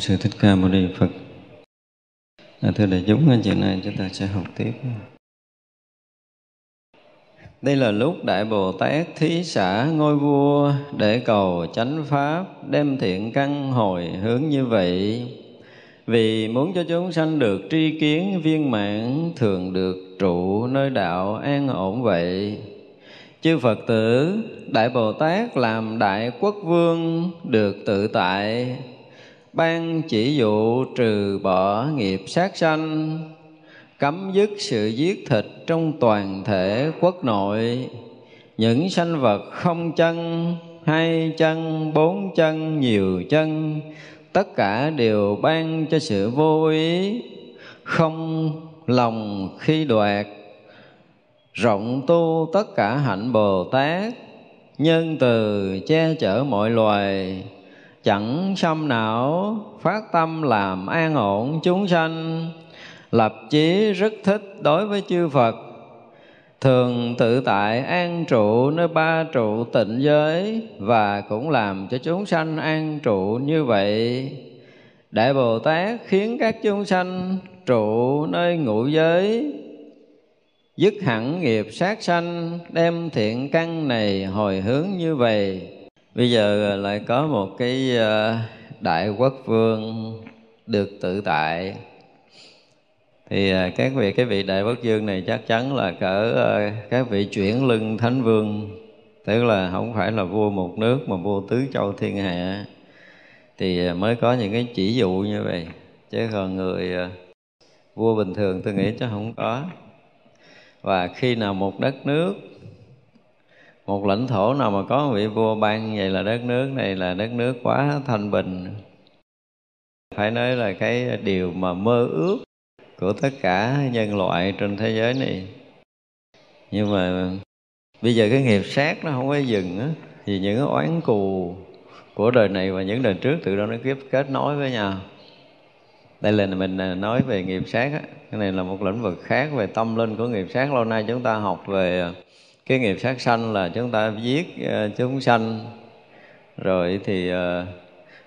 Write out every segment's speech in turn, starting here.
sư thích ca mâu ni phật. À, thưa đại chúng chiều nay chúng ta sẽ học tiếp. Đây là lúc đại bồ tát thí xã ngôi vua để cầu chánh pháp đem thiện căn hồi hướng như vậy. Vì muốn cho chúng sanh được tri kiến viên mãn thường được trụ nơi đạo an ổn vậy. Chư phật tử đại bồ tát làm đại quốc vương được tự tại ban chỉ dụ trừ bỏ nghiệp sát sanh, cấm dứt sự giết thịt trong toàn thể quốc nội. Những sanh vật không chân, hai chân, bốn chân, nhiều chân, tất cả đều ban cho sự vô ý, không lòng khi đoạt. Rộng tu tất cả hạnh bồ tát, nhân từ che chở mọi loài chẳng xâm não, phát tâm làm an ổn chúng sanh. Lập chí rất thích đối với chư Phật. Thường tự tại an trụ nơi ba trụ tịnh giới và cũng làm cho chúng sanh an trụ như vậy. Đại bồ tát khiến các chúng sanh trụ nơi ngũ giới, dứt hẳn nghiệp sát sanh, đem thiện căn này hồi hướng như vậy bây giờ ờ, lại có một cái ờ, đại quốc vương được tự tại. Thì ờ, các vị, cái vị đại quốc vương này chắc chắn là cỡ các vị chuyển lưng thánh vương, tức là không phải là vua một nước mà vua tứ châu thiên hạ. Thì mới có những cái chỉ dụ như vậy. Chứ còn người vua bình thường tôi nghĩ chắc không có. Và khi nào một đất nước một lãnh thổ nào mà có vị vua ban vậy là đất nước này là đất nước quá thanh bình. Phải nói là cái điều mà mơ ước của tất cả nhân loại trên thế giới này. Nhưng mà bây giờ cái nghiệp sát nó không có dừng á, thì những cái oán cù của đời này và những đời trước tự đó nó kiếp kết nối với nhau. Đây là mình nói về nghiệp sát á. Cái này là một lĩnh vực khác về tâm linh của nghiệp sát. Lâu nay chúng ta học về cái nghiệp sát sanh là chúng ta giết ờ, chúng sanh. Rồi thì ờ,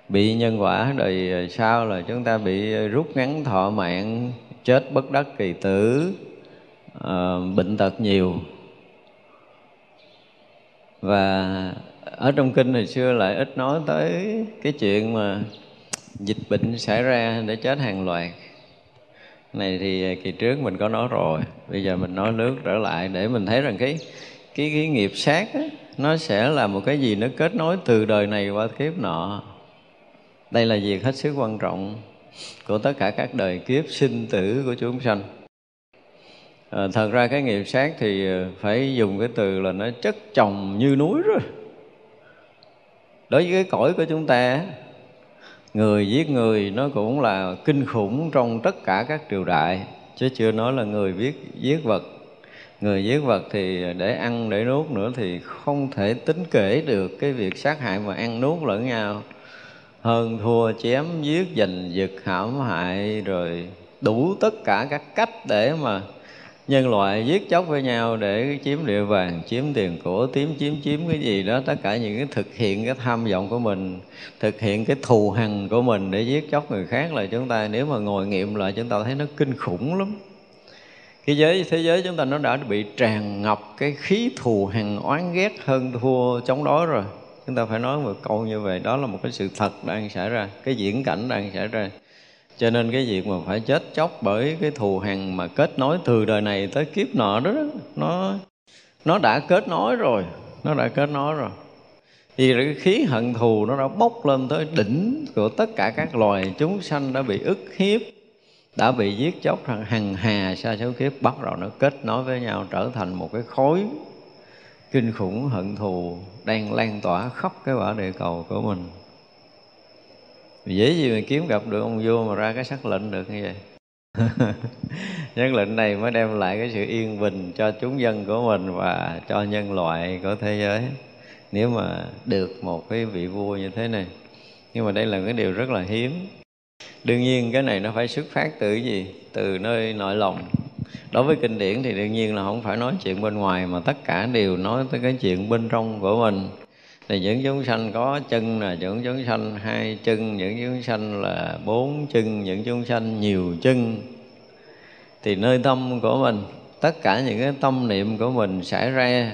bị nhân quả đời ờ, sau là chúng ta bị rút ngắn thọ mạng, chết bất đắc kỳ tử bệnh tật nhiều. Và ở trong kinh hồi xưa lại ít nói tới cái chuyện mà dịch bệnh xảy ra để chết hàng loạt này thì kỳ trước mình có nói rồi bây giờ mình nói nước trở lại để mình thấy rằng cái cái cái nghiệp sát á, nó sẽ là một cái gì nó kết nối từ đời này qua kiếp nọ. Đây là việc hết sức quan trọng của tất cả các đời kiếp sinh tử của chúng sanh. À, thật ra cái nghiệp sát thì ờ, phải dùng cái từ là nó chất chồng như núi rồi. Đối với cái cõi của chúng ta người giết người, nó cũng là kinh khủng trong tất cả các triều đại, chứ chưa nói là người biết giết vật. Người giết vật thì để ăn, để nuốt nữa thì không thể tính kể được cái việc sát hại mà ăn nuốt lẫn nhau. Hơn thua chém, giết giành, giật hãm hại, rồi đủ tất cả các cách để mà nhân loại giết chóc với nhau để chiếm địa bàn chiếm tiền của chiếm chiếm chiếm cái gì đó, tất cả những cái thực hiện cái tham vọng của mình, thực hiện cái thù hằn của mình để giết chóc người khác là chúng ta, nếu mà ngồi nghiệm lại, chúng ta thấy nó kinh khủng lắm. Cái giới, thế giới chúng ta nó đã bị tràn ngập cái khí thù hằn, oán ghét hơn thua chống đối rồi. Chúng ta phải nói một câu như vậy, đó là một cái sự thật đang xảy ra, cái diễn cảnh đang xảy ra cho nên cái việc mà phải chết chóc bởi cái thù hằn mà kết nối từ đời này tới kiếp nọ đó nó nó đã kết nối rồi, nó đã kết nối rồi. Vì cái khí hận thù nó đã bốc lên tới đỉnh của tất cả các loài chúng sanh đã bị ức hiếp, đã bị giết chóc rằng hằng hà sa số kiếp bắt đầu nó kết nối với nhau, trở thành một cái khối kinh khủng hận thù đang lan tỏa khắp cái quả địa cầu của mình dễ gì mà kiếm gặp được ông vua mà ra cái sắc lệnh được như vậy? Nhân lệnh này mới đem lại cái sự yên bình cho chúng dân của mình và cho nhân loại của thế giới, nếu mà được một cái vị vua như thế này. Nhưng mà đây là cái điều rất là hiếm. Đương nhiên cái này nó phải xuất phát từ cái gì? Từ nơi nội lòng. Đối với kinh điển thì đương nhiên là không phải nói chuyện bên ngoài, mà tất cả đều nói tới cái chuyện bên trong của mình thì những chúng sanh có chân là những chúng sanh hai chân, những chúng sanh là bốn chân, những chúng sanh nhiều chân. Thì nơi tâm của mình, tất cả những cái tâm niệm của mình xảy ra,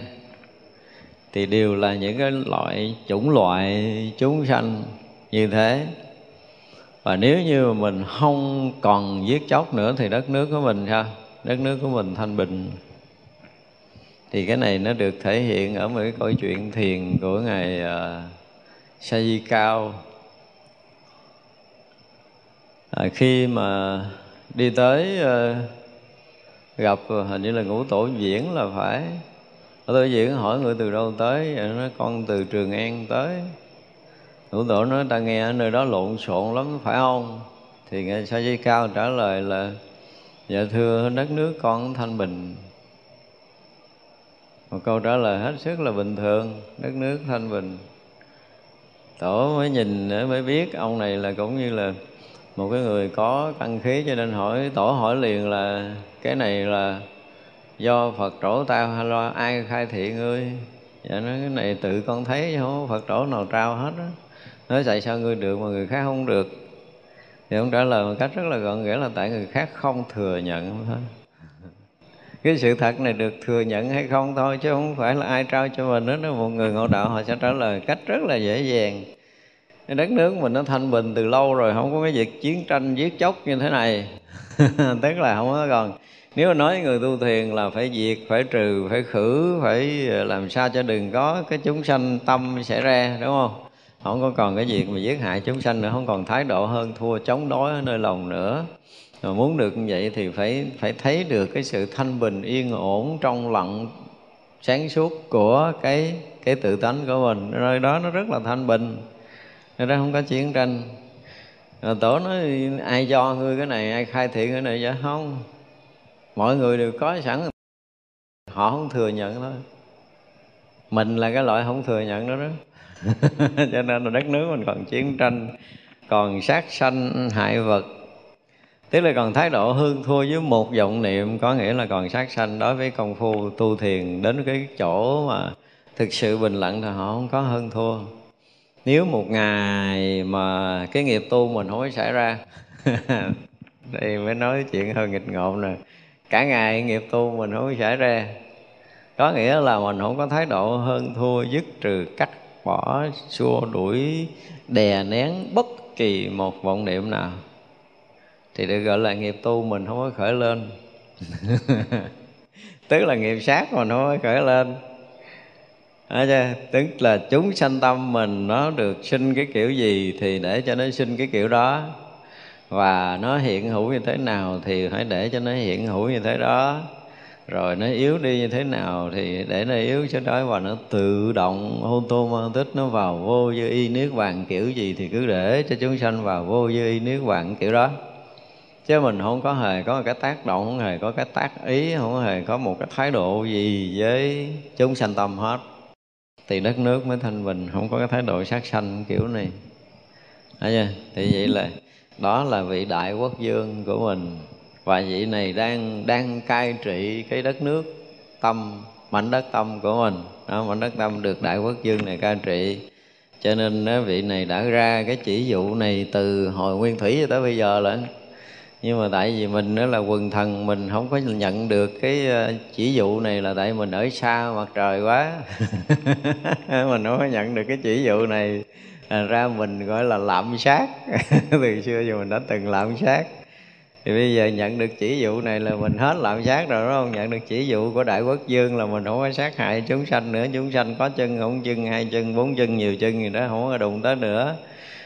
thì đều là những cái loại, chủng loại chúng sanh như thế. Và nếu như mà mình không còn giết chóc nữa thì đất nước của mình sao? Đất nước của mình thanh bình thì cái này nó được thể hiện ở một cái câu chuyện thiền của ngài à, uh, sa di cao à, khi mà đi tới uh, gặp à, hình như là ngũ tổ diễn là phải. Ngũ tổ diễn hỏi người từ đâu tới nó con từ trường an tới. Ngũ tổ nói ta nghe ở nơi đó lộn xộn lắm phải không? Thì ngài sa di cao trả lời là dạ thưa đất nước con thanh bình một câu trả lời hết sức là bình thường, đất nước thanh bình. Tổ mới nhìn mới biết ông này là cũng như là một cái người có căn khí cho nên hỏi, tổ hỏi liền là, cái này là do phật trổ tao hay lo ai khai thị ngươi? Dạ nói, cái này tự con thấy, chứ không phật trổ nào trao hết á. Nói, tại sao ngươi được mà người khác không được? Thì ông trả lời một cách rất là gọn nghĩa là, tại người khác không thừa nhận thôi cái sự thật này được thừa nhận hay không thôi, chứ không phải là ai trao cho mình đó. Một người ngộ đạo họ sẽ trả lời cách rất là dễ dàng. Đất nước mình nó thanh bình từ lâu rồi, không có cái việc chiến tranh giết chóc như thế này. Tức là không có còn. Nếu mà nói người tu thiền là phải diệt, phải trừ, phải khử, phải ờ, làm sao cho đừng có cái chúng sanh tâm xảy ra, đúng không? Không có còn cái việc mà giết hại chúng sanh nữa, không còn thái độ hơn, thua chống đối ở nơi lòng nữa mà muốn được như vậy thì phải phải thấy được cái sự thanh bình, yên ổn trong lặng, sáng suốt của cái cái tự tánh của mình. Nơi đó, nó rất là thanh bình. Nơi đó không có chiến tranh. Rồi tổ nói, ai cho ngươi cái này, ai khai thiện cái này vậy? Không. Mọi người đều có sẵn. Họ không thừa nhận thôi. Mình là cái loại không thừa nhận đó đó. Cho nên là đất nước mình còn chiến tranh, còn sát sanh hại vật tức là còn thái độ hơn thua với một vọng niệm, có nghĩa là còn sát sanh đối với công phu tu thiền đến cái chỗ mà thực sự bình lặng thì họ không có hơn thua. Nếu một ngày mà cái nghiệp tu mình không có xảy ra đây mới nói chuyện hơi nghịch ngợm nè. Cả ngày nghiệp tu mình không có xảy ra, có nghĩa là mình không có thái độ hơn thua, dứt trừ cắt, bỏ, xua đuổi, đè nén bất kỳ một vọng niệm nào thì được gọi là nghiệp tu mình không có khởi lên. Tức là nghiệp sát mình không có khởi lên. Đó chưa? tức là chúng sanh tâm mình nó được sinh cái kiểu gì thì để cho nó sinh cái kiểu đó. Và nó hiện hữu như thế nào thì phải để cho nó hiện hữu như thế đó. Rồi nó yếu đi như thế nào thì để nó yếu cho đó và nó tự động automatic nó vào vô dư y nước vàng kiểu gì thì cứ để cho chúng sanh vào vô dư y nước vàng kiểu đó chứ mình không có hề có cái tác động không hề có cái tác ý không hề có một cái thái độ gì với chúng sanh tâm hết. Thì đất nước mới thanh bình không có cái thái độ sát sanh kiểu này. Thấy chưa? thì vậy là đó là vị đại quốc dương của mình. Và vị này đang đang cai trị cái đất nước tâm mảnh đất tâm của mình. Đó, mảnh đất tâm được đại quốc dương này cai trị. Cho nên vị này đã ra cái chỉ dụ này từ hồi nguyên thủy cho tới bây giờ là nhưng mà tại vì mình nữa là quần thần mình không có nhận được cái ờ, chỉ dụ này là tại mình ở xa mặt trời quá. Mình không có nhận được cái chỉ dụ này. À, ra mình gọi là lạm sát. Từ xưa giờ mình đã từng lạm sát. Thì bây giờ nhận được chỉ dụ này là mình hết lạm sát rồi đúng không? Nhận được chỉ dụ của đại quốc dương là mình không có sát hại chúng sanh nữa. Chúng sanh có chân không chân hai chân bốn chân nhiều chân gì đó không có đụng tới nữa.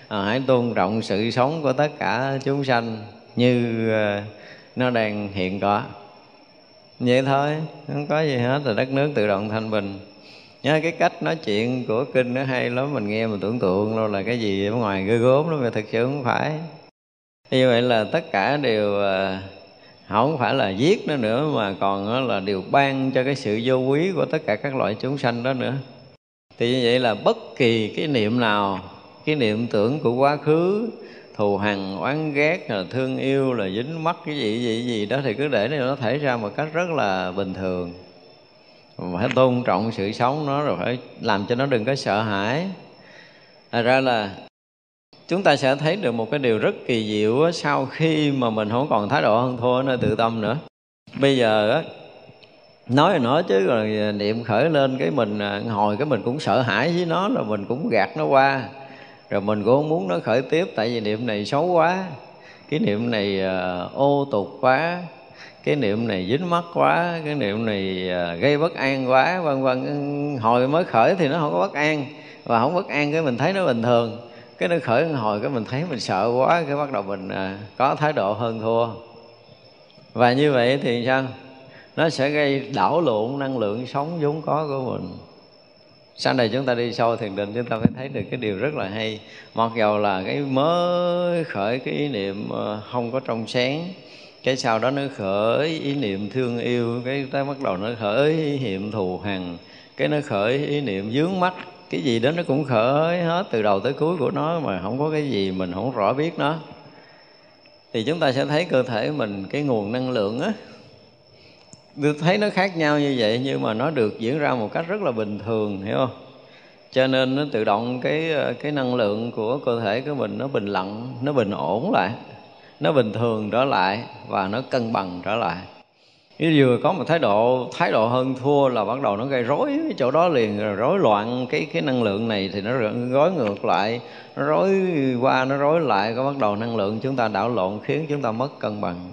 À, hãy tôn trọng sự sống của tất cả chúng sanh như ờ, nó đang hiện có vậy thôi, không có gì hết là đất nước tự động thanh bình. Nhớ cái cách nói chuyện của kinh nó hay lắm, mình nghe mình tưởng tượng đâu là cái gì ở ngoài ghê gốm lắm, mà thực sự không phải. Như vậy là tất cả đều ờ, không phải là giết nó nữa, mà còn là điều ban cho cái sự vô quý của tất cả các loại chúng sanh đó nữa. Thì như vậy là bất kỳ cái niệm nào, cái niệm tưởng của quá khứ thù hằn, oán ghét là thương yêu là dính mắc cái gì gì gì đó thì cứ để nó thể ra một cách rất là bình thường. Phải tôn trọng sự sống nó rồi phải làm cho nó đừng có sợ hãi. Thật ra là chúng ta sẽ thấy được một cái điều rất kỳ diệu sau khi mà mình không còn thái độ hơn thua nơi tự tâm nữa. Bây giờ á, nói là nói chứ, rồi niệm khởi lên cái mình à, hồi cái mình cũng sợ hãi với nó, là mình cũng gạt nó qua rồi mình cũng không muốn nó khởi tiếp tại vì niệm này xấu quá. Cái niệm này uh, ô tục quá. Cái niệm này dính mắt quá. Cái niệm này uh, gây bất an quá vân vân. Hồi mới khởi thì nó không có bất an và không bất an cái mình thấy nó bình thường. Cái nó khởi hồi cái mình thấy mình sợ quá cái bắt đầu mình uh, có thái độ hơn thua. Và như vậy thì sao? Nó sẽ gây đảo lộn năng lượng sống vốn có của mình sau này chúng ta đi sâu thiền định, chúng ta phải thấy được cái điều rất là hay. Mặc dầu là cái mới khởi cái ý niệm ờ, không có trong sáng, cái sau đó nó khởi ý niệm thương yêu, cái ta bắt đầu nó khởi ý niệm thù hằn, cái nó khởi ý niệm dướng mắt, cái gì đó nó cũng khởi hết từ đầu tới cuối của nó mà không có cái gì mình không rõ biết nó. Thì chúng ta sẽ thấy cơ thể mình, cái nguồn năng lượng á tôi thấy nó khác nhau như vậy, nhưng mà nó được diễn ra một cách rất là bình thường, hiểu không? Cho nên nó tự động cái ờ, cái năng lượng của cơ thể của mình nó bình lặng, nó bình ổn lại, nó bình thường trở lại và nó cân bằng trở lại. Nếu vừa có một thái độ thái độ hơn thua là bắt đầu nó gây rối cái chỗ đó liền, rồi rối loạn cái cái năng lượng này thì nó rối ngược lại, nó rối qua, nó rối lại, có bắt đầu năng lượng chúng ta đảo lộn khiến chúng ta mất cân bằng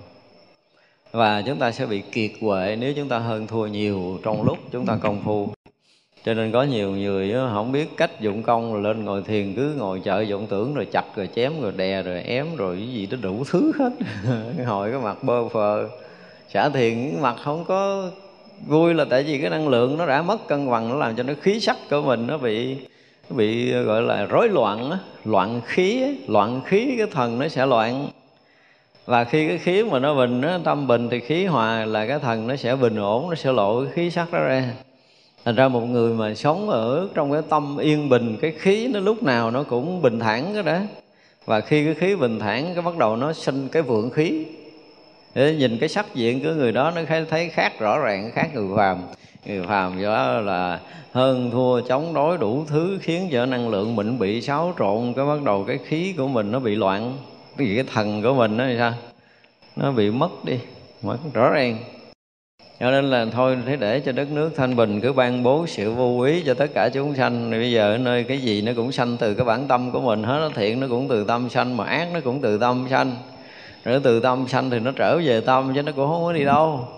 và chúng ta sẽ bị kiệt quệ nếu chúng ta hơn thua nhiều trong lúc chúng ta công phu. Cho nên có nhiều người không biết cách dụng công lên ngồi thiền, cứ ngồi chợ dụng tưởng, rồi chặt, rồi chém, rồi đè, rồi ém, rồi cái gì đó đủ thứ hết. Hồi cái mặt bơ phờ xả thiền cái mặt không có vui là tại vì cái năng lượng nó đã mất cân bằng, nó làm cho nó khí sắc của mình nó bị nó bị, gọi là rối loạn loạn khí loạn khí cái thần nó sẽ loạn và khi cái khí mà nó bình, nó tâm bình thì khí hòa là cái thần, nó sẽ bình ổn, nó sẽ lộ cái khí sắc đó ra. Thành ra một người mà sống ở trong cái tâm yên bình, cái khí nó lúc nào nó cũng bình thản cái đó. Và khi cái khí bình thản, cái bắt đầu nó sinh cái vượng khí. Để nhìn cái sắc diện của người đó, nó thấy khác rõ ràng, khác người phàm. Người phàm do là hơn thua, chống đối đủ thứ, khiến cho năng lượng mình bị xáo trộn, cái bắt đầu cái khí của mình nó bị loạn cái gì, cái thần của mình nó thì sao? Nó bị mất đi mất rõ ràng. Cho nên là thôi, thế để cho đất nước thanh bình, cứ ban bố sự vô quý cho tất cả chúng sanh. Bây giờ ở nơi cái gì nó cũng sanh từ cái bản tâm của mình, hết nó thiện nó cũng từ tâm sanh, mà ác nó cũng từ tâm sanh. Rồi từ tâm sanh thì nó trở về tâm, chứ nó cũng không có đi đâu.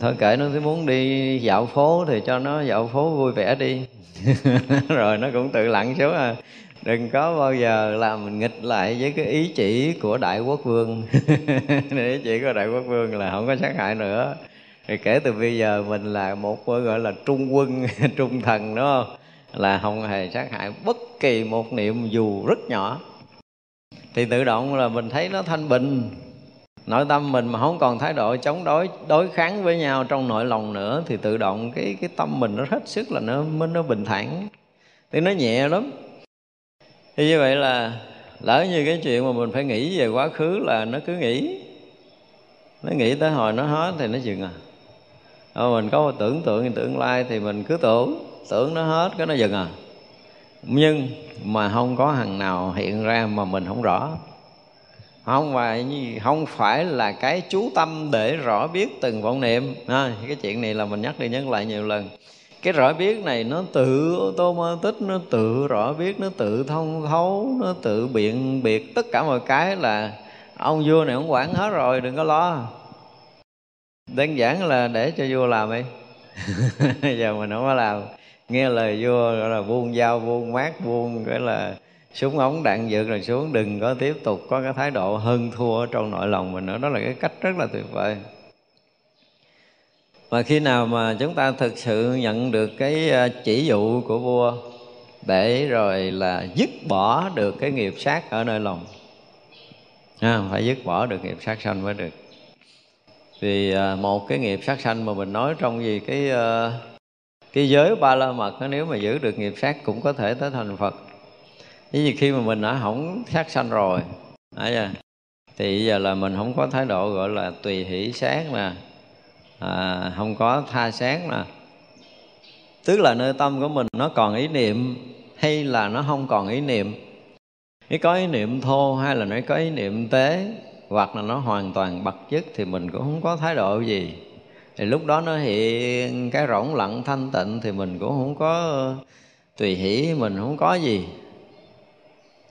Thôi kệ nó cứ muốn đi dạo phố thì cho nó dạo phố vui vẻ đi. Rồi nó cũng tự lặn xuống à đừng có bao giờ làm mình nghịch lại với cái ý chỉ của đại quốc vương. Ý chỉ của đại quốc vương là không có sát hại nữa. Thì kể từ bây giờ mình là một, gọi là, trung quân, trung thần, đúng không? Là không hề sát hại bất kỳ một niệm dù rất nhỏ. Thì tự động là mình thấy nó thanh bình. Nội tâm mình mà không còn thái độ chống đối đối kháng với nhau trong nội lòng nữa, thì tự động cái cái tâm mình nó hết sức là nó nó bình thản. Thì nó nhẹ lắm thì như vậy là lỡ như cái chuyện mà mình phải nghĩ về quá khứ là nó cứ nghĩ. Nó nghĩ tới hồi nó hết thì nó dừng à. Rồi mình có một tưởng tượng thì tương lai thì mình cứ tưởng tưởng nó hết cái nó dừng à. Nhưng mà không có hằng nào hiện ra mà mình không rõ. Không phải không phải là cái chú tâm để rõ biết từng vọng niệm. À, cái chuyện này là mình nhắc đi nhắc lại nhiều lần cái rõ biết này nó tự tô mơ tích nó tự rõ biết, nó tự thông thấu, nó tự biện biệt. Tất cả mọi cái là ông vua này ông quản hết rồi, đừng có lo. Đơn giản là để cho vua làm đi. Giờ mình không có làm. Nghe lời vua gọi là buông dao buông mát buông cái là súng ống đạn dược rồi xuống, đừng có tiếp tục có cái thái độ hơn thua trong nội lòng mình nữa. Đó là cái cách rất là tuyệt vời và khi nào mà chúng ta thực sự nhận được cái ờ, chỉ dụ của vua để rồi là dứt bỏ được cái nghiệp sát ở nơi lòng. À, phải dứt bỏ được nghiệp sát sanh mới được. Vì ờ, một cái nghiệp sát sanh mà mình nói trong gì cái ờ, cái giới ba la mật nếu mà giữ được nghiệp sát cũng có thể tới thành phật. Vì khi mà mình đã hỏng sát sanh rồi à, thì giờ là mình không có thái độ gọi là tùy hỷ sát nè à, không có tha sáng nè tức là nơi tâm của mình nó còn ý niệm hay là nó không còn ý niệm? Nếu có ý niệm thô hay là nó có ý niệm tế hoặc là nó hoàn toàn bật dứt thì mình cũng không có thái độ gì. Thì lúc đó nó hiện cái rỗng lặng thanh tịnh thì mình cũng không có ờ, tùy hỷ mình không có gì.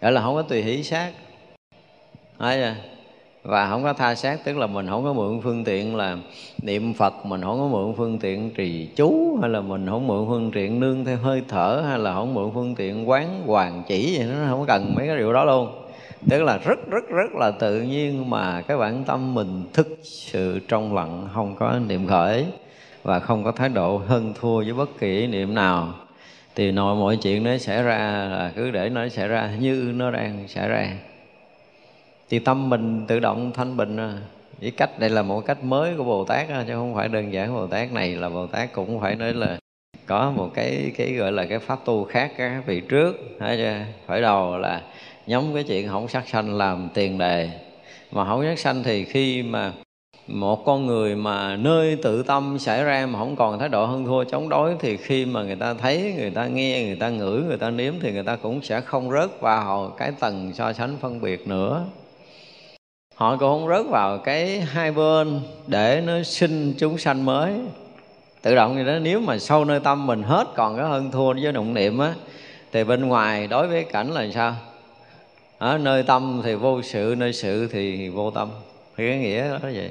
Gọi là không có tùy hỷ sát. Đấy à và không có tha sát tức là mình không có mượn phương tiện là niệm phật, mình không có mượn phương tiện trì chú, hay là mình không mượn phương tiện nương theo hơi thở, hay là không mượn phương tiện quán, hoàng chỉ gì nó không cần mấy cái điều đó luôn. Tức là rất rất rất là tự nhiên mà cái bản tâm mình thức sự trong lặng, không có niệm khởi và không có thái độ hơn thua với bất kỳ niệm nào. Thì nội mọi chuyện nó xảy ra là, cứ để nó xảy ra như nó đang xảy ra thì tâm mình tự động thanh bình à. chỉ cách đây là một cách mới của bồ tát chứ không phải đơn giản bồ tát này là bồ tát cũng phải nói là có một cái cái gọi là cái pháp tu khác các vị trước phải khởi đầu là nhóm cái chuyện không sát sanh làm tiền đề. Mà không sát sanh thì khi mà một con người mà nơi tự tâm xảy ra mà không còn thái độ hơn thua, chống đối, thì khi mà người ta thấy, người ta nghe, người ta ngửi, người ta nếm, thì người ta cũng sẽ không rớt vào cái tầng so sánh phân biệt nữa họ cũng không rớt vào cái hai bên để nó sinh chúng sanh mới. Tự động như đó nếu mà sâu nơi tâm mình hết còn cái hơn thua với động niệm á thì bên ngoài đối với cảnh là sao? Ở nơi tâm thì vô sự nơi sự thì vô tâm. Thì cái nghĩa đó vậy.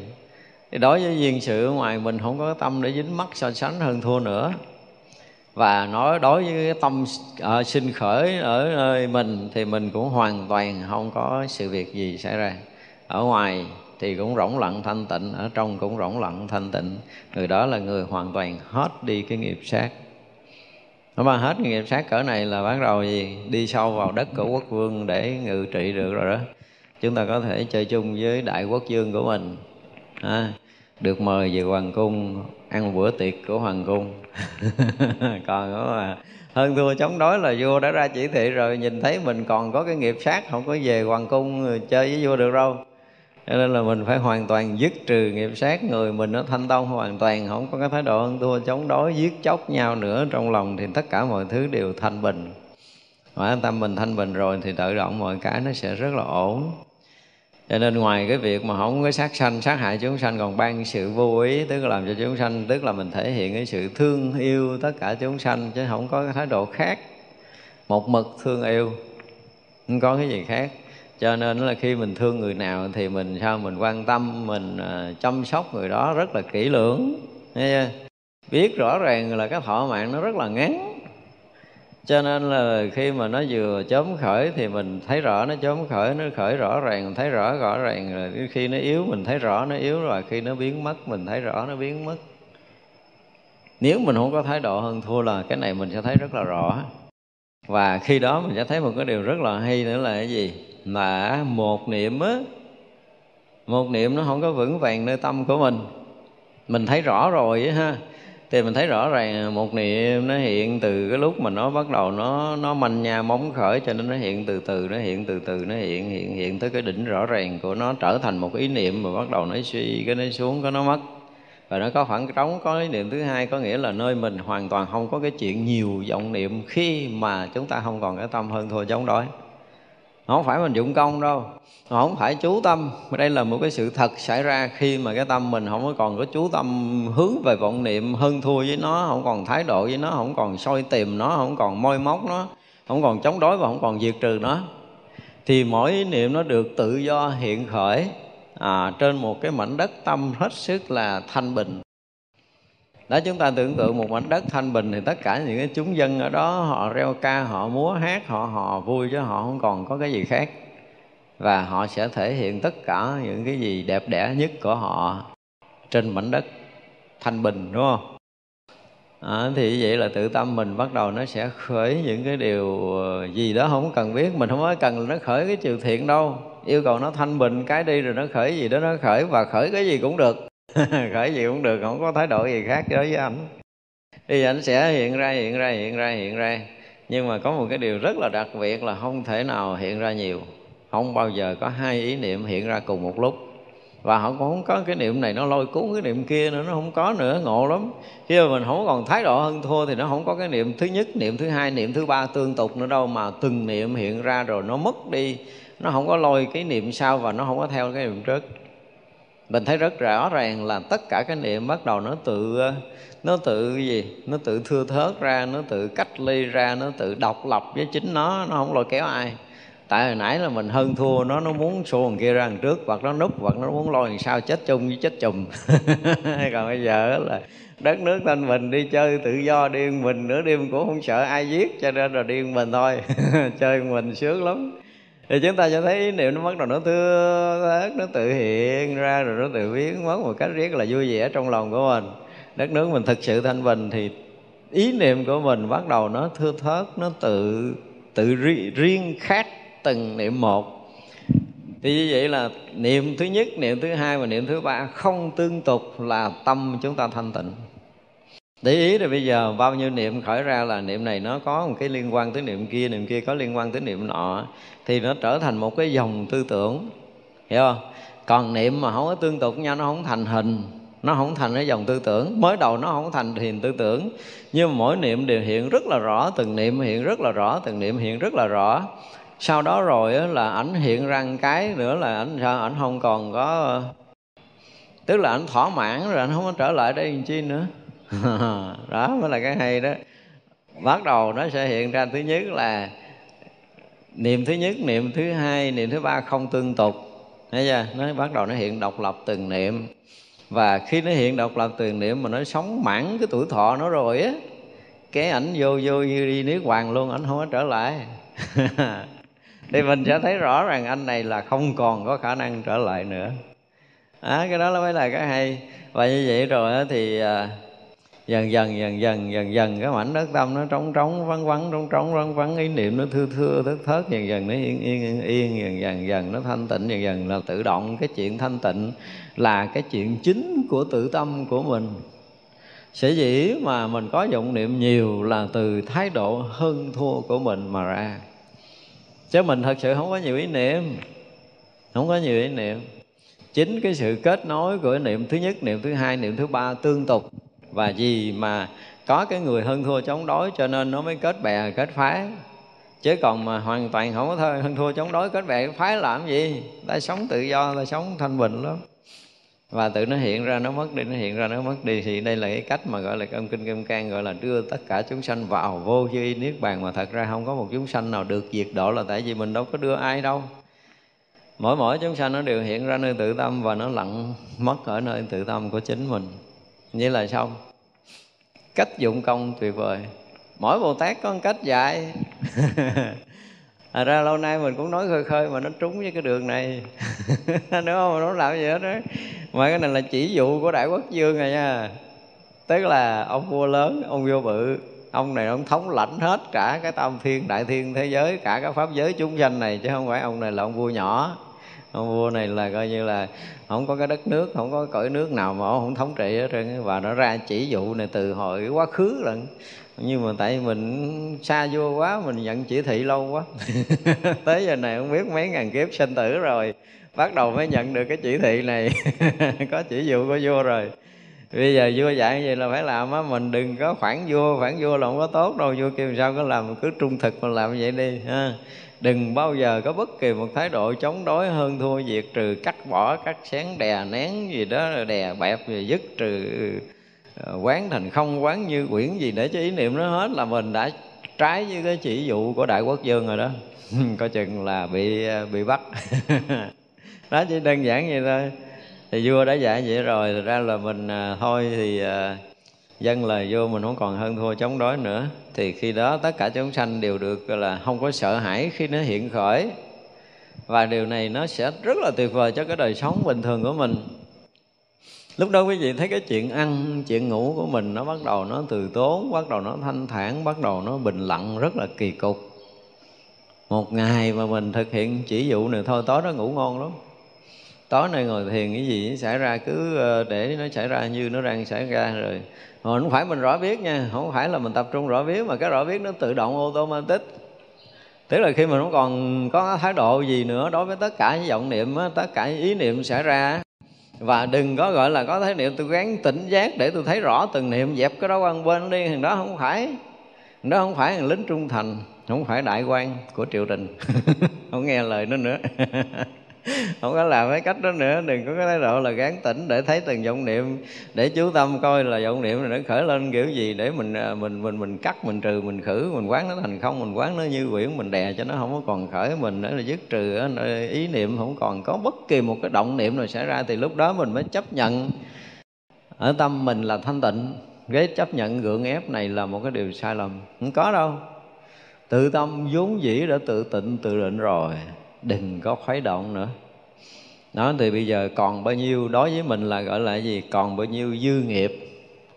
Thì đối với duyên sự ngoài mình không có tâm để dính mắt so sánh hơn thua nữa. Và nói đối với cái tâm uh, sinh khởi ở nơi mình thì mình cũng hoàn toàn không có sự việc gì xảy ra ở ngoài thì cũng rỗng lặng thanh tịnh ở trong cũng rỗng lặng thanh tịnh. Người đó là người hoàn toàn hết đi cái nghiệp sát. Nó mà hết nghiệp sát cỡ này là bắt đầu gì? Đi sâu vào đất của quốc vương để ngự trị được rồi đó. Chúng ta có thể chơi chung với đại quốc dương của mình à, được mời về hoàng cung ăn bữa tiệc của hoàng cung. Còn đó mà hơn thua chống đối là vua đã ra chỉ thị rồi nhìn thấy mình còn có cái nghiệp sát không có về hoàng cung chơi với vua được đâu cho nên là mình phải hoàn toàn dứt trừ nghiệp sát người mình nó thanh tông hoàn toàn, không có cái thái độ ăn thua, chống đối, giết chóc nhau nữa. Trong lòng thì tất cả mọi thứ đều thanh bình. Mà tâm mình thanh bình rồi thì tự động mọi cái nó sẽ rất là ổn. Cho nên ngoài cái việc mà không có sát sanh, sát hại chúng sanh, còn ban sự vô ý, tức là làm cho chúng sanh, tức là mình thể hiện cái sự thương yêu tất cả chúng sanh, chứ không có cái thái độ khác. Một mực thương yêu, không có cái gì khác cho nên là khi mình thương người nào thì mình, sao, mình quan tâm, mình à, chăm sóc người đó rất là kỹ lưỡng, nghe chưa? biết rõ ràng là cái thọ mạng nó rất là ngắn. Cho nên là khi mà nó vừa chớm khởi thì mình thấy rõ nó chớm khởi, nó khởi rõ ràng mình thấy rõ rõ ràng rồi khi nó yếu mình thấy rõ nó yếu rồi, khi nó biến mất mình thấy rõ nó biến mất. Nếu mình không có thái độ hơn thua là cái này mình sẽ thấy rất là rõ. Và khi đó mình sẽ thấy một cái điều rất là hay nữa là cái gì? Là một niệm á, một niệm nó không có vững vàng nơi tâm của mình. Mình thấy rõ rồi á ha. Thì mình thấy rõ ràng một niệm nó hiện từ cái lúc mà nó bắt đầu nó nó manh nha móng khởi, cho nên nó hiện từ từ, nó hiện từ từ, nó hiện hiện hiện tới cái đỉnh rõ ràng của nó, trở thành một cái ý niệm mà bắt đầu nó suy, cái nó xuống, cái nó mất. Và nó có khoảng trống, có ý niệm thứ hai, có nghĩa là nơi mình hoàn toàn không có cái chuyện nhiều vọng niệm khi mà chúng ta không còn cái tâm hơn thua chống đối không phải mình dụng công đâu. Không phải chú tâm. Đây là một cái sự thật xảy ra khi mà cái tâm mình không có còn có chú tâm hướng về vọng niệm hơn thua với nó không còn thái độ với nó không còn soi tìm nó không còn môi móc nó không còn chống đối và không còn diệt trừ nó. Thì mỗi ý niệm nó được tự do hiện khởi à, trên một cái mảnh đất tâm hết sức là thanh bình đó chúng ta tưởng tượng một mảnh đất thanh bình thì tất cả những cái chúng dân ở đó họ reo ca họ múa hát họ hò vui chứ họ không còn có cái gì khác. Và họ sẽ thể hiện tất cả những cái gì đẹp đẽ nhất của họ trên mảnh đất thanh bình đúng không? À, thì vậy là tự tâm mình bắt đầu nó sẽ khởi những cái điều gì đó không cần biết. Mình không có cần nó khởi cái chiều thiện đâu. Yêu cầu nó thanh bình cái đi rồi nó khởi gì đó nó khởi và khởi cái gì cũng được. khởi gì cũng được, không có thái độ gì khác đối với anh thì anh sẽ hiện ra hiện ra hiện ra hiện ra. Nhưng mà có một cái điều rất là đặc biệt là không thể nào hiện ra nhiều. Không bao giờ có hai ý niệm hiện ra cùng một lúc. Và họ cũng không có cái niệm này nó lôi cuốn cái niệm kia nữa, nó không có nữa, ngộ lắm. Khi mà mình không còn thái độ hơn thua thì nó không có cái niệm thứ nhất, niệm thứ hai, niệm thứ ba tương tục nữa đâu mà từng niệm hiện ra rồi nó mất đi. Nó không có lôi cái niệm sau và nó không có theo cái niệm trước mình thấy rất rõ ràng là tất cả cái niệm bắt đầu nó tự nó tự gì? Nó tự thưa thớt ra, nó tự cách ly ra, nó tự độc lập với chính nó nó không lôi kéo ai. Tại hồi nãy là mình hơn thua, nó nó muốn xô thằng kia ra đằng trước, hoặc nó núp, hoặc nó muốn lôi đằng sau chết chung với chết chùm. Còn bây giờ là đất nước thanh bình đi chơi, tự do điên mình, nửa đêm cũng không sợ ai giết, cho nên là điên mình thôi. Chơi mình sướng lắm thì chúng ta cho thấy ý niệm nó bắt đầu nó thưa thớt nó tự hiện ra, rồi nó tự biến mất một cách rất là vui vẻ trong lòng của mình. Đất nước mình thực sự thanh bình thì ý niệm của mình bắt đầu nó thưa thớt, nó tự tự riêng khác từng niệm một. Thì như vậy là niệm thứ nhất, niệm thứ hai và niệm thứ ba không tương tục là tâm chúng ta thanh tịnh. Để ý rồi bây giờ bao nhiêu niệm khởi ra là niệm này nó có một cái liên quan tới niệm kia niệm kia có liên quan tới niệm nọ thì nó trở thành một cái dòng tư tưởng. Hiểu không? Còn niệm mà không có tương tục nhau, nó không thành hình, nó không thành cái dòng tư tưởng. Mới đầu nó không thành hình tư tưởng, nhưng mà mỗi niệm đều hiện rất là rõ, từng niệm hiện rất là rõ, từng niệm hiện rất là rõ. Sau đó rồi là ảnh hiện ra cái nữa là ảnh sao? Ảnh không còn có, tức là ảnh thỏa mãn rồi ảnh không có trở lại đây làm chi nữa. Đó mới là cái hay đó. Bắt đầu nó sẽ hiện ra thứ nhất là niệm thứ nhất niệm thứ hai niệm thứ ba không tương tục. Thấy chưa? Nó bắt đầu nó hiện độc lập từng niệm. Và khi nó hiện độc lập từng niệm mà nó sống mãn cái tuổi thọ nó rồi á cái ảnh vô vô như đi nước hoàng luôn ảnh không có trở lại. Thì mình sẽ thấy rõ rằng anh này là không còn có khả năng trở lại nữa. À, cái đó là mới là cái hay. Và như vậy rồi thì à, dần dần dần dần dần dần. Cái mảnh đất tâm nó trống trống, vắng vắng, trống trống, vắng vắng. Ý niệm nó thưa thưa, thớt thớt, dần dần, nó yên yên yên dần dần dần. Nó thanh tịnh, dần dần, là tự động cái chuyện thanh tịnh là cái chuyện chính của tự tâm của mình. Sở dĩ mà mình có dụng niệm nhiều là từ thái độ hơn thua của mình mà ra. Chứ mình thật sự không có nhiều ý niệm, không có nhiều ý niệm. Chính cái sự kết nối của niệm thứ nhất, niệm thứ hai, niệm thứ ba tương tục và vì mà có cái người hơn thua chống đối cho nên nó mới kết bè, kết phái chứ còn mà hoàn toàn không có thôi hơn thua chống đối, kết bè, kết phái làm gì? Ta sống tự do, ta sống thanh bình lắm. Và tự nó hiện ra, nó mất đi, nó hiện ra, nó mất đi. Thì đây là cái cách mà gọi là âm kinh kim cang gọi là đưa tất cả chúng sanh vào vô duy niết bàn. Mà thật ra không có một chúng sanh nào được diệt độ là tại vì mình đâu có đưa ai đâu. Mỗi mỗi chúng sanh nó đều hiện ra nơi tự tâm và nó lặng mất ở nơi tự tâm của chính mình như là xong. Cách dụng công tuyệt vời. Mỗi bồ tát có một cách dạy. À ra lâu nay mình cũng nói khơi khơi mà nó trúng với cái đường này. Đúng không nó làm gì hết đó mà cái này là chỉ dụ của đại quốc dương rồi nha. Tức là ông vua lớn ông vua bự. Ông này ông thống lãnh hết cả cái tam thiên đại thiên thế giới cả các pháp giới chúng sanh này. Chứ không phải ông này là ông vua nhỏ ông vua này là coi như là không có cái đất nước, không có cõi nước nào mà ông không thống trị hết trơn và nó ra chỉ dụ này từ hồi quá khứ lận. Nhưng mà tại mình xa vua quá, mình nhận chỉ thị lâu quá. Tới giờ này không biết mấy ngàn kiếp sinh tử rồi, bắt đầu mới nhận được cái chỉ thị này. Có chỉ dụ của vua rồi. Bây giờ vua dạy vậy là phải làm á, mình đừng có phản vua phản vua là không có tốt đâu. Vua kêu sao có làm, cứ trung thực mà làm vậy đi, ha đừng bao giờ có bất kỳ một thái độ chống đối hơn thua diệt trừ cắt bỏ cắt xén đè nén gì đó, đè bẹp gì dứt trừ ờ, quán thành không, quán như quyển gì để cho ý niệm nó hết là mình đã trái với cái chỉ dụ của đại quốc dương rồi đó. Coi chừng là bị ờ, bị bắt. Đó, chỉ đơn giản vậy thôi. Thì vua đã dạy vậy rồi thật ra là mình ờ, thôi thì dân lời vô mình không còn hơn thua chống đối nữa, thì khi đó tất cả chúng sanh đều được là, không có sợ hãi khi nó hiện khởi. Và điều này nó sẽ rất là tuyệt vời cho cái đời sống bình thường của mình. Lúc đó quý vị thấy cái chuyện ăn, chuyện ngủ của mình nó bắt đầu nó từ tốn, bắt đầu nó thanh thản, bắt đầu nó bình lặng, rất là kỳ cục. Một ngày mà mình thực hiện chỉ dụ này thôi, tối nó ngủ ngon lắm. Tối nay ngồi thiền cái gì xảy ra cứ ờ, để nó xảy ra như nó đang xảy ra rồi mà không phải mình rõ biết nha, không phải là mình tập trung rõ biết mà cái rõ biết nó tự động automatic. Tức là khi mình không còn có thái độ gì nữa đối với tất cả những vọng niệm tất cả những ý niệm xảy ra và đừng có gọi là có thái niệm, tôi gắng tỉnh giác để tôi thấy rõ từng niệm, dẹp cái đó quan bên đi, thằng đó không phải. Thằng đó không phải thằng lính trung thành, không phải đại quan của triều đình. Không nghe lời nó nữa. không có làm cái cách đó nữa, đừng có cái thái độ là gán tỉnh để thấy từng vọng niệm, để chú tâm coi là vọng niệm này nó khởi lên kiểu gì để mình à, mình mình mình cắt, mình trừ, mình khử, mình quán nó thành không, mình quán nó như quyển, mình đè cho nó không có còn khởi mình nữa là dứt trừ ý niệm không còn. Có bất kỳ một cái động niệm nào xảy ra thì lúc đó mình mới chấp nhận. Ở tâm mình là thanh tịnh cái chấp nhận gượng ép này là một cái điều sai lầm. Không có đâu. Tự tâm vốn dĩ đã tự tịnh, tự định rồi đừng có khuấy động nữa. Đó thì bây giờ còn bao nhiêu đối với mình là gọi là gì? Còn bao nhiêu dư nghiệp.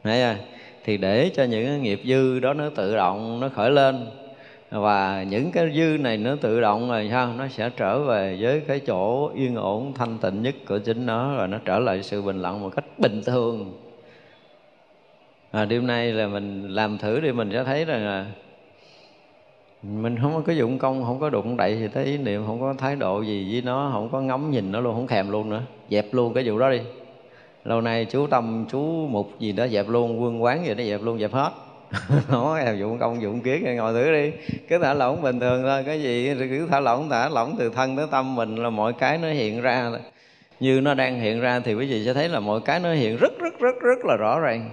Thấy à? thì để cho những cái nghiệp dư đó nó tự động nó khởi lên. Và những cái dư này nó tự động rồi sao nó sẽ trở về với cái chỗ yên ổn thanh tịnh nhất của chính nó rồi nó trở lại sự bình lặng một cách bình thường. À, đêm nay là mình làm thử đi mình sẽ thấy rằng là mình không có dụng công, không có đụng đậy gì tới ý niệm, không có thái độ gì với nó, không có ngắm nhìn nó luôn, không thèm luôn nữa. Dẹp luôn cái vụ đó đi. Lâu nay chú tâm, chú mục gì đó dẹp luôn, quân quán gì đó dẹp luôn, dẹp hết. Nó em dụng công, dụng kiến ngồi thử đi. Cứ thả lỏng bình thường thôi, cái gì cứ thả lỏng thả lỏng từ thân tới tâm mình là mọi cái nó hiện ra. Như nó đang hiện ra thì quý vị sẽ thấy là mọi cái nó hiện rất rất rất rất là rõ ràng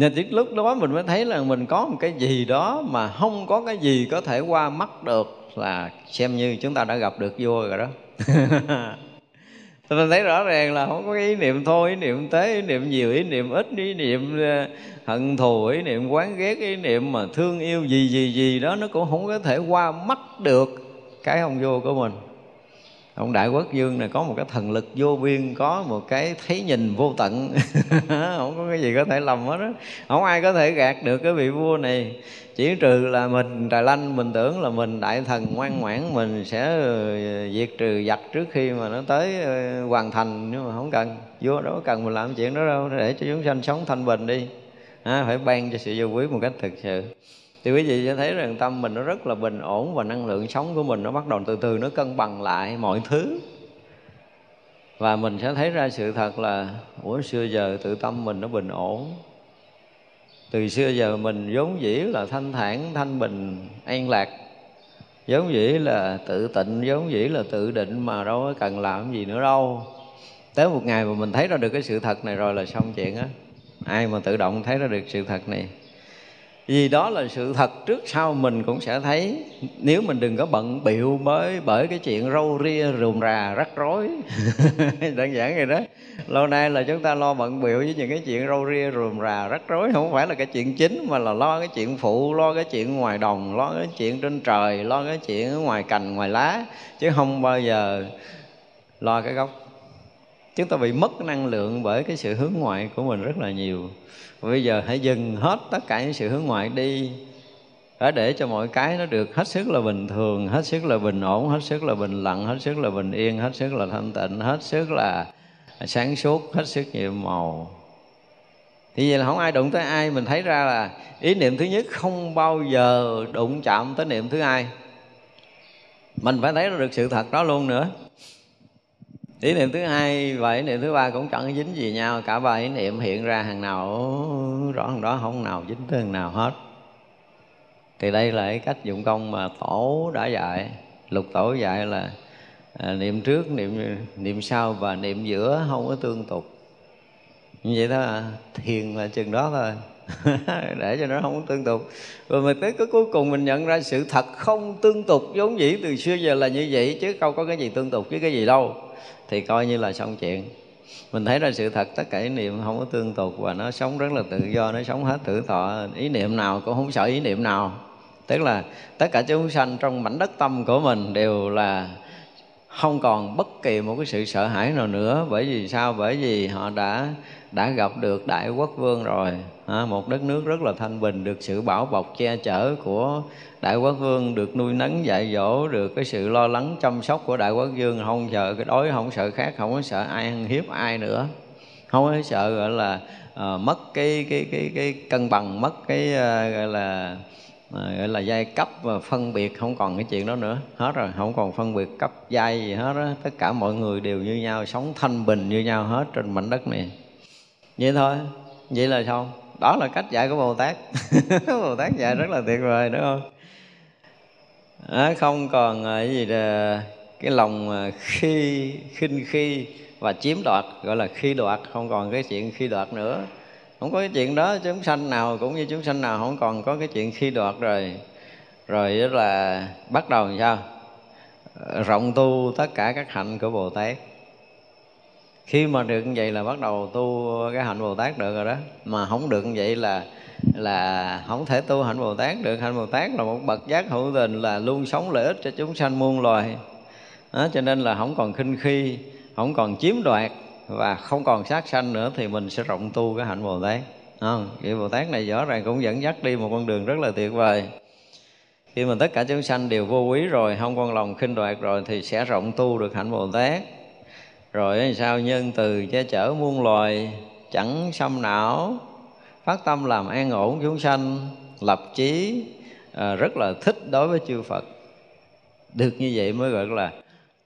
nên đến lúc đó mình mới thấy là mình có một cái gì đó mà không có cái gì có thể qua mắt được là xem như chúng ta đã gặp được vua rồi đó. Thì mình thấy rõ ràng là không có ý niệm thôi, ý niệm tế, ý niệm nhiều, ý niệm ít, ý niệm ờ, hận thù, ý niệm quán ghét, ý niệm mà thương yêu gì gì gì đó, nó cũng không có thể qua mắt được cái ông vua của mình ông đại quốc dương này có một cái thần lực vô biên có một cái thấy nhìn vô tận. Không có cái gì có thể lầm hết đó không ai có thể gạt được cái vị vua này. Chỉ trừ là mình trà lanh mình tưởng là mình đại thần ngoan ngoãn mình sẽ ờ, diệt trừ giặc trước khi mà nó tới ờ, hoàn thành. Nhưng mà không cần. Vua đâu cần mình làm chuyện đó đâu. Để cho chúng sanh sống thanh bình đi. À, phải ban cho sự vô quý một cách thực sự thì quý vị sẽ thấy rằng tâm mình nó rất là bình ổn và năng lượng sống của mình nó bắt đầu từ từ nó cân bằng lại mọi thứ. Và mình sẽ thấy ra sự thật là, ủa, xưa giờ tự tâm mình nó bình ổn. Từ xưa giờ mình vốn dĩ là thanh thản, thanh bình, an lạc. Vốn dĩ là tự tịnh, vốn dĩ là tự định mà đâu có cần làm gì nữa đâu. Tới một ngày mà mình thấy ra được cái sự thật này rồi là xong chuyện á. Ai mà tự động thấy ra được sự thật này? Vì đó là sự thật trước sau mình cũng sẽ thấy, nếu mình đừng có bận biệu bởi bởi cái chuyện râu ria rườm rà, rắc rối. Đơn giản vậy đó. Lâu nay là chúng ta lo bận biệu với những cái chuyện râu ria rườm rà, rắc rối. Không phải là cái chuyện chính, mà là lo cái chuyện phụ, lo cái chuyện ngoài đồng, lo cái chuyện trên trời, lo cái chuyện ở ngoài cành, ngoài lá. Chứ không bao giờ lo cái gốc. Chúng ta bị mất năng lượng bởi cái sự hướng ngoại của mình rất là nhiều bây giờ hãy dừng hết tất cả những sự hướng ngoại đi. Phải để cho mọi cái nó được hết sức là bình thường, hết sức là bình ổn, hết sức là bình lặng, hết sức là bình yên, hết sức là thanh tịnh, hết sức là sáng suốt, hết sức nhiệm màu. Thì vậy là không ai đụng tới ai. Mình thấy ra là ý niệm thứ nhất không bao giờ đụng chạm tới niệm thứ hai. Mình phải thấy được sự thật đó luôn nữa ý niệm thứ hai và ý niệm thứ ba cũng chẳng dính gì nhau. Cả ba ý niệm hiện ra hàng nào rõ hàng đó không nào dính tới hàng nào hết. Thì đây là cái cách dụng công mà tổ đã dạy. Lục tổ dạy là à, niệm trước niệm niệm sau và niệm giữa không có tương tục. Như vậy đó à, thiền là chừng đó thôi. Để cho nó không tương tục. Rồi mà tới cái cuối cùng mình nhận ra sự thật không tương tục vốn dĩ từ xưa giờ là như vậy chứ không có cái gì tương tục với cái gì đâu thì coi như là xong chuyện. Mình thấy ra sự thật, tất cả ý niệm không có tương tục và nó sống rất là tự do, nó sống hết tử thọ. Ý niệm nào cũng không sợ ý niệm nào. Tức là tất cả chúng sanh trong mảnh đất tâm của mình đều là không còn bất kỳ một cái sự sợ hãi nào nữa. Bởi vì sao? Bởi vì họ đã đã gặp được đại quốc vương rồi à, một đất nước rất là thanh bình được sự bảo bọc che chở của đại quốc vương được nuôi nấng dạy dỗ được cái sự lo lắng chăm sóc của đại quốc vương. Không sợ cái đói không sợ khác không có sợ ai ăn hiếp ai nữa. Không có sợ gọi là à, mất cái cái cái cái cân bằng mất cái à, gọi là à, gọi là giai cấp và phân biệt. Không còn cái chuyện đó nữa. Hết rồi không còn phân biệt cấp giai gì hết á. Tất cả mọi người đều như nhau sống thanh bình như nhau hết trên mảnh đất này. Vậy thôi. Vậy là xong đó là cách dạy của bồ tát. Bồ tát dạy rất là tuyệt vời đúng không? À, không còn ờ, cái gì là cái lòng ờ, khi khinh khi và chiếm đoạt gọi là khi đoạt không còn cái chuyện khi đoạt nữa. Không có cái chuyện đó chúng sanh nào cũng như chúng sanh nào không còn có cái chuyện khi đoạt rồi. Rồi đó là bắt đầu làm sao? Rộng tu tất cả các hạnh của bồ tát khi mà được như vậy là bắt đầu tu cái hạnh bồ tát được rồi đó. Mà không được như vậy là là không thể tu hạnh bồ tát được. Hạnh bồ tát là một bậc giác hữu tình là luôn sống lợi ích cho chúng sanh muôn loài. Đó, cho nên là không còn khinh khi không còn chiếm đoạt và không còn sát sanh nữa thì mình sẽ rộng tu cái hạnh bồ tát. Không vị bồ tát này rõ ràng cũng dẫn dắt đi một con đường rất là tuyệt vời. Khi mà tất cả chúng sanh đều vô quý rồi không còn lòng khinh đoạt rồi thì sẽ rộng tu được hạnh bồ tát rồi sao nhân từ che chở muôn loài chẳng xâm não. Phát tâm làm an ổn chúng sanh lập chí à, rất là thích đối với chư Phật. Được như vậy mới gọi là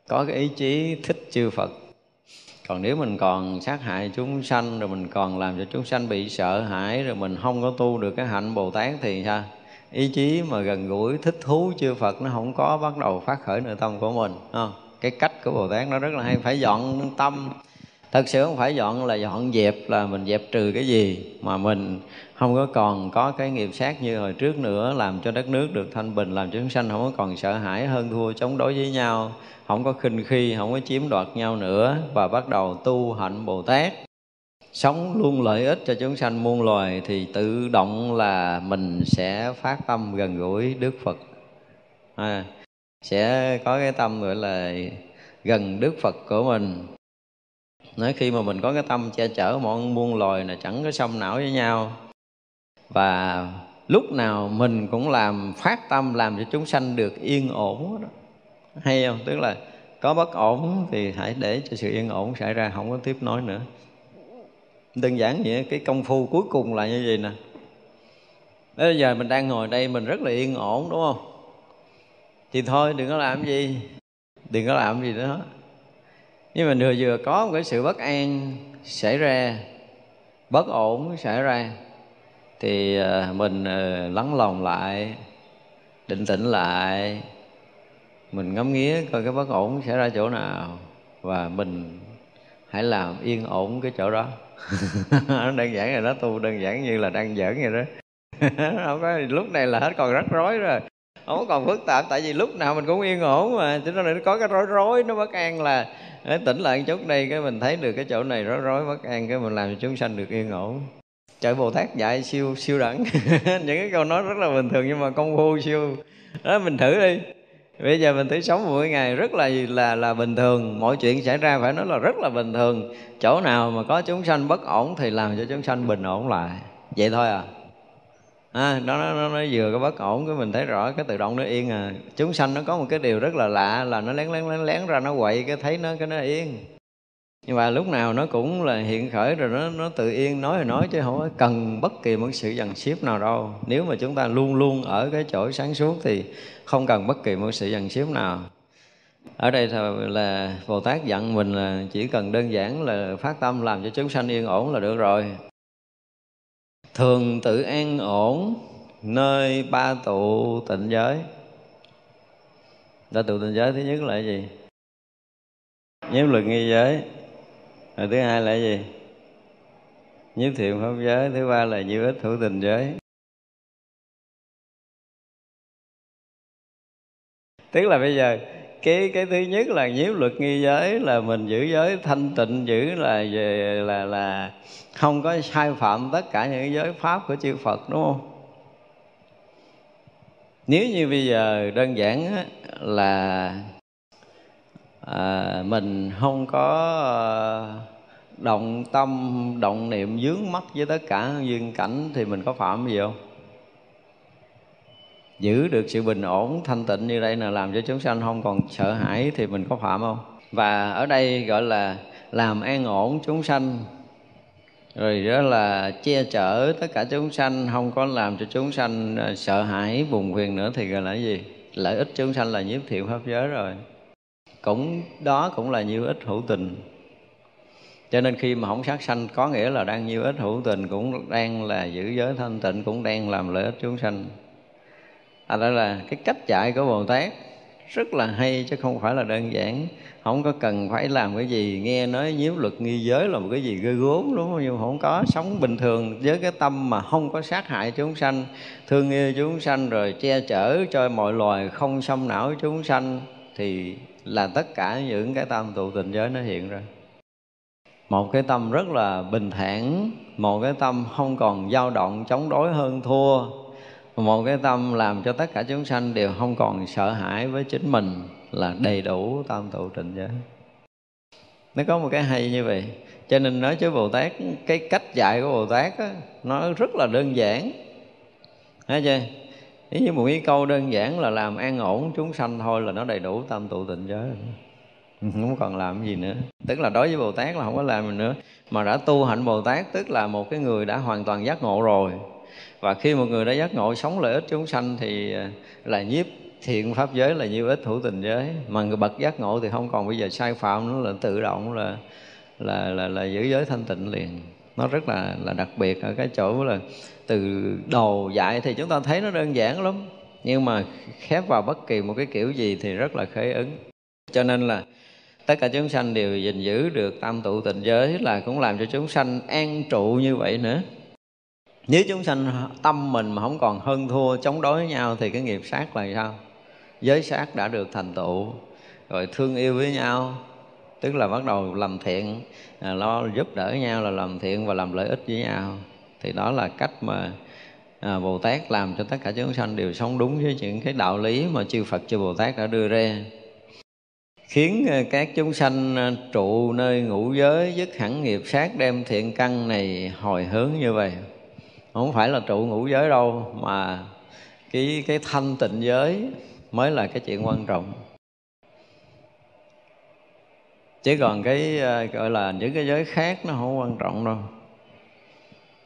có cái ý chí thích chư Phật. Còn nếu mình còn sát hại chúng sanh rồi mình còn làm cho chúng sanh bị sợ hãi rồi mình không có tu được cái hạnh Bồ Tát thì sao? Ý chí mà gần gũi thích thú chư Phật nó không có bắt đầu phát khởi nội tâm của mình không? Cái cách của Bồ Tát nó rất là hay. Phải dọn tâm. Thật sự không phải dọn là dọn dẹp là mình dẹp trừ cái gì mà mình không có còn có cái nghiệp sát như hồi trước nữa làm cho đất nước được thanh bình làm cho chúng sanh không có còn sợ hãi hơn thua chống đối với nhau không có khinh khi không có chiếm đoạt nhau nữa và bắt đầu tu hạnh bồ tát. Sống luôn lợi ích cho chúng sanh muôn loài thì tự động là mình sẽ phát tâm gần gũi đức phật. À, sẽ có cái tâm gọi là gần đức phật của mình. Nói khi mà mình có cái tâm che chở mọi muôn loài là chẳng có xông não với nhau. Và lúc nào mình cũng làm phát tâm làm cho chúng sanh được yên ổn đó. Hay không? Tức là có bất ổn thì hãy để cho sự yên ổn xảy ra, không có tiếp nối nữa. Đơn giản vậy, cái công phu cuối cùng là như vậy nè. Bây giờ mình đang ngồi đây mình rất là yên ổn, đúng không? Thì thôi, đừng có làm gì. Đừng có làm gì nữa. Nhưng mà vừa vừa có một cái sự bất an xảy ra, bất ổn xảy ra, thì ờ, mình ờ, lắng lòng lại, định tĩnh lại. Mình ngắm nghía coi cái bất ổn xảy ra chỗ nào và mình hãy làm yên ổn cái chỗ đó. Đơn giản là nó tu đơn giản như là đang giỡn vậy đó. Không có, lúc này là hết còn rắc rối rồi không còn phức tạp, tại vì lúc nào mình cũng yên ổn mà. Cho nên nó có cái rối rối, nó bất an là tỉnh lại chút đây cái mình thấy được cái chỗ này rối rối, bất an, cái mình làm cho chúng sanh được yên ổn. Trời bồ tát dạy siêu siêu đẳng. Những cái câu nói rất là bình thường nhưng mà công phu siêu. Đó, mình thử đi. Bây giờ mình thử sống mỗi ngày, rất là là là bình thường. Mọi chuyện xảy ra phải nói là rất là bình thường. Chỗ nào mà có chúng sanh bất ổn thì làm cho chúng sanh bình ổn lại. Vậy thôi à à, nó, nó, nó, nó vừa có bất ổn cái mình thấy rõ cái tự động nó yên à. Chúng sanh nó có một cái điều rất là lạ là nó lén lén lén lén ra nó quậy cái thấy nó cái nó yên. Nhưng mà lúc nào nó cũng là hiện khởi rồi nó nó tự yên nói thì nói chứ không có cần bất kỳ một sự dằn xếp nào đâu. Nếu mà chúng ta luôn luôn ở cái chỗ sáng suốt thì không cần bất kỳ một sự dằn xếp nào. Ở đây là Bồ Tát dặn mình là chỉ cần đơn giản là phát tâm làm cho chúng sanh yên ổn là được rồi thường tự an ổn, nơi ba tụ tịnh giới. Ba tụ tịnh giới thứ nhất là gì? Nhiếp luật nghi giới. Rồi thứ hai là gì? Nhiếp thiện pháp giới. Thứ ba là nhiếp ích thủ tình giới. Tức là bây giờ cái cái thứ nhất là nhiếp luật nghi giới là mình giữ giới thanh tịnh giữ là về là là không có sai phạm tất cả những giới pháp của chư Phật đúng không? Nếu như bây giờ đơn giản là à, mình không có à, động tâm động niệm dướng mắt với tất cả duyên cảnh thì mình có phạm gì không? Giữ được sự bình ổn thanh tịnh như đây là làm cho chúng sanh không còn sợ hãi thì mình có phạm không? Và ở đây gọi là làm an ổn chúng sanh. Rồi đó là che chở tất cả chúng sanh, không có làm cho chúng sanh à, sợ hãi vùng quyền nữa thì gọi là gì? Lợi ích chúng sanh là nhiếp thiện pháp giới rồi. Cũng đó cũng là nhiêu ích hữu tình. Cho nên khi mà không sát sanh, có nghĩa là đang nhiêu ích hữu tình, cũng đang là giữ giới thanh tịnh, cũng đang làm lợi ích chúng sanh à ra là cái cách chạy của bồ tát. Rất là hay chứ không phải là đơn giản. Không có cần phải làm cái gì. Nghe nói nhiễu luật nghi giới là một cái gì ghê gốm đúng không? Nhưng không có. Sống bình thường với cái tâm mà không có sát hại chúng sanh, thương yêu chúng sanh, rồi che chở cho mọi loài không xâm não chúng sanh, thì là tất cả những cái tâm tụ tình giới nó hiện ra. Một cái tâm rất là bình thản, một cái tâm không còn dao động, chống đối hơn thua một cái tâm làm cho tất cả chúng sanh đều không còn sợ hãi với chính mình là đầy đủ tam tụ trình giới. Nó có một cái hay như vậy. Cho nên nói với bồ tát cái cách dạy của bồ tát á, nó rất là đơn giản. Thấy chưa? Ý như một cái câu đơn giản là làm an ổn chúng sanh thôi là nó đầy đủ tam tụ tịnh giới. Không còn làm gì nữa. Tức là đối với bồ tát là không có làm gì nữa. Mà đã tu hạnh bồ tát tức là một cái người đã hoàn toàn giác ngộ rồi và khi một người đã giác ngộ sống lợi ích chúng sanh thì à, là nhiếp thiện pháp giới là nhiêu ích hữu tình giới. Mà người bậc giác ngộ thì không còn. Bây giờ sai phạm nữa là tự động là là là, là giữ giới thanh tịnh liền. Nó rất là là đặc biệt ở cái chỗ là từ đầu dạy thì chúng ta thấy nó đơn giản lắm. Nhưng mà khép vào bất kỳ một cái kiểu gì thì rất là khế ứng cho nên là tất cả chúng sanh đều gìn giữ được tam tụ tịnh giới là cũng làm cho chúng sanh an trụ như vậy nữa nếu chúng sanh tâm mình mà không còn hơn thua chống đối với nhau thì cái nghiệp sát là sao? Giới sát đã được thành tựu rồi thương yêu với nhau tức là bắt đầu làm thiện à, lo giúp đỡ nhau là làm thiện và làm lợi ích với nhau. Thì đó là cách mà à, Bồ Tát làm cho tất cả chúng sanh đều sống đúng với những cái đạo lý mà chư Phật chư Bồ Tát đã đưa ra. Khiến à, các chúng sanh à, trụ nơi ngũ giới dứt hẳn nghiệp sát đem thiện căn này hồi hướng như vậy không phải là trụ ngũ giới đâu, mà cái cái thanh tịnh giới mới là cái chuyện quan trọng. Chứ còn cái ờ, gọi là những cái giới khác nó không quan trọng đâu.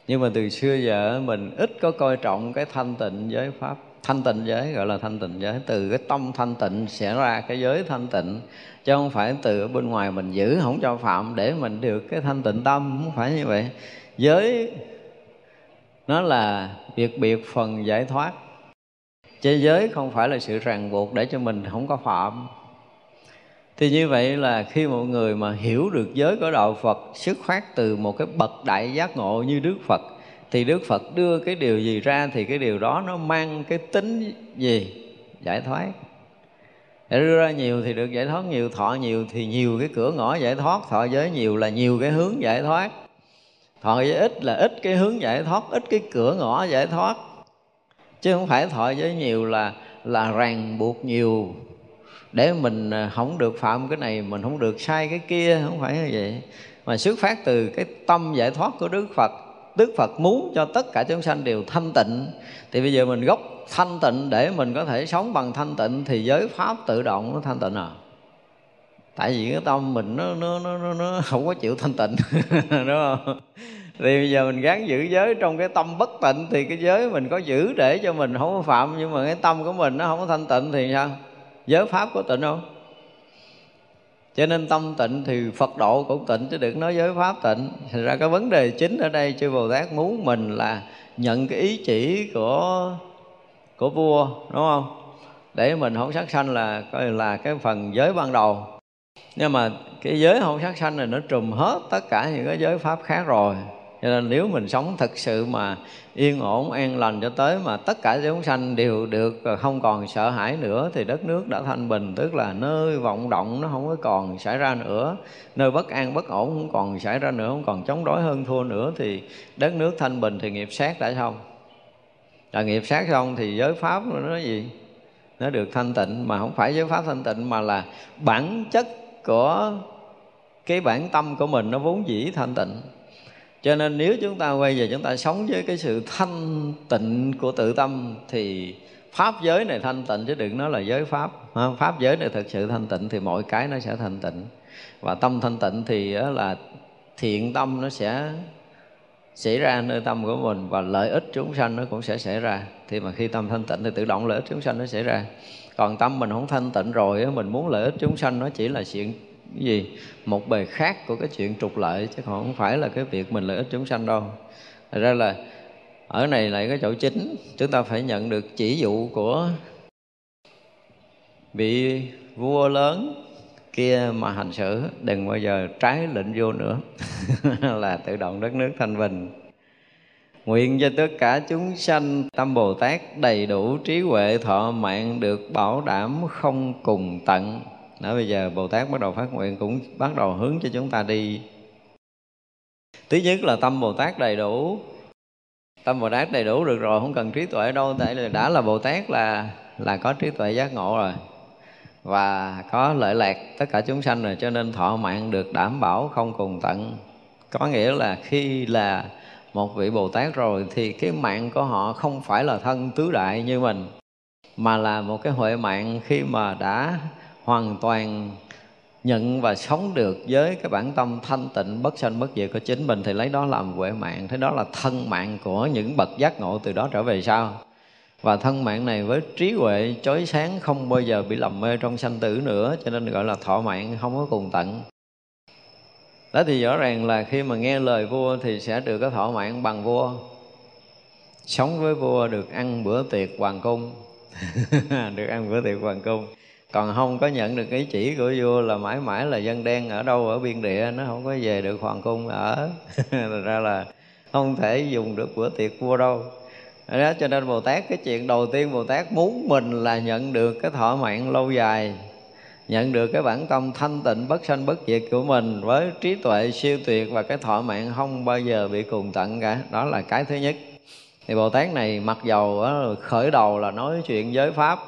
Nhưng mà từ xưa giờ mình ít có coi trọng cái thanh tịnh giới pháp. Thanh tịnh giới gọi là thanh tịnh giới. Từ cái tâm thanh tịnh sẽ ra cái giới thanh tịnh. Chứ không phải từ ở bên ngoài mình giữ, không cho phạm để mình được cái thanh tịnh tâm. Không phải như vậy. Giới nó là việc biệt phần giải thoát. Chứ giới không phải là sự ràng buộc để cho mình không có phạm. Thì như vậy là khi một người mà hiểu được giới của đạo Phật, xuất phát từ một cái bậc đại giác ngộ như Đức Phật, thì Đức Phật đưa cái điều gì ra thì cái điều đó nó mang cái tính gì? Giải thoát. Để đưa ra nhiều thì được giải thoát, nhiều thọ nhiều thì nhiều cái cửa ngõ giải thoát, thọ giới nhiều là nhiều cái hướng giải thoát thọ giới ít là ít cái hướng giải thoát, ít cái cửa ngõ giải thoát. Chứ không phải thọ giới nhiều là là ràng buộc nhiều. Để mình à, không được phạm cái này, mình không được sai cái kia, không phải như vậy. Mà xuất phát từ cái tâm giải thoát của Đức Phật Đức Phật muốn cho tất cả chúng sanh đều thanh tịnh. Thì bây giờ mình gốc thanh tịnh để mình có thể sống bằng thanh tịnh, thì giới pháp tự động nó thanh tịnh à tại vì cái tâm mình nó nó nó nó, nó không có chịu thanh tịnh đúng không? Thì bây giờ mình gắng giữ giới trong cái tâm bất tịnh thì cái giới mình có giữ để cho mình không có phạm nhưng mà cái tâm của mình nó không có thanh tịnh thì sao? Giới pháp có tịnh không? Cho nên tâm tịnh thì Phật độ cũng tịnh chứ đừng nói giới pháp tịnh. Thành ra cái vấn đề chính ở đây chư Bồ Tát muốn mình là nhận cái ý chỉ của của vua đúng không? Để mình không sát sanh là coi là cái phần giới ban đầu nhưng mà cái giới không sát sanh này nó trùm hết tất cả những cái giới pháp khác rồi, cho nên nếu mình sống thật sự mà yên ổn, an lành cho tới mà tất cả chúng sanh đều được không còn sợ hãi nữa, thì đất nước đã thanh bình, tức là nơi vọng động nó không có còn xảy ra nữa, nơi bất an, bất ổn không còn xảy ra nữa, không còn chống đối hơn thua nữa, thì đất nước thanh bình thì nghiệp sát đã xong. Là nghiệp sát xong thì giới pháp nó gì? Nó được thanh tịnh, mà không phải giới pháp thanh tịnh mà là bản chất của cái bản tâm của mình nó vốn dĩ thanh tịnh. Cho nên nếu chúng ta quay về chúng ta sống với cái sự thanh tịnh của tự tâm thì pháp giới này thanh tịnh chứ đừng nói là giới pháp pháp giới này thực sự thanh tịnh thì mọi cái nó sẽ thanh tịnh. Và tâm thanh tịnh thì là thiện tâm nó sẽ xảy ra nơi tâm của mình và lợi ích chúng sanh nó cũng sẽ xảy ra. Thì mà khi tâm thanh tịnh thì tự động lợi ích chúng sanh nó xảy ra còn tâm mình không thanh tịnh rồi mình muốn lợi ích chúng sanh nó chỉ là chuyện cái gì? Một bề khác của cái chuyện trục lợi, chứ còn không phải là cái việc mình lợi ích chúng sanh đâu. Thật ra là ở này lại cái chỗ chính, chúng ta phải nhận được chỉ dụ của vị vua lớn kia mà hành xử. Đừng bao giờ trái lệnh vua nữa. Là tự động đất nước thanh bình. Nguyện cho tất cả chúng sanh tâm Bồ Tát đầy đủ trí huệ thọ mạng được bảo đảm không cùng tận. Đó bây giờ bồ tát bắt đầu phát nguyện cũng bắt đầu hướng cho chúng ta đi. Thứ nhất là tâm bồ tát đầy đủ. Tâm bồ tát đầy đủ được rồi, không cần trí tuệ đâu, tại là đã là bồ tát là là có trí tuệ giác ngộ rồi. Và có lợi lạc tất cả chúng sanh rồi, cho nên thọ mạng được đảm bảo không cùng tận. Có nghĩa là khi là một vị bồ tát rồi thì cái mạng của họ không phải là thân tứ đại như mình, mà là một cái huệ mạng khi mà đã hoàn toàn nhận và sống được với cái bản tâm thanh tịnh, bất sanh, bất diệt của chính mình, thì lấy đó làm huệ mạng. Thế đó là thân mạng của những bậc giác ngộ từ đó trở về sau. Và thân mạng này với trí huệ chói sáng không bao giờ bị lầm mê trong sanh tử nữa, cho nên gọi là thọ mạng, không có cùng tận đó thì rõ ràng là khi mà nghe lời vua thì sẽ được cái thọ mạng bằng vua. Sống với vua được ăn bữa tiệc hoàng cung. Được ăn bữa tiệc hoàng cung. Còn không có nhận được ý chỉ của vua là mãi mãi là dân đen ở đâu ở biên địa, nó không có về được hoàng cung ở. Thật ra là không thể dùng được bữa tiệc vua đâu. Đó, cho nên bồ tát, cái chuyện đầu tiên bồ tát muốn mình là nhận được cái thọ mạng lâu dài nhận được cái bản tâm thanh tịnh, bất sanh, bất diệt của mình với trí tuệ siêu tuyệt và cái thọ mạng không bao giờ bị cùng tận cả. Đó là cái thứ nhất. Thì bồ tát này mặc dầu khởi đầu là nói chuyện giới pháp,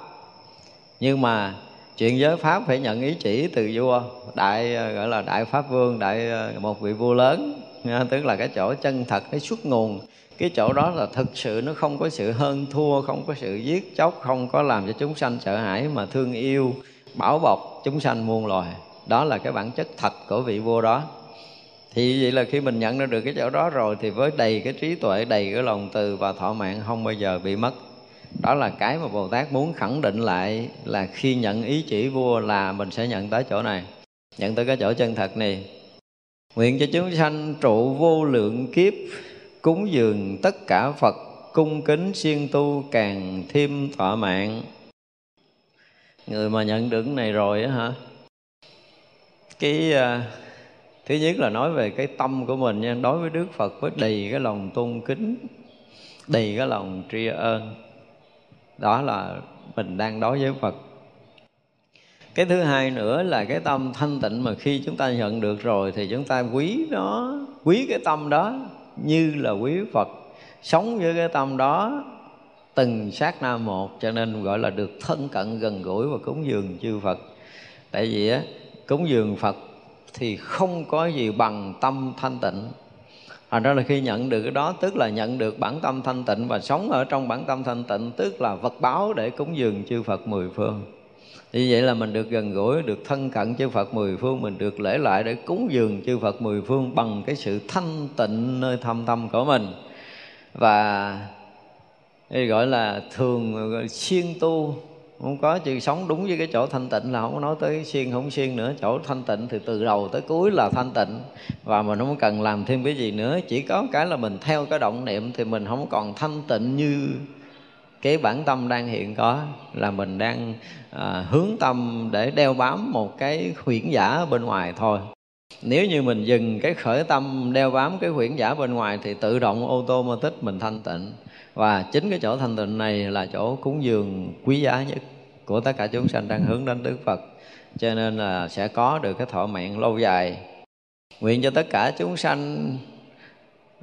nhưng mà chuyện giới pháp phải nhận ý chỉ từ vua, đại à, gọi là đại pháp vương, đại à, một vị vua lớn tức là cái chỗ chân thật, cái xuất nguồn. Cái chỗ đó là thực sự, nó không có sự hơn thua, không có sự giết chóc, không có làm cho chúng sanh sợ hãi mà thương yêu bảo bọc chúng sanh muôn loài. Đó là cái bản chất thật của vị vua đó. Thì vậy là khi mình nhận ra được cái chỗ đó rồi thì với đầy cái trí tuệ, đầy cái lòng từ và thọ mạng không bao giờ bị mất. Đó là cái mà bồ tát muốn khẳng định lại là khi nhận ý chỉ vua là mình sẽ nhận tới chỗ này. Nhận tới cái chỗ chân thật này. Nguyện cho chúng sanh trụ vô lượng kiếp, cúng dường tất cả phật, cung kính siêng tu càng thêm thọ mạng người mà nhận được cái này rồi á hả? Cái uh, thứ nhất là nói về cái tâm của mình nha. Đối với đức phật với đầy cái lòng tôn kính đầy cái lòng tri ân. Đó là mình đang đối với phật. Cái thứ hai nữa là cái tâm thanh tịnh mà khi chúng ta nhận được rồi thì chúng ta quý nó quý cái tâm đó như là quý phật. Sống với cái tâm đó từng sát na một cho nên gọi là được thân cận gần gũi và cúng dường chư phật tại vì á cúng dường phật thì không có gì bằng tâm thanh tịnh Thành ra là khi nhận được cái đó tức là nhận được bản tâm thanh tịnh và sống ở trong bản tâm thanh tịnh tức là vật báo để cúng dường chư Phật mười phương. Như vậy là mình được gần gũi, được thân cận chư Phật mười phương, mình được lễ lại để cúng dường chư Phật mười phương bằng cái sự thanh tịnh nơi thâm tâm của mình. Và gọi là thường siêng tu. Không có chữ sống đúng với cái chỗ thanh tịnh là không có nói tới xuyên không xuyên nữa. Chỗ thanh tịnh thì từ đầu tới cuối là thanh tịnh. Và mình không cần làm thêm cái gì nữa. Chỉ có cái là mình theo cái động niệm thì mình không còn thanh tịnh như cái bản tâm đang hiện có. Là mình đang à, hướng tâm để đeo bám một cái huyễn giả bên ngoài thôi. Nếu như mình dừng cái khởi tâm đeo bám cái huyễn giả bên ngoài thì tự động ô tô mô tích mình thanh tịnh và chính cái chỗ thanh tịnh này là chỗ cúng dường quý giá nhất của tất cả chúng sanh đang hướng đến Đức Phật. Cho nên là sẽ có được cái thọ mạng lâu dài. Nguyện cho tất cả chúng sanh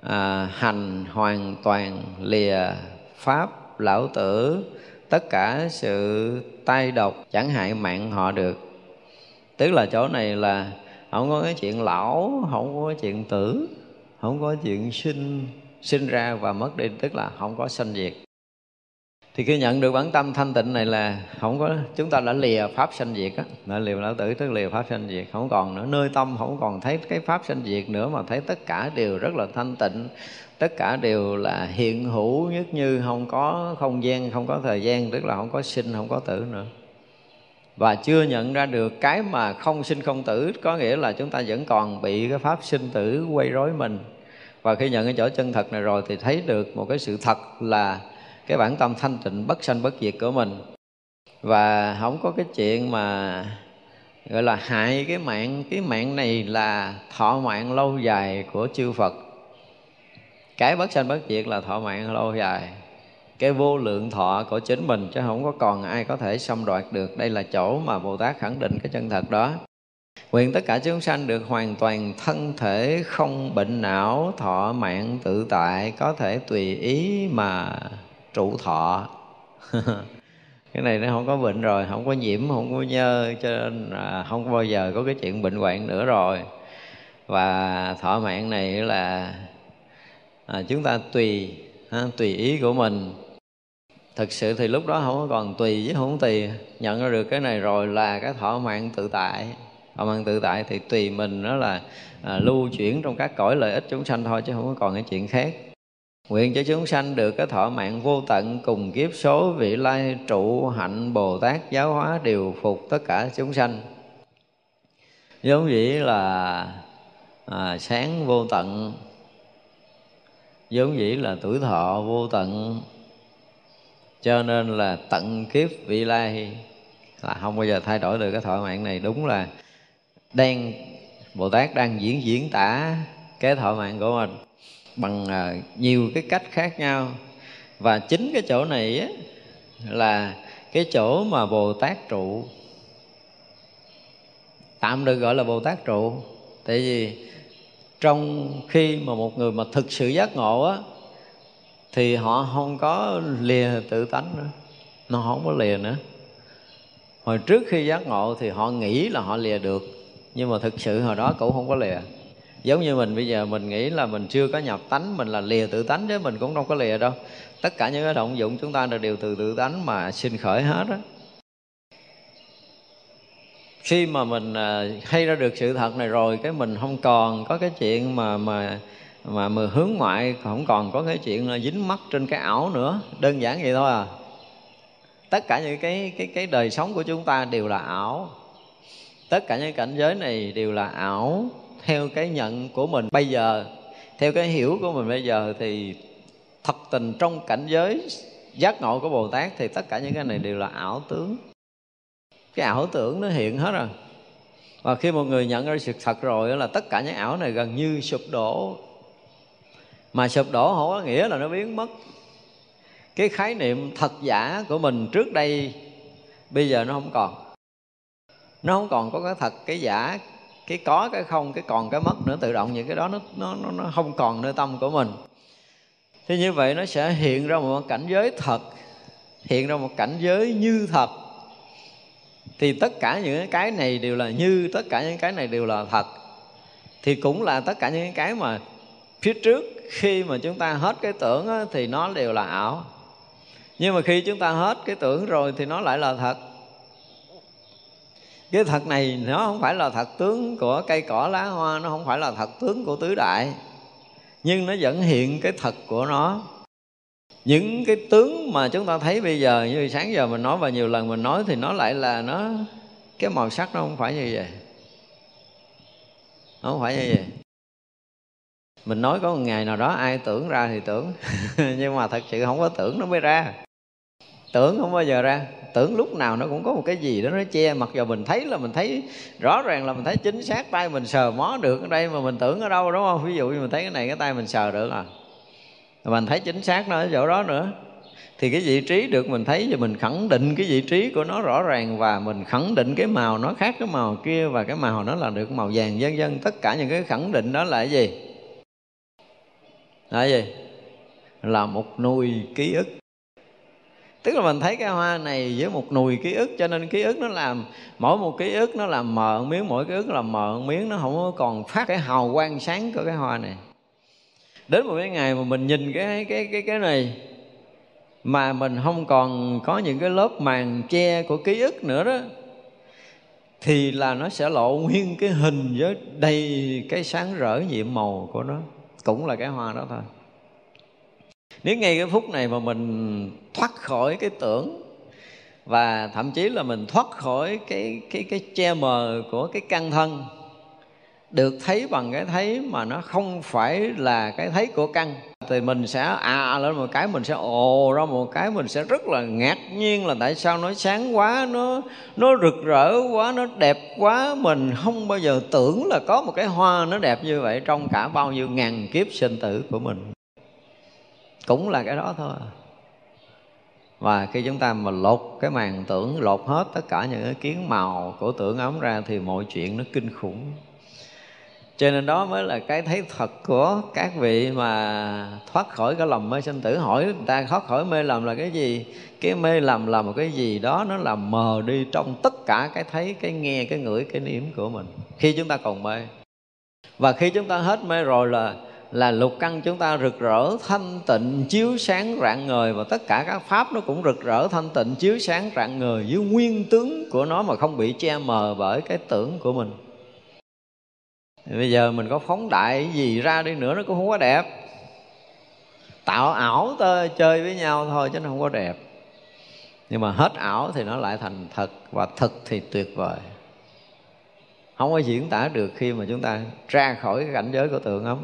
à, hành hoàn toàn lìa pháp lão tử tất cả sự tai độc chẳng hại mạng họ được. Tức là chỗ này là không có cái chuyện lão không có cái chuyện tử không có chuyện sinh sinh ra và mất đi, tức là không có sanh diệt. Thì khi nhận được bản tâm thanh tịnh này là không có, chúng ta đã lìa pháp sanh diệt á. Đã lìa lão tử tức lìa pháp sanh diệt, không còn nữa. Nơi tâm không còn thấy cái pháp sanh diệt nữa mà thấy tất cả đều rất là thanh tịnh. Tất cả đều là hiện hữu, nhất như không có không gian, không có thời gian, tức là không có sinh, không có tử nữa. Và chưa nhận ra được cái mà không sinh không tử, có nghĩa là chúng ta vẫn còn bị cái pháp sinh tử quay rối mình và khi nhận cái chỗ chân thật này rồi thì thấy được một cái sự thật là cái bản tâm thanh tịnh, bất sanh bất diệt của mình. Và không có cái chuyện mà, gọi là, hại cái mạng cái mạng này là thọ mạng lâu dài của chư Phật. Cái bất sanh bất diệt là thọ mạng lâu dài. Cái vô lượng thọ của chính mình, chứ không có còn ai có thể xâm đoạt được. Đây là chỗ mà bồ tát khẳng định cái chân thật đó nguyện tất cả chúng sanh được hoàn toàn thân thể không bệnh não thọ mạng tự tại có thể tùy ý mà trụ thọ. Cái này nó không có bệnh rồi không có nhiễm không có nhơ cho nên là không bao giờ có cái chuyện bệnh hoạn nữa rồi. Và thọ mạng này là à, chúng ta tùy ha, tùy ý của mình. Thực sự thì lúc đó không còn tùy với không tùy nhận ra được cái này rồi là cái thọ mạng tự tại thọ mạng tự tại thì tùy mình đó là à, lưu chuyển trong các cõi lợi ích chúng sanh thôi chứ không có còn cái chuyện khác. Nguyện cho chúng sanh được cái thọ mạng vô tận cùng kiếp số vị lai trụ hạnh Bồ Tát giáo hóa điều phục tất cả chúng sanh. Giống vậy là à, sáng vô tận, giống vậy là tuổi thọ vô tận, cho nên là tận kiếp vị lai là không bao giờ thay đổi được cái thọ mạng này. Đúng là đang Bồ Tát đang diễn diễn tả cái thọ mạng của mình bằng à, nhiều cái cách khác nhau. Và chính cái chỗ này á, là cái chỗ mà bồ tát trụ. Tạm được gọi là bồ tát trụ tại vì trong khi mà một người mà thực sự giác ngộ á thì họ không có lìa tự tánh nữa. Nó không có lìa nữa. Hồi trước khi giác ngộ thì họ nghĩ là họ lìa được nhưng mà thực sự hồi đó cũng không có lìa. Giống như mình bây giờ, mình nghĩ là mình chưa có nhập tánh, mình là lìa tự tánh chứ, mình cũng đâu có lìa đâu. Tất cả những cái động dụng chúng ta đều từ tự tánh mà sinh khởi hết á. Khi mà mình à, hay ra được sự thật này rồi, cái mình không còn có cái chuyện mà mà mà mà hướng ngoại, không còn có cái chuyện là dính mắt trên cái ảo nữa. Đơn giản vậy thôi à. Tất cả những cái cái cái đời sống của chúng ta đều là ảo tất cả những cảnh giới này đều là ảo theo cái nhận của mình. Bây giờ, theo cái hiểu của mình bây giờ thì thật tình trong cảnh giới giác ngộ của bồ tát thì tất cả những cái này đều là ảo tướng cái ảo tưởng nó hiện hết rồi. Và khi một người nhận ra sự thật rồi là tất cả những ảo này gần như sụp đổ. Mà sụp đổ không có nghĩa là nó biến mất. Cái khái niệm thật giả của mình trước đây bây giờ nó không còn nó không còn có cái thật cái giả cái có cái không cái còn cái mất nữa. Tự động những cái đó nó nó nó không còn nơi tâm của mình. Thì như vậy nó sẽ hiện ra một cảnh giới thật hiện ra một cảnh giới như thật. Thì tất cả những cái này đều là như tất cả những cái này đều là thật. Thì cũng là tất cả những cái mà phía trước khi mà chúng ta hết cái tưởng á, thì nó đều là ảo. Nhưng mà khi chúng ta hết cái tưởng rồi thì nó lại là thật cái thật này nó không phải là thật tướng của cây cỏ lá hoa, nó không phải là thật tướng của tứ đại. Nhưng nó vẫn hiện cái thật của nó. Những cái tướng mà chúng ta thấy bây giờ, như sáng giờ mình nói và nhiều lần mình nói thì nó lại là nó, cái màu sắc nó không phải như vậy. Nó không phải như vậy. Mình nói có một ngày nào đó ai tưởng ra thì tưởng. Nhưng mà thật sự không có tưởng nó mới ra. Tưởng không bao giờ ra tưởng lúc nào nó cũng có một cái gì đó nó che, mặc dù mình thấy là mình thấy rõ ràng là mình thấy chính xác, tay mình sờ mó được ở đây mà mình tưởng ở đâu, đúng không? Ví dụ như mình thấy cái này, cái tay mình sờ được à. Mình thấy chính xác nó ở chỗ đó nữa. Thì cái vị trí được mình thấy và mình khẳng định cái vị trí của nó rõ ràng và mình khẳng định cái màu nó khác cái màu kia và cái màu nó là được màu vàng vân vân. Tất cả những cái khẳng định đó là cái gì? Là cái gì? Là một nuôi ký ức tức là mình thấy cái hoa này với một nùi ký ức, cho nên ký ức nó làm, mỗi một ký ức nó làm mờ miếng, mỗi ký ức làm mờ miếng, nó không còn phát cái hào quang sáng của cái hoa này. Đến một cái ngày mà mình nhìn cái cái cái cái này, mà mình không còn có những cái lớp màn che của ký ức nữa đó, thì là nó sẽ lộ nguyên cái hình với đầy cái sáng rỡ nhiệm màu của nó. Cũng là cái hoa đó thôi nếu ngay cái phút này mà mình thoát khỏi cái tưởng và thậm chí là mình thoát khỏi cái cái cái che mờ của cái căn thân được thấy bằng cái thấy mà nó không phải là cái thấy của căn thì mình sẽ à, à lên một cái mình sẽ ồ ra một cái mình sẽ rất là ngạc nhiên là tại sao nó sáng quá nó nó rực rỡ quá nó đẹp quá. Mình không bao giờ tưởng là có một cái hoa nó đẹp như vậy trong cả bao nhiêu ngàn kiếp sinh tử của mình cũng là cái đó thôi. Và khi chúng ta mà lột cái màn tưởng, lột hết tất cả những cái kiến màu của tưởng ấm ra thì mọi chuyện nó kinh khủng. Cho nên đó mới là cái thấy thật của các vị mà thoát khỏi cái lầm mê sinh tử. Hỏi người ta thoát khỏi mê lầm là cái gì? Cái mê lầm là một cái gì đó, nó làm mờ đi trong tất cả cái thấy, cái nghe, cái ngửi, cái niệm của mình. Khi chúng ta còn mê. Và khi chúng ta hết mê rồi là là lục căn chúng ta rực rỡ, thanh tịnh, chiếu sáng rạng ngời và tất cả các pháp nó cũng rực rỡ, thanh tịnh, chiếu sáng rạng ngời với nguyên tướng của nó mà không bị che mờ bởi cái tưởng của mình. Bây giờ mình có phóng đại gì ra đi nữa nó cũng không có đẹp. Tạo ảo tơ chơi với nhau thôi chứ nó không có đẹp. Nhưng mà hết ảo thì nó lại thành thật và thật thì tuyệt vời. Không có diễn tả được khi mà chúng ta ra khỏi cái cảnh giới của tượng ấm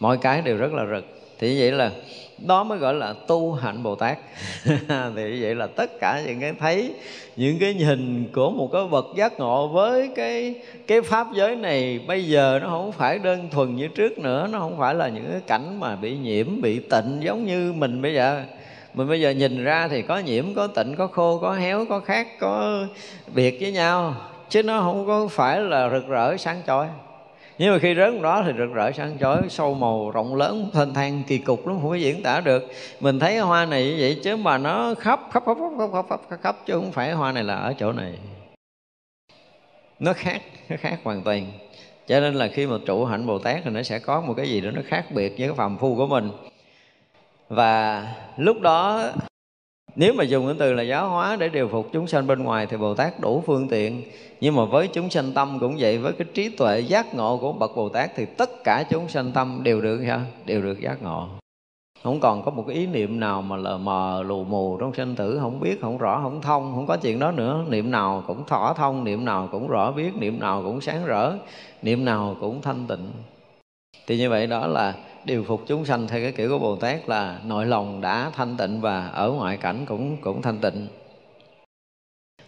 mọi cái đều rất là rực. Thì vậy là, đó mới gọi là tu hạnh bồ tát. Thì vậy là tất cả những cái thấy, những cái nhìn của một cái vật giác ngộ với cái cái pháp giới này bây giờ nó không phải đơn thuần như trước nữa, nó không phải là những cái cảnh mà bị nhiễm, bị tịnh giống như mình bây giờ. Mình bây giờ nhìn ra thì có nhiễm, có tịnh, có khô, có héo, có khác, có biệt với nhau, chứ nó không có phải là rực rỡ, sáng chói nhưng mà khi rớt đó thì rực rỡ sáng chói sâu màu rộng lớn thênh thang kỳ cục lắm không có diễn tả được. Mình thấy hoa này như vậy chứ mà nó khắp khắp khắp khắp khắp khắp, khắp, khắp chứ không phải hoa này là ở chỗ này. Nó khác nó khác hoàn toàn. Cho nên là khi mà trụ hạnh bồ tát thì nó sẽ có một cái gì đó nó khác biệt với cái phàm phu của mình. Và lúc đó nếu mà dùng cái từ là giáo hóa để điều phục chúng sanh bên ngoài thì bồ tát đủ phương tiện. Nhưng mà với chúng sanh tâm cũng vậy, với cái trí tuệ giác ngộ của bậc bồ tát thì tất cả chúng sanh tâm đều được ha đều được giác ngộ. Không còn có một cái ý niệm nào mà lờ mờ, lù mù trong sanh tử, không biết, không rõ, không thông, không có chuyện đó nữa. Niệm nào cũng thỏa thông, niệm nào cũng rõ biết, niệm nào cũng sáng rỡ, niệm nào cũng thanh tịnh. Thì như vậy đó là điều phục chúng sanh theo cái kiểu của Bồ Tát là nội lòng đã thanh tịnh và ở ngoại cảnh cũng cũng thanh tịnh.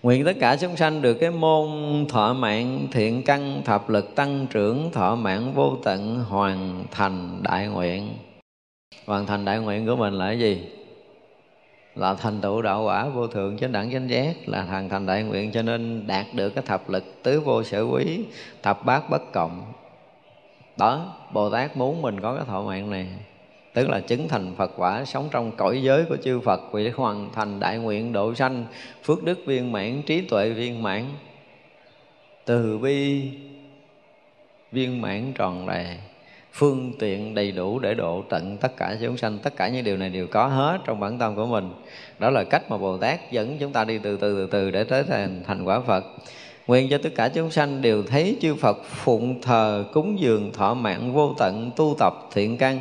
Nguyện tất cả chúng sanh được cái môn thọ mạng thiện căn, thập lực tăng trưởng, thọ mạng vô tận hoàn thành đại nguyện. Hoàn thành đại nguyện của mình là cái gì? Là thành tựu đạo quả vô thượng chánh đẳng chánh giác, là hoàn thành đại nguyện cho nên đạt được cái thập lực tứ vô sở quý, thập bát bất cộng đó, bồ tát muốn mình có cái thọ mạng này. Tức là chứng thành phật quả, sống trong cõi giới của chư phật, vì hoàn thành đại nguyện độ sanh, phước đức viên mãn, trí tuệ viên mãn. Từ bi viên mãn tròn đầy, phương tiện đầy đủ để độ tận tất cả chúng sanh. Tất cả những điều này đều có hết trong bản tâm của mình. Đó là cách mà bồ tát dẫn chúng ta đi từ từ từ từ để tới thành thành quả phật. Nguyện cho tất cả chúng sanh đều thấy chư Phật phụng thờ, cúng dường, thọ mạng, vô tận, tu tập, thiện căn.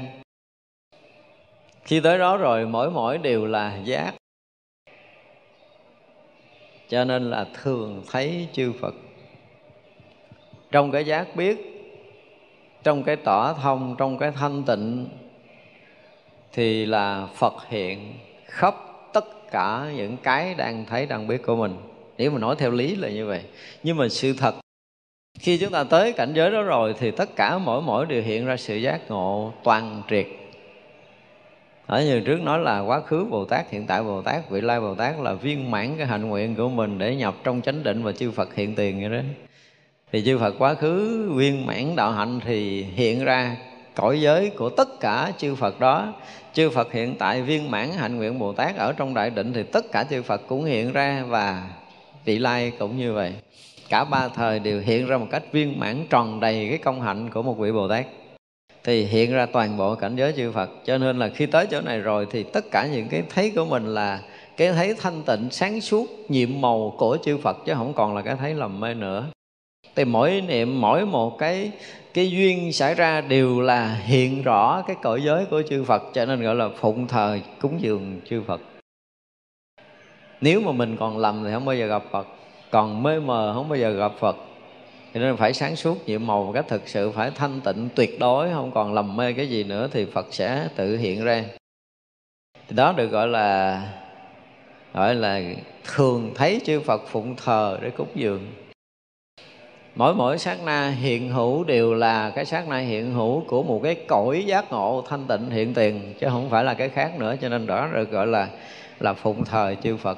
Khi tới đó rồi, mỗi mỗi đều là giác. Cho nên là thường thấy chư phật. Trong cái giác biết, trong cái tỏ thông, trong cái thanh tịnh, thì là phật hiện khắp tất cả những cái đang thấy, đang biết của mình nếu mà nói theo lý là như vậy nhưng mà sự thật khi chúng ta tới cảnh giới đó rồi thì tất cả mỗi mỗi đều hiện ra sự giác ngộ toàn triệt ở như trước nói là quá khứ Bồ Tát, hiện tại Bồ Tát, vị lai Bồ Tát là viên mãn cái hạnh nguyện của mình để nhập trong chánh định và chư Phật hiện tiền vậy đó. Thì chư Phật quá khứ viên mãn đạo hạnh thì hiện ra cõi giới của tất cả chư Phật đó. Chư Phật hiện tại viên mãn hạnh nguyện Bồ Tát ở trong đại định thì tất cả chư Phật cũng hiện ra và vị lai cũng như vậy. Cả ba thời đều hiện ra một cách viên mãn tròn đầy cái công hạnh của một vị Bồ Tát. Thì hiện ra toàn bộ cảnh giới chư Phật. Cho nên là khi tới chỗ này rồi thì tất cả những cái thấy của mình là cái thấy thanh tịnh, sáng suốt, nhiệm màu của chư Phật chứ không còn là cái thấy lầm mê nữa. Thì mỗi niệm, mỗi một cái cái duyên xảy ra đều là hiện rõ cái cõi giới của chư Phật. Cho nên gọi là phụng thờ cúng dường chư Phật nếu mà mình còn lầm thì không bao giờ gặp Phật. Còn mê mờ không bao giờ gặp Phật. Cho nên phải sáng suốt nhiệm màu một cách thực sự, phải thanh tịnh, tuyệt đối, không còn lầm mê cái gì nữa thì phật sẽ tự hiện ra. Thì đó được gọi là gọi là thường thấy chư phật phụng thờ để cúng dường. Mỗi mỗi sát na hiện hữu đều là cái sát na hiện hữu của một cái cõi giác ngộ thanh tịnh hiện tiền, chứ không phải là cái khác nữa. Cho nên đó được gọi là là phụng thờ chư phật.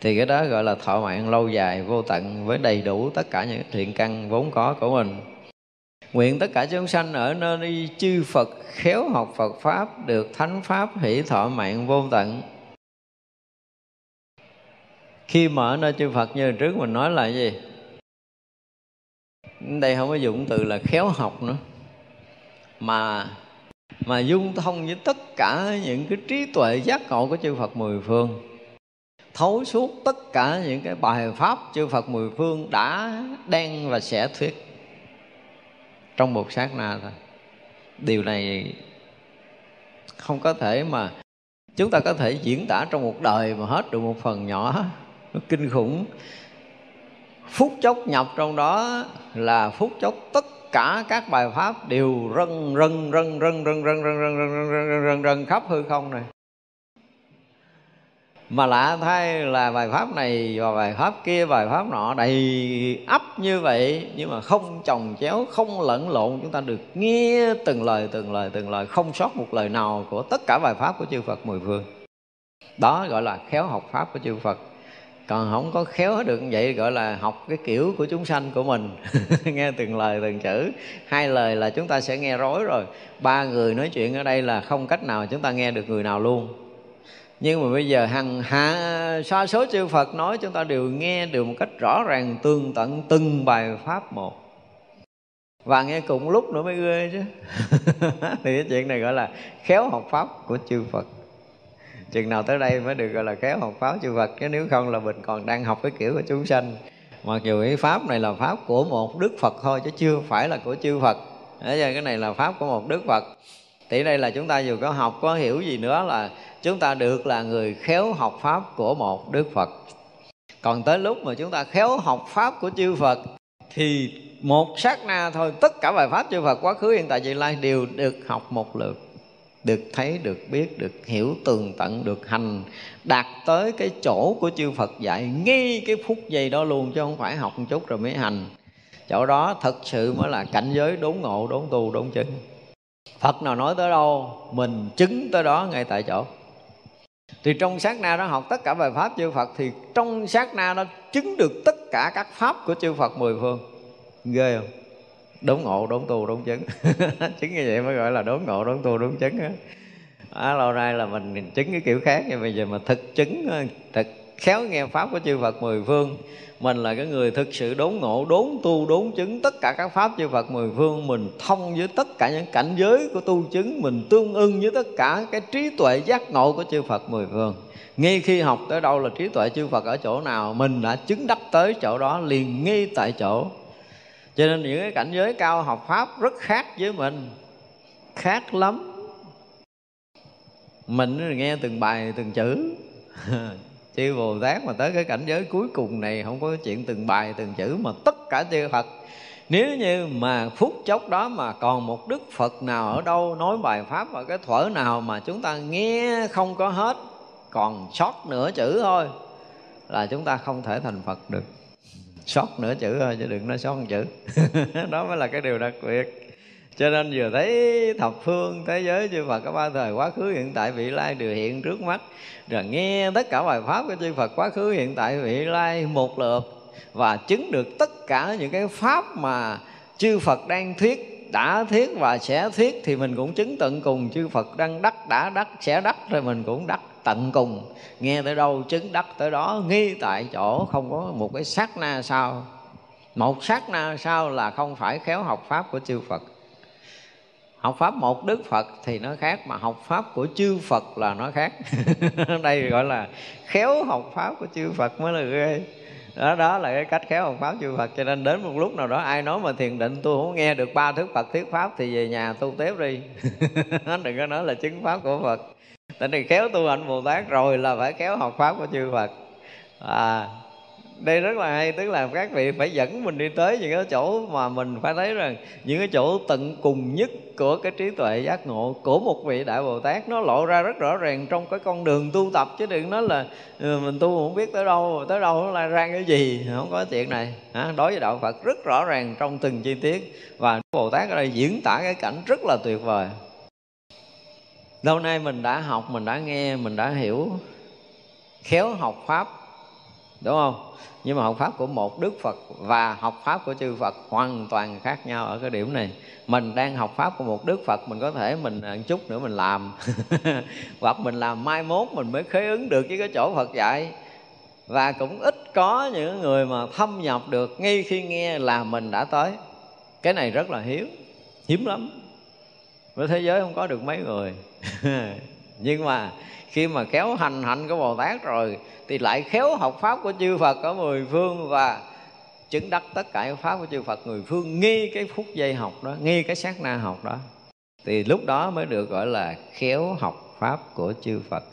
Thì cái đó gọi là thọ mạng lâu dài, vô tận, với đầy đủ tất cả những thiện căn vốn có của mình. Nguyện tất cả chúng sanh ở nơi đi, chư Phật khéo học Phật pháp, được thánh pháp hỷ thọ mạng vô tận. Khi mà ở nơi chư Phật như trước mình nói là gì? Đây không có dụng từ là khéo học nữa. Mà mà dung thông với tất cả những cái trí tuệ giác ngộ của chư Phật mười phương, thấu suốt tất cả những cái bài pháp chư Phật mười phương đã đang và sẽ thuyết trong một sát na thôi. Điều này không có thể mà chúng ta có thể diễn tả trong một đời mà hết được một phần nhỏ. Nó kinh khủng. Phút chốc nhập trong đó là phút chốc tất cả các bài pháp đều rân rân rân rân rân rân rân rân rân rân rân rân rân khắp hư không này mà lạ thay là bài pháp này và bài pháp kia bài pháp nọ đầy ấp như vậy nhưng mà không chồng chéo không lẫn lộn chúng ta được nghe từng lời từng lời từng lời không sót một lời nào của tất cả bài pháp của chư Phật mười phương đó gọi là khéo học pháp của chư Phật còn không có khéo được như vậy gọi là học cái kiểu của chúng sanh của mình. Nghe từng lời từng chữ. Hai lời là chúng ta sẽ nghe rối rồi. Ba người nói chuyện ở đây là không cách nào chúng ta nghe được người nào luôn. Nhưng mà bây giờ hằng hạ sa số chư Phật nói chúng ta đều nghe được một cách rõ ràng tương tận từng bài pháp một. Và nghe cùng lúc nữa mới ghê chứ. Thì cái chuyện này gọi là khéo học pháp của chư Phật chừng nào tới đây mới được, gọi là, khéo học pháp chư Phật, chứ nếu không là mình còn đang học cái kiểu của chúng sanh. Mặc dù cái pháp này là pháp của một đức Phật thôi, chứ chưa phải là của chư Phật. Bây giờ cái này là pháp của một đức Phật. Thì đây là chúng ta dù có học, có hiểu gì nữa là chúng ta được là người khéo học pháp của một đức phật. Còn tới lúc mà chúng ta khéo học pháp của chư phật, thì một sát na thôi, tất cả bài pháp chư phật quá khứ hiện tại, vị lai đều được học một lượt được thấy, được biết, được hiểu, tường tận, được hành. Đạt tới cái chỗ của chư phật dạy, ngay cái phút giây đó luôn, chứ không phải học một chút rồi mới hành. Chỗ đó thật sự mới là cảnh giới đốn ngộ, đốn tu, đốn chứng. Phật nào nói tới đâu, mình chứng tới đó ngay tại chỗ. Thì trong sát na đó học tất cả bài pháp chư Phật, thì trong sát na đó chứng được tất cả các pháp của chư Phật mười phương. Ghê không? Đốn ngộ đốn tu đốn chứng chứng như vậy mới gọi là đốn ngộ đốn tu đốn chứng á. À, lâu nay là mình chứng cái kiểu khác nhưng bây giờ mà thực chứng thực khéo nghe pháp của chư Phật mười phương. Mình là cái người thực sự đốn ngộ đốn tu đốn chứng tất cả các pháp chư Phật mười phương. Mình thông với tất cả những cảnh giới của tu chứng mình tương ưng với tất cả cái trí tuệ giác ngộ của chư Phật mười phương. Ngay khi học tới đâu là trí tuệ chư Phật ở chỗ nào mình đã chứng đắc tới chỗ đó liền ngay tại chỗ cho nên những cái cảnh giới cao học pháp rất khác với mình, khác lắm. Mình nghe từng bài, từng chữ. Chư bồ tát mà tới cái cảnh giới cuối cùng này, không có chuyện từng bài, từng chữ mà tất cả chư phật. Nếu như mà phút chốc đó mà còn một đức phật nào ở đâu nói bài pháp và cái thuở nào mà chúng ta nghe không có hết, còn sót nửa chữ thôi, là chúng ta không thể thành phật được sót nửa chữ thôi, chứ đừng nói sót một chữ. Đó mới là cái điều đặc biệt. Cho nên vừa thấy thập phương thế giới chư Phật có ba thời quá khứ, hiện tại vị lai đều hiện trước mắt. Rồi nghe tất cả bài pháp của chư Phật quá khứ, hiện tại vị lai một lượt. Và chứng được tất cả những cái pháp mà chư Phật đang thuyết, đã thuyết và sẽ thuyết thì mình cũng chứng tận cùng. Chư Phật đang đắc, đã đắc, sẽ đắc, rồi mình cũng đắc tận cùng. Nghe tới đâu chứng đắc tới đó, nghi tại chỗ, không có một cái sát na sao. Một sát na sao là không phải khéo học pháp của chư Phật. Học pháp một đức phật thì nó khác, mà học pháp của chư phật là nó khác. Đây gọi là khéo học pháp của chư phật mới là ghê. Đó đó là cái cách khéo học pháp chư Phật. Cho nên đến một lúc nào đó, ai nói mà thiền định, tôi không nghe được ba thức Phật, thuyết pháp, thì về nhà tu tiếp đi. Đừng có nói là chứng pháp của Phật tại vì khéo tu hành Bồ Tát rồi là phải khéo học pháp của chư Phật. À đây rất là hay tức là các vị phải dẫn mình đi tới những cái chỗ mà mình phải thấy rằng những cái chỗ tận cùng nhất của cái trí tuệ giác ngộ của một vị đại bồ tát nó lộ ra rất rõ ràng trong cái con đường tu tập. Chứ đừng nói là ừ, mình tu không biết tới đâu tới đâu nó là ra cái gì không có chuyện này. À, đối với đạo phật rất rõ ràng trong từng chi tiết. Và bồ tát ở đây diễn tả cái cảnh rất là tuyệt vời lâu nay mình đã học, mình đã nghe, mình đã hiểu khéo học pháp, đúng không? Nhưng mà học pháp của một đức phật và học pháp của chư phật hoàn toàn khác nhau ở cái điểm này. Mình đang học pháp của một đức phật, mình có thể mình một chút nữa mình làm. Hoặc mình làm mai mốt mình mới khế ứng được với cái chỗ phật dạy. Và cũng ít có những người mà thâm nhập được ngay khi nghe là mình đã tới. Cái này rất là hiếm hiếm lắm với thế giới không có được mấy người. Nhưng mà khi mà khéo hành hạnh của bồ tát rồi thì lại khéo học pháp của chư phật ở mười phương và chứng đắc tất cả pháp của chư phật. Người phương nghi cái phút giây học đó nghi cái sát na học đó thì lúc đó mới được gọi là khéo học pháp của chư phật.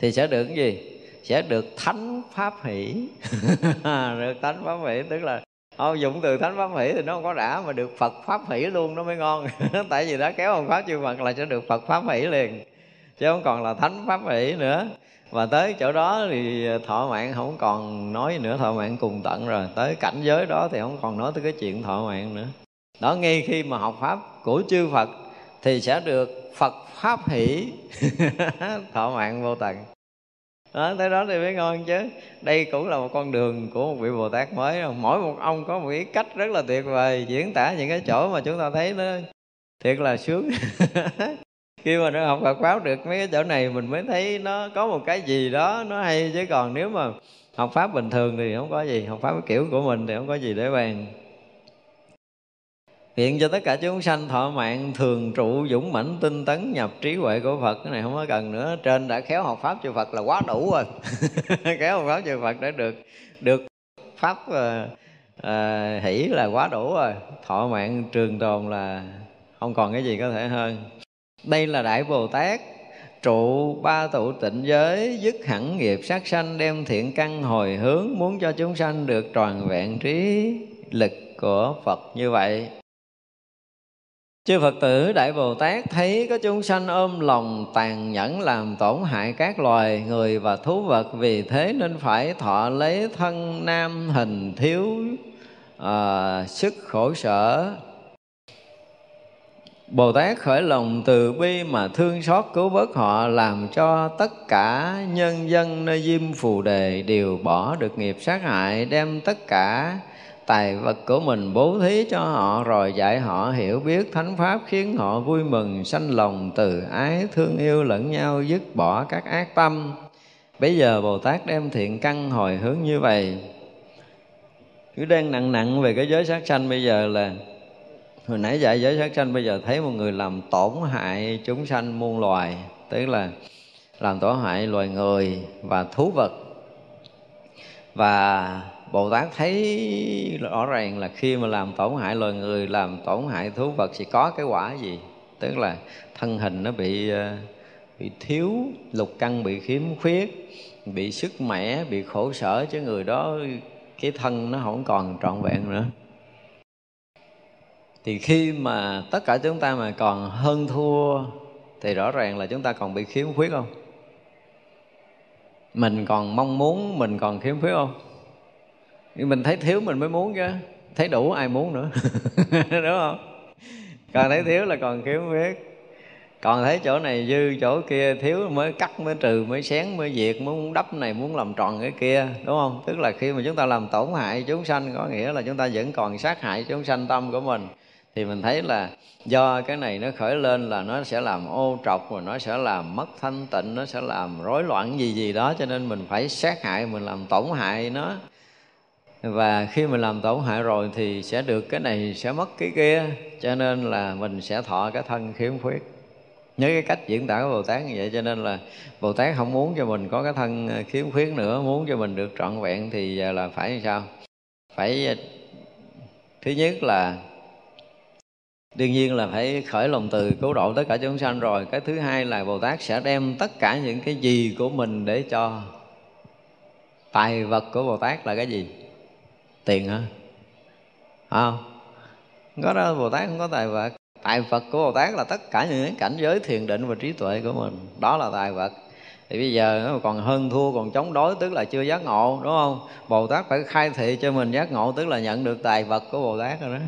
Thì sẽ được cái gì? Sẽ được thánh pháp hỷ. Được thánh pháp hỷ tức là không dùng từ thánh pháp hỷ thì nó không có đã mà được phật pháp hỷ luôn, nó mới ngon. Tại vì đã kéo ông pháp chư phật là sẽ được phật pháp hỷ liền, chứ không còn là thánh pháp hỷ nữa. Và tới chỗ đó thì thọ mạng không còn nói nữa, thọ mạng cùng tận rồi. Tới cảnh giới đó thì không còn nói tới cái chuyện thọ mạng nữa. Đó, ngay khi mà học pháp của chư phật thì sẽ được phật pháp hỷ thọ mạng vô tận đó, tới đó thì mới ngon chứ. Đây cũng là một con đường của một vị bồ tát mới. Mỗi một ông có một cái cách rất là tuyệt vời diễn tả những cái chỗ mà chúng ta thấy nó thiệt là sướng. Khi mà nó học Phật pháp được mấy cái chỗ này mình mới thấy nó có một cái gì đó nó hay chứ. Còn nếu mà học pháp bình thường thì không có gì học pháp kiểu của mình thì không có gì để bàn hiện cho tất cả chúng sanh thọ mạng thường trụ dũng mãnh tinh tấn nhập trí huệ của Phật. Cái này không có cần nữa. Trên đã khéo học pháp chư Phật là quá đủ rồi. Khéo học pháp chư Phật đã được được pháp uh, uh, hỷ là quá đủ rồi. Thọ mạng trường tồn là không còn cái gì có thể hơn. Đây là đại bồ tát trụ ba tụ tịnh giới dứt hẳn nghiệp sát sanh đem thiện căn hồi hướng muốn cho chúng sanh được tròn vẹn trí lực của phật. Như vậy Chư Phật tử Đại Bồ Tát thấy có chúng sanh ôm lòng tàn nhẫn làm tổn hại các loài người và thú vật Vì thế nên phải thọ lấy thân nam hình thiếu à, sức khổ sở. Bồ Tát khởi lòng từ bi mà thương xót cứu vớt họ làm cho tất cả nhân dân nơi diêm phù đề đều bỏ được nghiệp sát hại đem tất cả tài vật của mình bố thí cho họ rồi dạy họ hiểu biết thánh pháp khiến họ vui mừng, sanh lòng từ ái, thương yêu lẫn nhau, dứt bỏ các ác tâm. Bây giờ bồ tát đem thiện căn hồi hướng như vậy. Cứ đang nặng nặng về cái giới sát sanh bây giờ là, hồi nãy dạy giới sát sanh bây giờ thấy một người làm tổn hại chúng sanh muôn loài, tức là làm tổn hại loài người và thú vật. Và Bồ Tát thấy rõ ràng là khi mà làm tổn hại loài người, làm tổn hại thú vật thì có cái quả gì? Tức là thân hình nó bị ờ, bị thiếu lục căn bị khiếm khuyết bị sức mẻ bị khổ sở chứ người đó cái thân nó không còn trọn vẹn nữa. Thì khi mà tất cả chúng ta mà còn hơn thua thì rõ ràng là chúng ta còn bị khiếm khuyết không? Mình còn mong muốn mình còn khiếm khuyết không? Nhưng mình thấy thiếu mình mới muốn chứ. Thấy đủ ai muốn nữa. Đúng không? Còn thấy thiếu là còn khiếm khuyết còn thấy chỗ này dư, chỗ kia thiếu, mới cắt, mới trừ, mới xén, mới diệt, muốn đắp này, muốn làm tròn cái kia. Đúng không? Tức là khi mà chúng ta làm tổn hại chúng sanh, có nghĩa là chúng ta vẫn còn sát hại chúng sanh tâm của mình. Thì mình thấy là do cái này nó khởi lên là nó sẽ làm ô trọc, rồi nó sẽ làm mất thanh tịnh, nó sẽ làm rối loạn gì gì đó, cho nên mình phải sát hại, mình làm tổn hại nó và khi mình làm tổn hại rồi thì sẽ được cái này sẽ mất cái kia, cho nên là mình sẽ thọ cái thân khiếm khuyết. Nhớ cái cách diễn tả của bồ tát như vậy, cho nên là bồ tát không muốn cho mình có cái thân ờ, khiếm khuyết nữa, muốn cho mình được trọn vẹn thì giờ là phải sao? Phải ờ, thứ nhất là đương nhiên là phải khởi lòng từ cứu độ tất cả chúng sanh rồi. Cái thứ hai là bồ tát sẽ đem tất cả những cái gì của mình để cho tài vật của bồ tát là cái gì? Tiền hả? Không? Có đó, bồ tát không có tài vật. Tài vật của bồ tát là tất cả những cảnh giới thiền định và trí tuệ của mình. Đó là tài vật. Thì bây giờ nó còn hơn thua, còn chống đối, tức là chưa giác ngộ, đúng không? Bồ tát phải khai thị cho mình giác ngộ, tức là nhận được tài vật của bồ tát rồi đó.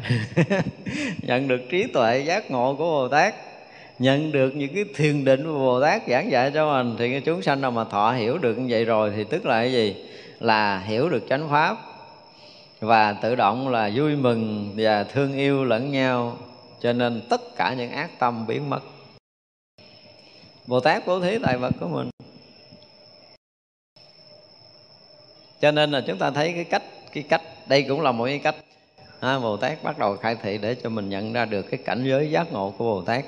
Nhận được trí tuệ giác ngộ của bồ tát. Nhận được những cái thiền định của bồ tát giảng dạy cho mình, thì cái chúng sanh nào mà thọ hiểu được như vậy rồi, thì tức là cái gì? Là hiểu được chánh pháp và tự động là vui mừng và thương yêu lẫn nhau cho nên tất cả những ác tâm biến mất. Bồ tát bố thí tài vật của mình. Cho nên là chúng ta thấy cái cách cái cách đây cũng là một cái cách ha, bồ tát bắt đầu khai thị để cho mình nhận ra được cái cảnh giới giác ngộ của bồ tát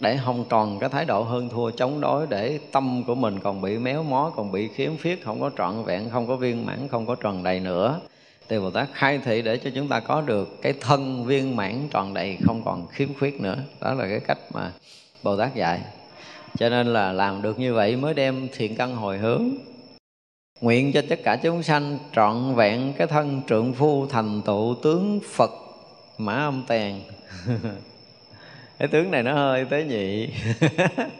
để không còn cái thái độ hơn thua chống đối để tâm của mình còn bị méo mó còn bị khiếm khuyết không có trọn vẹn không có viên mãn không có tròn đầy nữa thì bồ tát, khai thị để cho chúng ta có được cái thân viên mãn tròn đầy, không còn khiếm khuyết nữa. Đó là cái cách mà bồ tát dạy. Cho nên là làm được như vậy mới đem thiện căn hồi hướng. Nguyện cho tất cả chúng sanh trọn vẹn cái thân trượng phu thành tựu tướng phật mã âm tèn cái tướng này nó hơi tế nhị.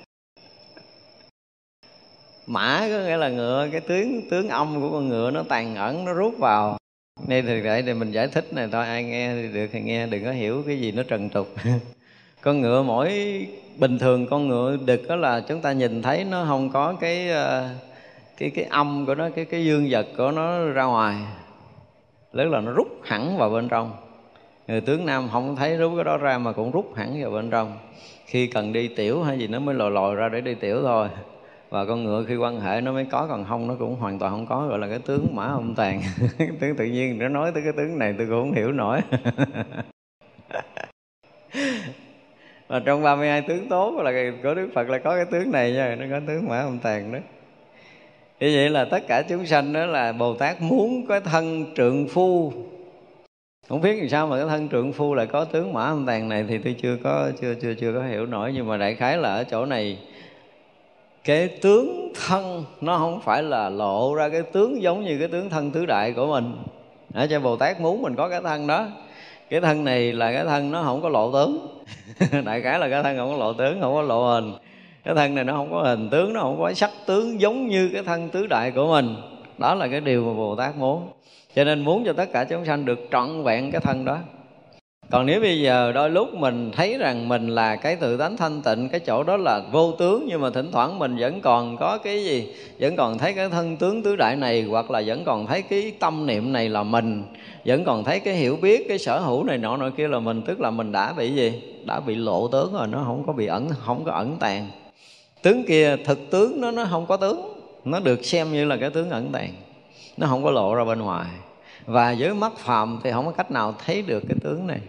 Mã có nghĩa là ngựa, cái tướng tướng âm của con ngựa nó tàn ẩn, nó rút vào. Nên thì để để mình giải thích này, thôi, ai nghe thì được, thì nghe, đừng có hiểu cái gì nó trần tục. Con ngựa mỗi, bình thường con ngựa đực đó là chúng ta nhìn thấy nó không có cái ờ, cái cái âm của nó, cái cái dương vật của nó ra ngoài. Lớn là nó rút hẳn vào bên trong. Người tướng nam không thấy rút cái đó ra mà cũng rút hẳn vào bên trong. Khi cần đi tiểu hay gì nó mới lòi lòi ra để đi tiểu thôi và con ngựa khi quan hệ nó mới có, còn không nó cũng hoàn toàn không có, gọi là cái tướng mã âm tàn. Cái tướng tự nhiên, nó nói tới cái tướng này tôi cũng không hiểu nổi. Và trong 32 tướng tốt là của Đức Phật là có cái tướng này nha, nó có tướng mã âm tàn đó. Như vậy là tất cả chúng sanh đó là Bồ Tát muốn cái thân trượng phu. Không biết làm sao mà cái thân trượng phu lại có tướng mã âm tàn này thì tôi chưa có, chưa chưa chưa có hiểu nổi, nhưng mà đại khái là ở chỗ này cái tướng thân, nó không phải là lộ ra cái tướng giống như cái tướng thân tứ đại của mình. Để cho bồ tát muốn mình có cái thân đó. Cái thân này là cái thân nó không có lộ tướng. Đại khái là cái thân không có lộ tướng, không có lộ hình. Cái thân này nó không có hình tướng, nó không có sắc tướng giống như cái thân tứ đại của mình. Đó là cái điều mà bồ tát muốn. Cho nên muốn cho tất cả chúng sanh được trọn vẹn cái thân đó còn nếu bây giờ đôi lúc mình thấy rằng mình là cái tự tánh thanh tịnh, cái chỗ đó là vô tướng, nhưng mà thỉnh thoảng mình vẫn còn có cái gì, vẫn còn thấy cái thân tướng tứ đại này, hoặc là vẫn còn thấy cái tâm niệm này là mình, vẫn còn thấy cái hiểu biết, cái sở hữu này nọ nọ kia là mình, tức là mình đã bị gì? Đã bị lộ tướng rồi, nó không có bị ẩn, không có ẩn tàng. Tướng kia thực tướng, nó nó không có tướng, nó được xem như là cái tướng ẩn tàng, nó không có lộ ra bên ngoài. Và với mắt phàm thì không có cách nào thấy được cái tướng này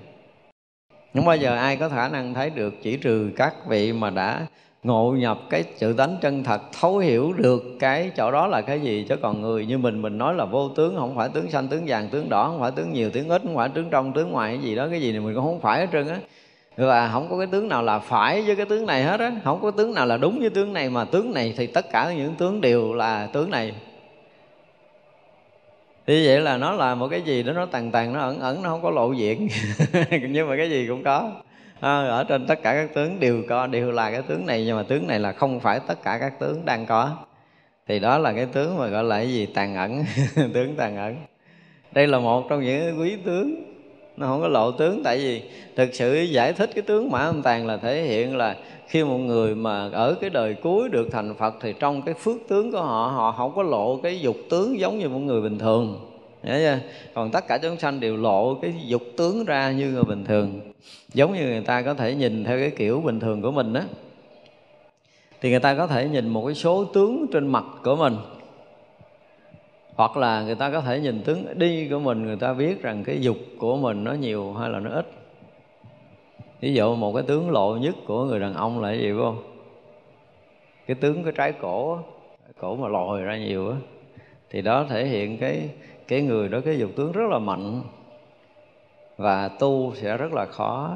không bao giờ ai có khả năng thấy được chỉ trừ các vị mà đã ngộ nhập cái sự tánh chân thật, thấu hiểu được cái chỗ đó là cái gì? Chứ còn người như mình mình nói là vô tướng, không phải tướng xanh, tướng vàng, tướng đỏ, không phải tướng nhiều, tướng ít, không phải tướng trong, tướng ngoài, cái gì đó, cái gì này mình cũng không phải hết trơn á. Và không có cái tướng nào là phải với cái tướng này hết á. Không có tướng nào là đúng với tướng này mà tướng này thì tất cả những tướng đều là tướng này thì vậy là nó là một cái gì đó nó tàn tàn nó ẩn ẩn nó không có lộ diện. Nhưng mà cái gì cũng có. À, ở trên tất cả các tướng đều có đều là cái tướng này nhưng mà tướng này là không phải tất cả các tướng đang có. Thì đó là cái tướng mà gọi là cái gì? Tàn ẩn. Tướng tàn ẩn. Đây là một trong những quý tướng. Nó không có lộ tướng tại vì thực sự giải thích cái tướng mã âm tàn là thể hiện là khi một người mà ở cái đời cuối được thành phật thì trong cái phước tướng của họ họ không có lộ cái dục tướng giống như một người bình thường. Nhớ chưa? còn tất cả chúng sanh đều lộ cái dục tướng ra như người bình thường. Giống như người ta có thể nhìn theo cái kiểu bình thường của mình á. Thì người ta có thể nhìn một cái số tướng trên mặt của mình. Hoặc là người ta có thể nhìn tướng đi của mình, người ta biết rằng cái dục của mình nó nhiều hay là nó ít ví dụ một cái tướng lộ nhất của người đàn ông là cái gì, phải không? Cái tướng cái trái cổ cổ mà lòi ra nhiều á, thì đó thể hiện cái cái người đó, cái dục tướng rất là mạnh và tu sẽ rất là khó.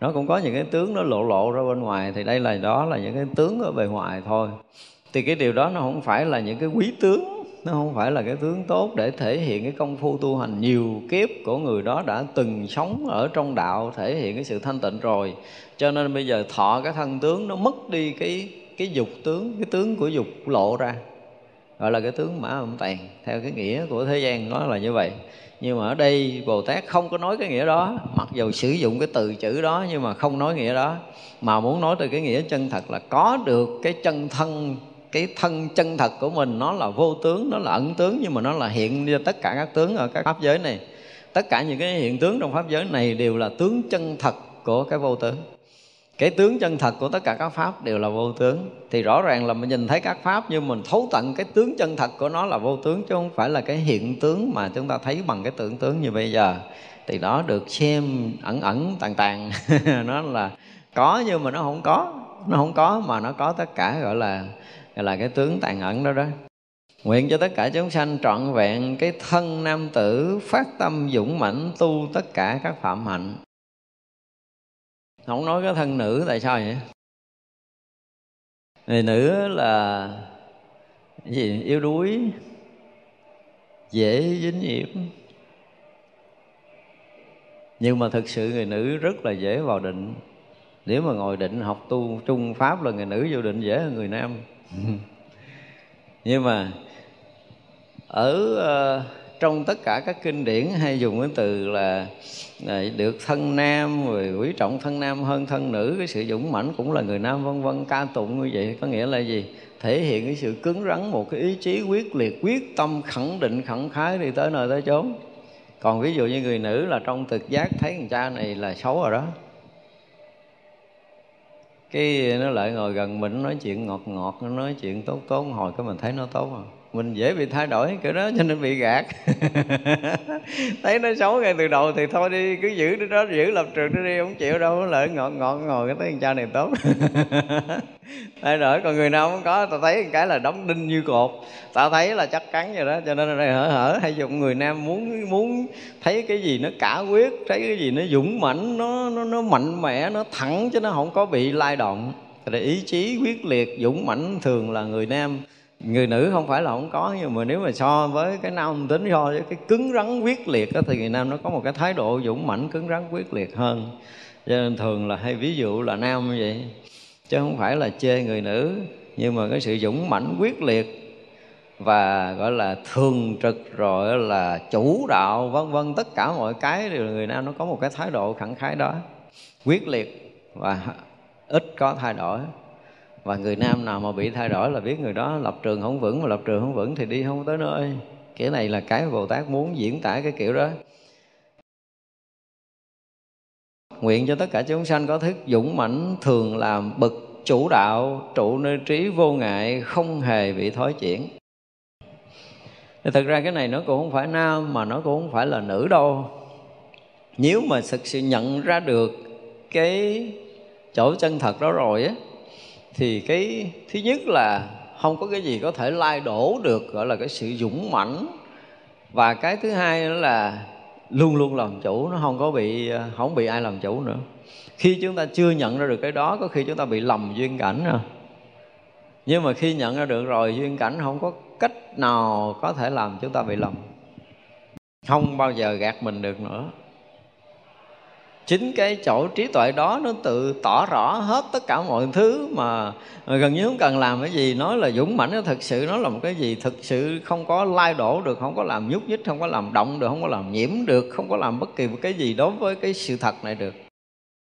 Nó cũng có những cái tướng nó lộ lộ ra bên ngoài, thì đây là, đó là những cái tướng ở bề ngoài thôi. Thì cái điều đó nó không phải là những cái quý tướng nó không phải là cái tướng tốt để thể hiện cái công phu tu hành. Nhiều kiếp của người đó đã từng sống ở trong đạo, thể hiện cái sự thanh tịnh rồi. Cho nên bây giờ thọ cái thân tướng nó mất đi cái cái dục tướng, cái tướng của dục lộ ra, gọi là cái tướng mã âm tàn theo cái nghĩa của thế gian nó là như vậy. Nhưng mà ở đây bồ tát không có nói cái nghĩa đó. Mặc dù sử dụng cái từ chữ đó nhưng mà không nói nghĩa đó. Mà muốn nói từ cái nghĩa chân thật là có được cái chân thân cái thân chân thật của mình, nó là vô tướng, nó là ẩn tướng, nhưng mà nó là hiện ra tất cả các tướng ở các pháp giới này. Tất cả những cái hiện tướng trong pháp giới này đều là tướng chân thật của cái vô tướng. Cái tướng chân thật của tất cả các pháp đều là vô tướng. Thì rõ ràng là mình nhìn thấy các pháp nhưng mình thấu tận cái tướng chân thật của nó là vô tướng, chứ không phải là cái hiện tướng mà chúng ta thấy bằng cái tưởng tướng như bây giờ. Thì đó được xem ẩn ẩn tàn tàn nó là có nhưng mà nó không có. Nó không có mà nó có tất cả, gọi là là cái tướng tàn ẩn đó đó. Nguyện cho tất cả chúng sanh trọn vẹn cái thân nam tử phát tâm dũng mãnh tu tất cả các phạm hạnh. Không nói cái thân nữ tại sao vậy? Người nữ là gì? Yếu đuối, dễ dính nhiễm. Nhưng mà thực sự người nữ rất là dễ vào định. Nếu mà ngồi định học tu trung pháp là người nữ vô định dễ hơn người nam. nhưng mà ở uh, trong tất cả các kinh điển hay dùng cái từ là, này, được thân nam rồi quý trọng thân nam hơn thân nữ cái sự dũng mãnh cũng là người nam vân vân ca tụng như vậy có nghĩa là gì? Thể hiện cái sự cứng rắn một cái ý chí quyết liệt quyết tâm khẳng định khẳng khái đi tới nơi tới chốn. Còn ví dụ như người nữ là trong thực giác thấy thằng cha này là xấu rồi đó cái ờ, nó lại ngồi gần mình nói chuyện ngọt ngọt, nó nói chuyện tốt tốt, hồi cái mình thấy nó tốt rồi mình dễ bị thay đổi kiểu đó, cho nên bị gạt. Thấy nó xấu ngay từ đầu thì thôi đi, cứ giữ nó đó, giữ lập trường nó đi, không chịu đâu, lợi ngọn ngọn ngồi cái thấy con cha này tốt. Thay đổi, còn người nào không có, tao thấy cái là đóng đinh như cột. Tao thấy là chắc chắn vậy đó, cho nên đây hở hở, hay dùng người nam muốn muốn thấy cái gì nó cả quyết, thấy cái gì nó dũng mãnh, nó nó nó mạnh mẽ, nó thẳng, chứ nó không có bị lai động. Thì ý chí quyết liệt, dũng mãnh thường là người nam người nữ không phải là không có nhưng mà nếu mà so với cái nam tính so với cái cứng rắn quyết liệt đó, thì người nam nó có một cái thái độ dũng mãnh cứng rắn quyết liệt hơn. Cho nên thường là hay ví dụ là nam như vậy chứ không phải là chê người nữ. Nhưng mà cái sự dũng mãnh quyết liệt và gọi là thường trực rồi là chủ đạo vân vân tất cả mọi cái đều người nam nó có một cái thái độ khẳng khái đó. Quyết liệt và ít có thay đổi và người nam nào mà bị thay đổi là biết người đó lập trường không vững, mà lập trường không vững thì đi không tới nơi. Cái này là cái bồ tát muốn diễn tả cái kiểu đó. Nguyện cho tất cả chúng sanh có thức dũng mãnh, thường làm bậc chủ đạo, trụ nơi trí vô ngại, không hề bị thói chuyển. Thì ra cái này nó cũng không phải nam, mà nó cũng không phải là nữ đâu. Nếu mà thực sự nhận ra được cái chỗ chân thật đó rồi á thì cái thứ nhất là không có cái gì có thể lai đổ được, gọi là cái sự dũng mãnh. Và cái thứ hai nữa là luôn luôn làm chủ, nó không có bị ờ, không bị ai làm chủ nữa. Khi chúng ta chưa nhận ra được cái đó, có khi chúng ta bị lầm duyên cảnh rồi nhưng mà khi nhận ra được rồi, duyên cảnh không có cách nào có thể làm chúng ta bị lầm. Không bao giờ gạt mình được nữa chính cái chỗ trí tuệ đó nó tự tỏ rõ hết tất cả mọi thứ mà gần như không cần làm cái gì. Nói là dũng mãnh nó thực sự nó là một cái gì thực sự không có lai đổ được không có làm nhúc nhích không có làm động được không có làm nhiễm được không có làm bất kỳ một cái gì đối với cái sự thật này được.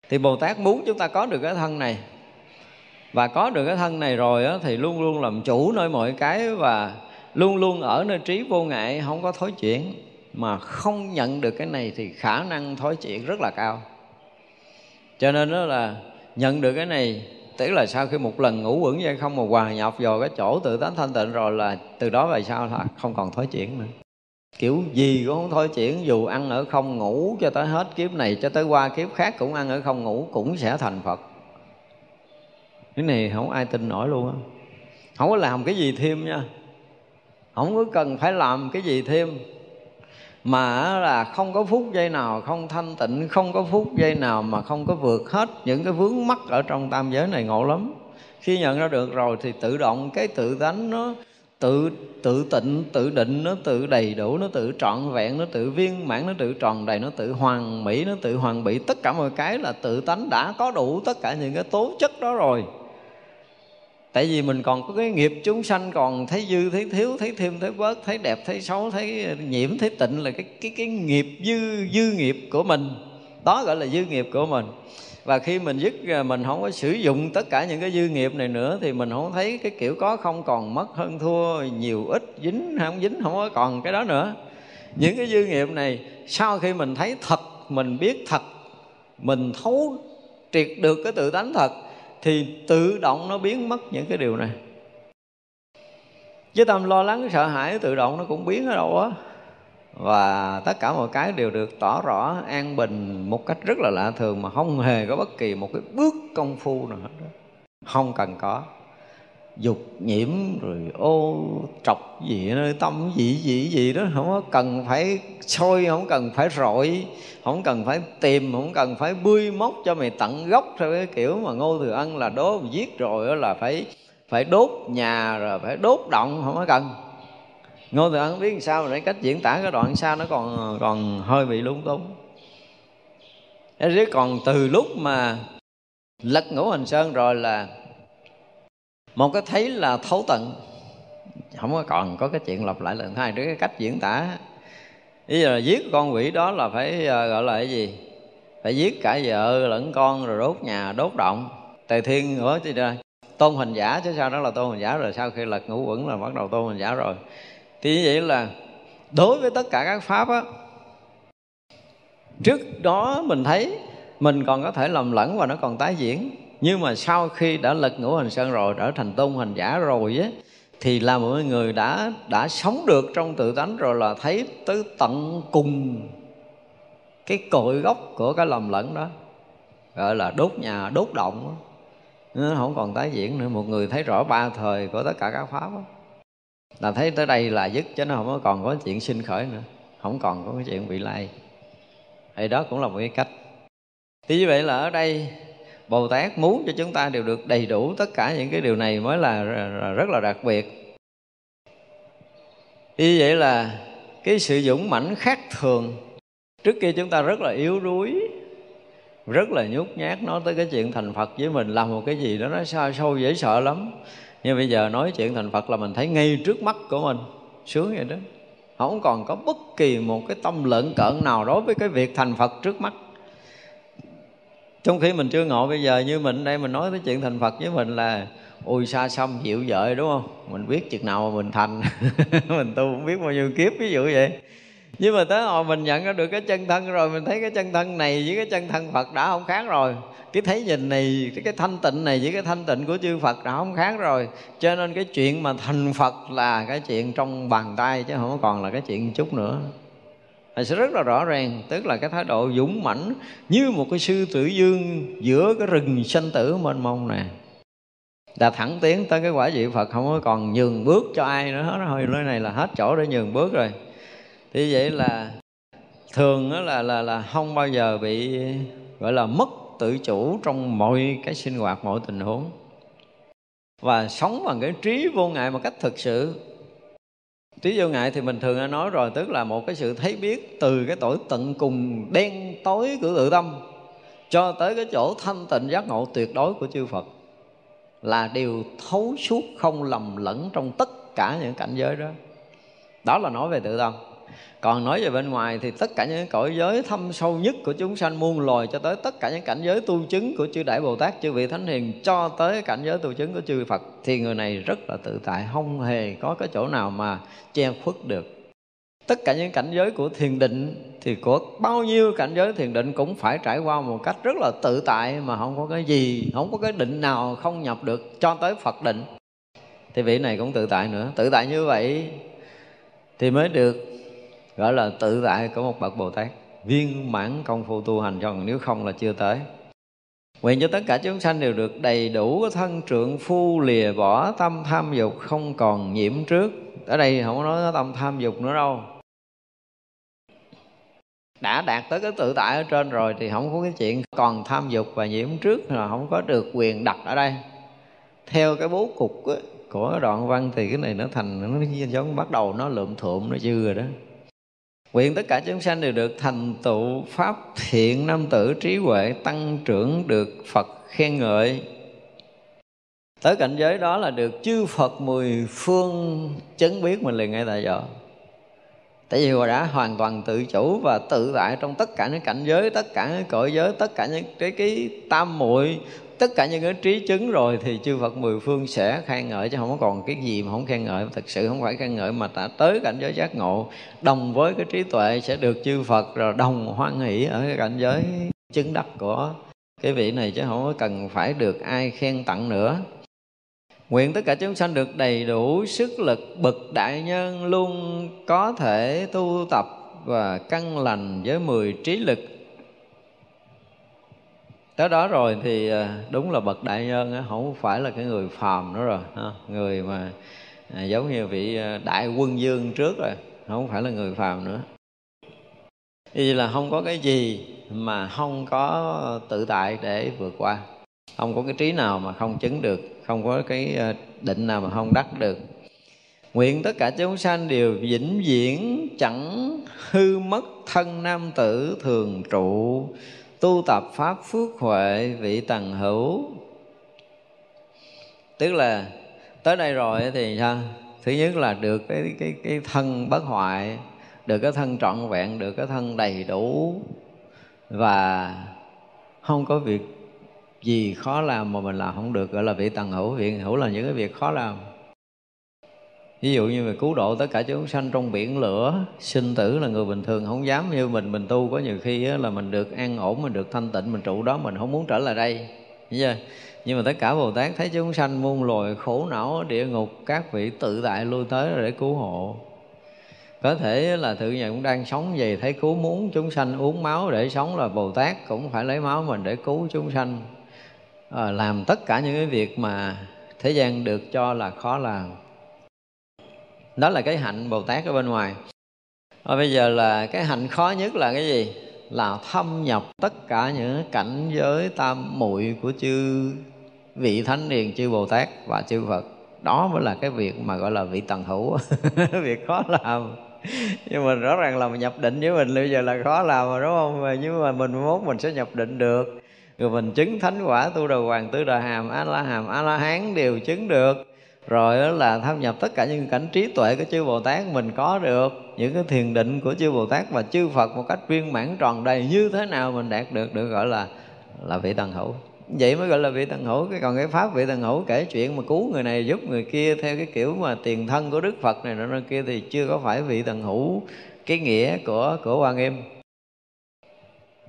Thì bồ tát muốn chúng ta có được cái thân này. Và có được cái thân này rồi đó, thì luôn luôn làm chủ nơi mọi cái và luôn luôn ở nơi trí vô ngại không có thối chuyển. Mà không nhận được cái này thì khả năng thối chuyển rất là cao cho nên đó là nhận được cái này, tức là sau khi một lần ngủ quẩn dây không mà hòa nhập vào cái chỗ tự tánh thanh tịnh rồi là từ đó về sau là không còn thối chuyển nữa. Kiểu gì cũng không thối chuyển, dù ăn ở không ngủ cho tới hết kiếp này cho tới qua kiếp khác cũng ăn ở không ngủ cũng sẽ thành phật. Cái này không ai tin nổi luôn á. Không có làm cái gì thêm nha. Không có cần phải làm cái gì thêm mà là không có phút giây nào không thanh tịnh, không có phút giây nào mà không có vượt hết những cái vướng mắc ở trong tam giới này ngộ lắm. Khi nhận ra được rồi thì tự động cái tự tánh nó tự tự tịnh, tự định, nó tự đầy đủ, nó tự trọn vẹn, nó tự viên mãn, nó tự tròn đầy, nó tự hoàn mỹ, nó tự hoàn bị tất cả mọi cái là tự tánh đã có đủ tất cả những cái tố chất đó rồi tại vì mình còn có cái nghiệp chúng sanh còn thấy dư, thấy thiếu, thấy thêm, thấy bớt, thấy đẹp, thấy xấu, thấy nhiễm, thấy tịnh là cái cái cái nghiệp dư dư nghiệp của mình. Đó gọi là dư nghiệp của mình. Và khi mình dứt mình không có sử dụng tất cả những cái dư nghiệp này nữa thì mình không thấy cái kiểu có không còn mất hơn thua, nhiều ít, dính hay không dính, không có còn cái đó nữa. Những cái dư nghiệp này, sau khi mình thấy thật, mình biết thật, mình thấu triệt được cái tự tánh thật thì tự động nó biến mất những cái điều này. Chứ tâm lo lắng, sợ hãi, tự động nó cũng biến ở đâu á. Và tất cả mọi cái đều được tỏ rõ, an bình một cách rất là lạ thường mà không hề có bất kỳ một cái bước công phu nào hết đó. không cần có dục nhiễm rồi ô trọc gì nơi tâm gì gì gì đó, không có cần phải sôi, không cần phải rọi, không cần phải tìm, không cần phải bươi móc cho mày tận gốc theo cái kiểu mà ngô thừa ân là đố giết rồi đó là phải phải đốt nhà rồi phải đốt động, không có cần. Ngô thừa ân biết sao để cách diễn tả cái đoạn sau nó còn còn hơi bị lung tung thế còn từ lúc mà lật ngũ hành sơn rồi là một cái thấy là thấu tận. Không có còn có cái chuyện lặp lại lần hai nữa cái cách diễn tả. Bây giờ giết con quỷ đó là phải ờ, gọi là cái gì? Phải giết cả vợ lẫn con rồi đốt nhà, đốt động. Tề thiên nữa chứ ra tôn hình giả, chứ sao đó là tôn hình giả rồi, sau khi lật ngũ quẩn là bắt đầu tôn hình giả rồi. Thì như vậy là đối với tất cả các pháp á, trước đó mình thấy mình còn có thể lầm lẫn và nó còn tái diễn nhưng mà sau khi đã lật ngũ hành sơn rồi, trở thành tôn hành giả rồi á, thì là mọi người đã đã sống được trong tự tánh rồi là thấy tới tận cùng cái cội gốc của cái lầm lẫn đó, gọi là đốt nhà, đốt động đó. nó không còn tái diễn nữa, một người thấy rõ ba thời của tất cả các pháp đó. là thấy tới đây là dứt, chứ nó không có còn có chuyện sinh khởi nữa, không còn có cái chuyện bị lai. thì đó cũng là một cái cách thì như vậy là ở đây Bồ Tát muốn cho chúng ta đều được đầy đủ tất cả những cái điều này mới là rất là đặc biệt. Như vậy là cái sự dũng mãnh khác thường. Trước kia chúng ta rất là yếu đuối, Rất là nhút nhát nói tới cái chuyện thành Phật với mình Làm một cái gì đó nó sao, sâu dễ sợ lắm. Nhưng bây giờ nói chuyện thành Phật là mình thấy ngay trước mắt của mình, Sướng vậy đó. Không còn có bất kỳ một cái tâm lợn cợn nào đối với cái việc thành Phật trước mắt trong khi mình chưa ngộ bây giờ như mình đây mình nói tới chuyện thành phật với mình là ui xa xăm dịu dợi đúng không? Mình biết chừng nào mà mình thành. Mình tu cũng biết bao nhiêu kiếp ví dụ vậy. Nhưng mà tới hồi mình nhận ra được cái chân thân rồi mình thấy cái chân thân này với cái chân thân phật đã không khác rồi. Cái thấy nhìn này cái, cái thanh tịnh này với cái thanh tịnh của chư phật đã không khác rồi. Cho nên cái chuyện mà thành phật là cái chuyện trong bàn tay chứ không còn là cái chuyện chút nữa thì sẽ rất là rõ ràng, tức là cái thái độ dũng mãnh như một cái sư tử dương giữa cái rừng sanh tử mênh mông này đã thẳng tiến tới cái quả vị Phật, không có còn nhường bước cho ai nữa hết. Thôi nơi này là hết chỗ để nhường bước rồi. Thì vậy là thường đó là là là không bao giờ bị, gọi là mất tự chủ trong mọi cái sinh hoạt, mọi tình huống. Và sống bằng cái trí vô ngại một cách thực sự trí vô ngại thì mình thường đã nói rồi, tức là một cái sự thấy biết từ cái tội tận cùng đen tối của tự tâm cho tới cái chỗ thanh tịnh giác ngộ tuyệt đối của chư Phật là điều thấu suốt không lầm lẫn trong tất cả những cảnh giới đó. Đó là nói về tự tâm còn nói về bên ngoài thì tất cả những cõi giới thâm sâu nhất của chúng sanh muôn loài cho tới tất cả những cảnh giới tu chứng của chư đại bồ tát, chư vị thánh hiền, cho tới cảnh giới tu chứng của chư phật, thì người này rất là tự tại, không hề có cái chỗ nào mà che khuất được. Tất cả những cảnh giới của thiền định thì của bao nhiêu cảnh giới thiền định cũng phải trải qua một cách rất là tự tại mà không có cái gì, không có cái định nào không nhập được cho tới phật định. Thì vị này cũng tự tại nữa. Tự tại như vậy thì mới được gọi là tự tại của một bậc bồ tát viên mãn công phu tu hành cho nếu không là chưa tới Nguyện cho tất cả chúng sanh đều được đầy đủ thân trượng, phu lìa bỏ tâm tham dục, không còn nhiễm trước. Ở đây không có nói tâm tham dục nữa đâu. Đã đạt tới cái tự tại ở trên rồi thì không có cái chuyện còn tham dục và nhiễm trước là không có được quyền đặt ở đây. Theo cái bố cục của đoạn văn thì cái này nó thành, nó giống bắt đầu nó lượm thượm, nó dư rồi đó Nguyện tất cả chúng sanh đều được thành tựu Pháp thiện nam tử trí huệ tăng trưởng được Phật khen ngợi. Tới cảnh giới đó là được chư Phật mười phương chấn biết mình liền ngay tại giờ Tại vì họ đã hoàn toàn tự chủ và tự tại trong tất cả những cảnh giới, tất cả những cõi giới, tất cả những cái, cái tam muội tất cả những cái trí chứng rồi thì chư Phật mười phương sẽ khen ngợi chứ không có còn cái gì mà không khen ngợi. Thực sự không phải khen ngợi mà đã tới cảnh giới giác ngộ, đồng với cái trí tuệ sẽ được chư Phật rồi đồng hoan hỷ ở cái cảnh giới chứng đắc của cái vị này chứ không có cần phải được ai khen tặng nữa. Nguyện tất cả chúng sanh được đầy đủ sức lực bậc đại nhân luôn có thể tu tập và căn lành với mười trí lực tới đó rồi thì ờ, đúng là bậc đại nhân không phải là cái người phàm nữa rồi người mà à, giống như vị ờ, đại quân dương trước rồi, không phải là người phàm nữa. Vì là không có cái gì mà không có tự tại để vượt qua, không có cái trí nào mà không chứng được, không có cái ờ, định nào mà không đắc được. Nguyện tất cả chúng sanh đều vĩnh viễn chẳng hư mất thân nam tử thường trụ tu tập pháp phước huệ vị tầng hữu. Tức là, tới đây rồi thì sao? Thứ nhất là được cái cái cái thân bất hoại, được cái thân trọn vẹn, được cái thân đầy đủ. Và không có việc gì khó làm mà mình làm không được, gọi là vị tầng hữu. Vị hữu là những cái việc khó làm ví dụ như về cứu độ tất cả chúng sanh trong biển lửa sinh tử là người bình thường không dám như mình mình tu có nhiều khi là mình được an ổn mình được thanh tịnh mình trụ đó mình không muốn trở lại đây. Chưa? nhưng mà tất cả bồ tát thấy chúng sanh muôn loài khổ não ở địa ngục các vị tự tại lui tới để cứu hộ. Có thể là tự nhận cũng đang sống vậy thấy cứu muốn chúng sanh uống máu để sống là bồ tát cũng phải lấy máu mình để cứu chúng sanh. À, làm tất cả những cái việc mà thế gian được cho là khó làm đó là cái hạnh bồ tát ở bên ngoài. Và bây giờ là cái hạnh khó nhất là cái gì? Là thâm nhập tất cả những cảnh giới tam muội của chư vị thánh hiền chư bồ tát và chư phật. Đó mới là cái việc mà gọi là vị tần hữu. Việc khó làm. Nhưng mà rõ ràng là mình nhập định với mình, bây giờ là khó làm mà, đúng không? Nhưng mà mình muốn mình sẽ nhập định được. Rồi mình chứng thánh quả tu đầu hoàng tứ đà hàm, a la hàm, a la hán đều chứng được rồi là tham nhập tất cả những cảnh trí tuệ của chư Bồ Tát mình có được. Những cái thiền định của chư Bồ Tát và chư Phật một cách viên mãn tròn đầy như thế nào mình đạt được được gọi là là vị tần hữu. Vậy mới gọi là vị tần hữu. Cái còn cái pháp vị tần hữu kể chuyện mà cứu người này, giúp người kia theo cái kiểu mà tiền thân của đức phật này nọ kia thì chưa có phải vị tần hữu cái nghĩa của của quan em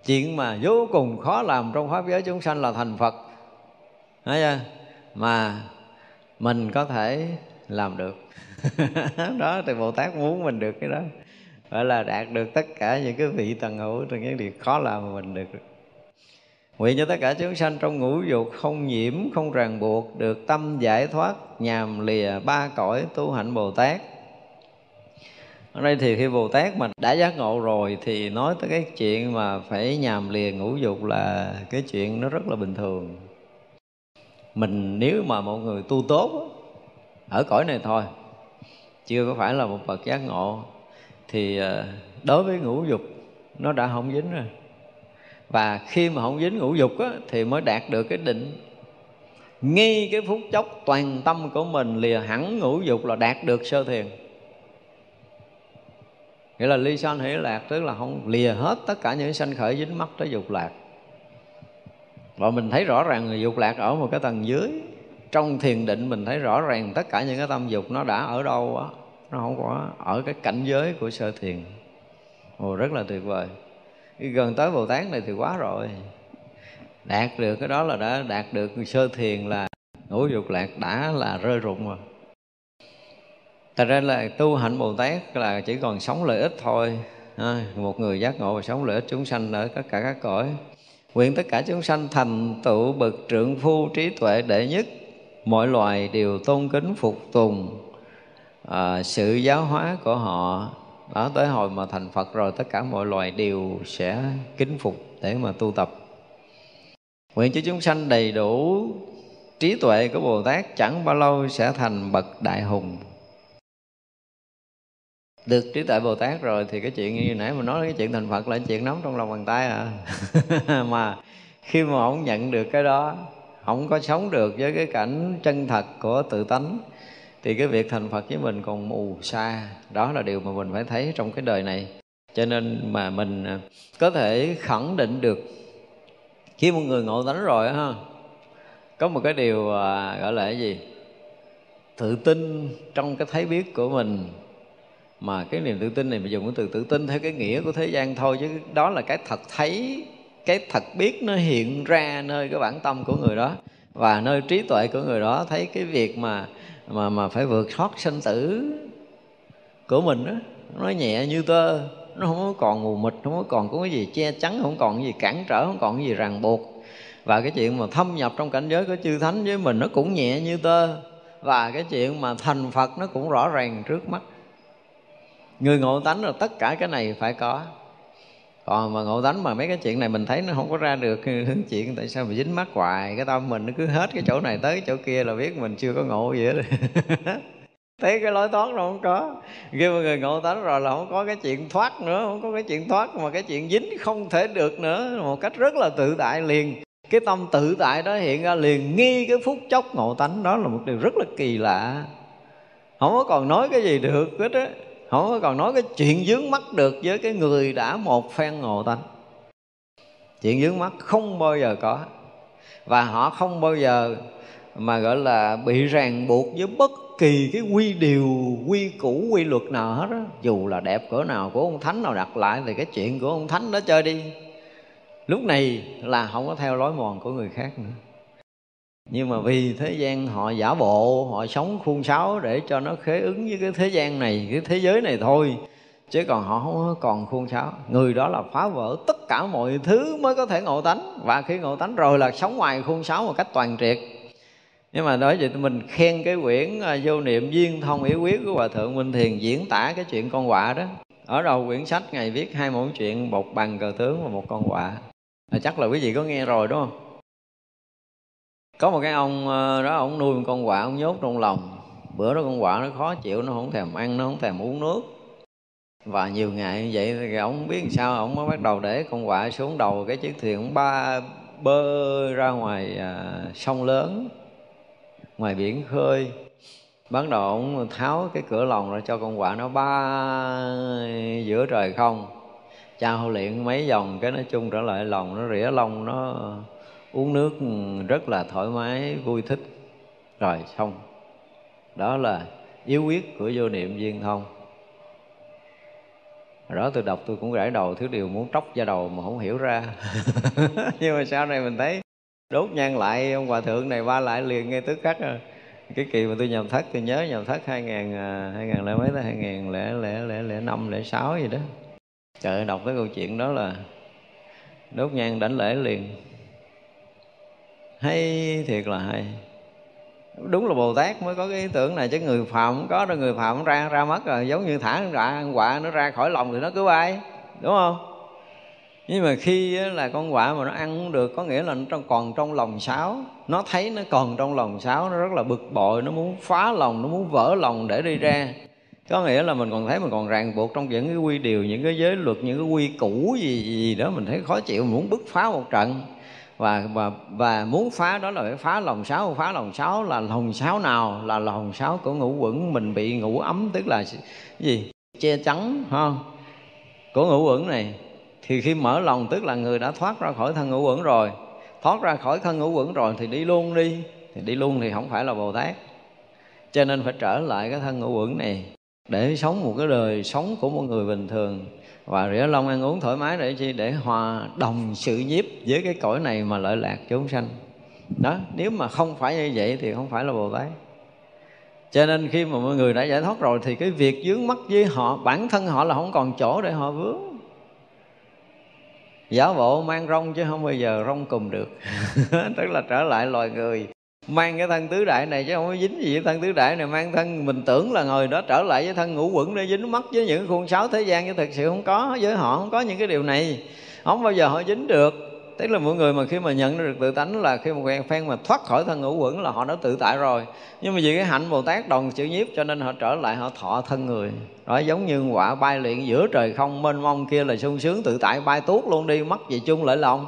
chuyện mà vô cùng khó làm trong pháp giới chúng sanh là thành phật. Nói chưa? mà mình có thể làm được. Đó, thì bồ tát muốn mình được cái đó. Gọi là đạt được tất cả những cái vị tầng hữu trong những điều khó làm mà mình được. Nguyện cho tất cả chúng sanh trong ngũ dục không nhiễm, không ràng buộc, được tâm giải thoát, nhàm lìa ba cõi tu hạnh bồ tát. Ở đây thì khi bồ tát mà đã giác ngộ rồi, thì nói tới cái chuyện mà phải nhàm lìa ngũ dục là cái chuyện nó rất là bình thường mình nếu mà một người tu tốt ở cõi này thôi chưa có phải là một bậc giác ngộ thì ờ, đối với ngũ dục nó đã không dính rồi. Và khi mà không dính ngũ dục á, thì mới đạt được cái định. Ngay cái phút chốc toàn tâm của mình lìa hẳn ngũ dục là đạt được sơ thiền. Nghĩa là ly sanh hỷ lạc tức là không lìa hết tất cả những sanh khởi dính mắc tới dục lạc và mình thấy rõ ràng là dục lạc ở một cái tầng dưới. Trong thiền định mình thấy rõ ràng tất cả những cái tâm dục nó đã ở đâu á nó không có ở cái cảnh giới của sơ thiền. Ồ rất là tuyệt vời. Gần tới bồ tát này thì quá rồi. Đạt được cái đó là đã đạt được sơ thiền là ngũ dục lạc đã là rơi rụng rồi. Thật ra là tu hạnh bồ tát là chỉ còn sống lợi ích thôi. À, một người giác ngộ và sống lợi ích chúng sanh ở tất cả các cõi nguyện tất cả chúng sanh thành tựu bậc trượng phu trí tuệ đệ nhất. Mọi loài đều tôn kính phục tùng à, sự giáo hóa của họ. Đó tới hồi mà thành phật rồi tất cả mọi loài đều sẽ kính phục để mà tu tập. Nguyện cho chúng sanh đầy đủ trí tuệ của bồ tát chẳng bao lâu sẽ thành bậc đại hùng được trí tuệ bồ tát rồi thì cái chuyện như nãy mà nói, cái chuyện thành phật là chuyện nóng trong lòng bàn tay à. Mà khi mà ông nhận được cái đó không có sống được với cái cảnh chân thật của tự tánh, thì cái việc thành phật với mình còn mù xa đó là điều mà mình phải thấy trong cái đời này. Cho nên mà mình à, có thể khẳng định được, khi một người ngộ tánh rồi ha, có một cái điều à, gọi là cái gì? Tự tin trong cái thấy biết của mình mà cái niềm tự tin này mình dùng cái từ tự tin theo cái nghĩa của thế gian thôi, chứ đó là cái thật thấy, cái thật biết nó hiện ra nơi cái bản tâm của người đó. Và nơi trí tuệ của người đó thấy cái việc mà mà mà phải vượt thoát sinh tử của mình đó nó nhẹ như tơ, nó không có còn mù mịt, không có còn có cái gì che chắn, không còn cái gì cản trở, không còn cái gì ràng buộc. Và cái chuyện mà thâm nhập trong cảnh giới của chư thánh với mình nó cũng nhẹ như tơ. Và cái chuyện mà thành phật nó cũng rõ ràng trước mắt người ngộ tánh là tất cả cái này phải có. Còn mà ngộ tánh mà mấy cái chuyện này mình thấy nó không có ra được chuyện, tại sao mà dính mắt hoài? Cái tâm mình nó cứ hết cái chỗ này tới cái chỗ kia là biết mình chưa có ngộ gì hết. Thấy cái lối thoát nó không có. Khi mà người ngộ tánh rồi là không có cái chuyện thoát nữa, không có cái chuyện thoát, mà cái chuyện dính không thể được nữa. Một cách rất là tự tại liền. Cái tâm tự tại đó hiện ra liền, nghi cái phút chốc ngộ tánh. Đó là một điều rất là kỳ lạ. Không có còn nói cái gì được hết á không có còn nói cái chuyện dướng mắt được với cái người đã một phen ngộ tánh chuyện dướng mắt không bao giờ có. Và họ không bao giờ mà gọi là bị ràng buộc với bất kỳ cái quy điều, quy củ, quy luật nào hết á. Dù là đẹp cỡ nào của ông thánh nào đặt lại thì cái chuyện của ông thánh đó chơi đi. Lúc này là không có theo lối mòn của người khác nữa nhưng mà vì thế gian họ giả bộ, họ sống khuôn sáo để cho nó khế ứng với cái thế gian này, cái thế giới này thôi. Chứ còn họ không còn khuôn sáo. Người đó là phá vỡ tất cả mọi thứ mới có thể ngộ tánh. Và khi ngộ tánh rồi là sống ngoài khuôn sáo một cách toàn triệt. Nhưng mà nói vậy mình khen cái quyển à, vô niệm duyên thông yếu quyết của hòa thượng minh thiền diễn tả cái chuyện con quạ đó. Ở đầu quyển sách ngày viết hai mẫu chuyện một bằng cờ tướng và một con quạ. À, chắc là quý vị có nghe rồi, đúng không? Có một cái ông ờ, đó ông nuôi một con quạ ông nhốt trong lòng. Bữa đó con quạ nó khó chịu nó không thèm ăn nó không thèm uống nước. Và nhiều ngày như vậy thì ông biết sao ông mới bắt đầu để con quạ xuống đầu cái chiếc thuyền ông ba bơ ra ngoài à, sông lớn ngoài biển khơi. Bắt đầu ông tháo cái cửa lòng ra cho con quạ nó ba giữa trời không. Trao luyện mấy vòng cái nó chung trở lại lòng nó rỉa lông nó uống nước rất là thoải mái, vui thích. Rồi, xong. Đó là yếu quyết của vô niệm viên thông. Đó tôi đọc tôi cũng gãi đầu thứ điều muốn tróc da đầu mà không hiểu ra. Nhưng mà sau này mình thấy đốt nhang lại, ông hòa thượng này ba lại liền ngay tức khắc cái kỳ mà tôi nhầm thất, tôi nhớ nhầm thất hai ngàn à, hai ngàn lẻ mấy tới hai ngàn lẻ lẻ lẻ lẻ năm, lẻ sáu gì đó. Trời ơi, đọc cái câu chuyện đó là đốt nhang đánh lễ liền hay, thiệt là hay. Đúng là bồ tát mới có cái ý tưởng này, chứ người phạm không có đâu, người phạm ra ra mất rồi. Giống như thả ra ăn quạ nó ra khỏi lòng thì nó cứ bay, đúng không? Nhưng mà khi là con quạ mà nó ăn không được, có nghĩa là nó còn trong lòng sáo. Nó thấy nó còn trong lòng sáo, nó rất là bực bội, nó muốn phá lòng, nó muốn vỡ lòng để đi ra. Có nghĩa là mình còn thấy mình còn ràng buộc trong những cái quy điều, những cái giới luật, những cái quy củ gì gì đó, mình thấy khó chịu, mình muốn bứt phá một trận và và và muốn phá đó là phải phá lòng sáu phá lòng sáu là lòng sáu nào? Là lòng sáu của ngũ quẩn. Mình bị ngũ ấm, tức là gì? Che chắn ha của ngũ quẩn này. Thì khi mở lòng, tức là người đã thoát ra khỏi thân ngũ quẩn rồi. Thoát ra khỏi thân ngũ quẩn rồi thì đi luôn đi. Thì đi luôn thì không phải là bồ tát. Cho nên phải trở lại cái thân ngũ quẩn này để sống một cái đời sống của một người bình thường và rỉa long ăn uống thoải mái để chi? Để hòa đồng sự nhiếp với cái cõi này mà lợi lạc chúng sanh. Đó, nếu mà không phải như vậy thì không phải là bồ tát. Cho nên khi mà mọi người đã giải thoát rồi thì cái việc dướng mắt với họ, bản thân họ là không còn chỗ để họ vướng. Giả bộ mang rong chứ không bao giờ rong cùng được. Tức là trở lại loài người mang cái thân tứ đại này chứ không có dính gì với thân tứ đại này. Mang thân mình tưởng là ngồi đó trở lại với thân ngũ quẩn để dính mắt với những khuôn sáo thế gian. Chứ thực sự không có, với họ không có những cái điều này. Không bao giờ họ dính được. Tức là mọi người mà khi mà nhận được tự tánh là khi một quen phen mà thoát khỏi thân ngũ quẩn là họ đã tự tại rồi. Nhưng mà vì cái hạnh bồ tát đồng chữ nhiếp cho nên họ trở lại, họ thọ thân người. Đó giống như quả bay luyện giữa trời không, mênh mông kia là sung sướng tự tại, bay tuốt luôn đi mất gì chung lợi lòng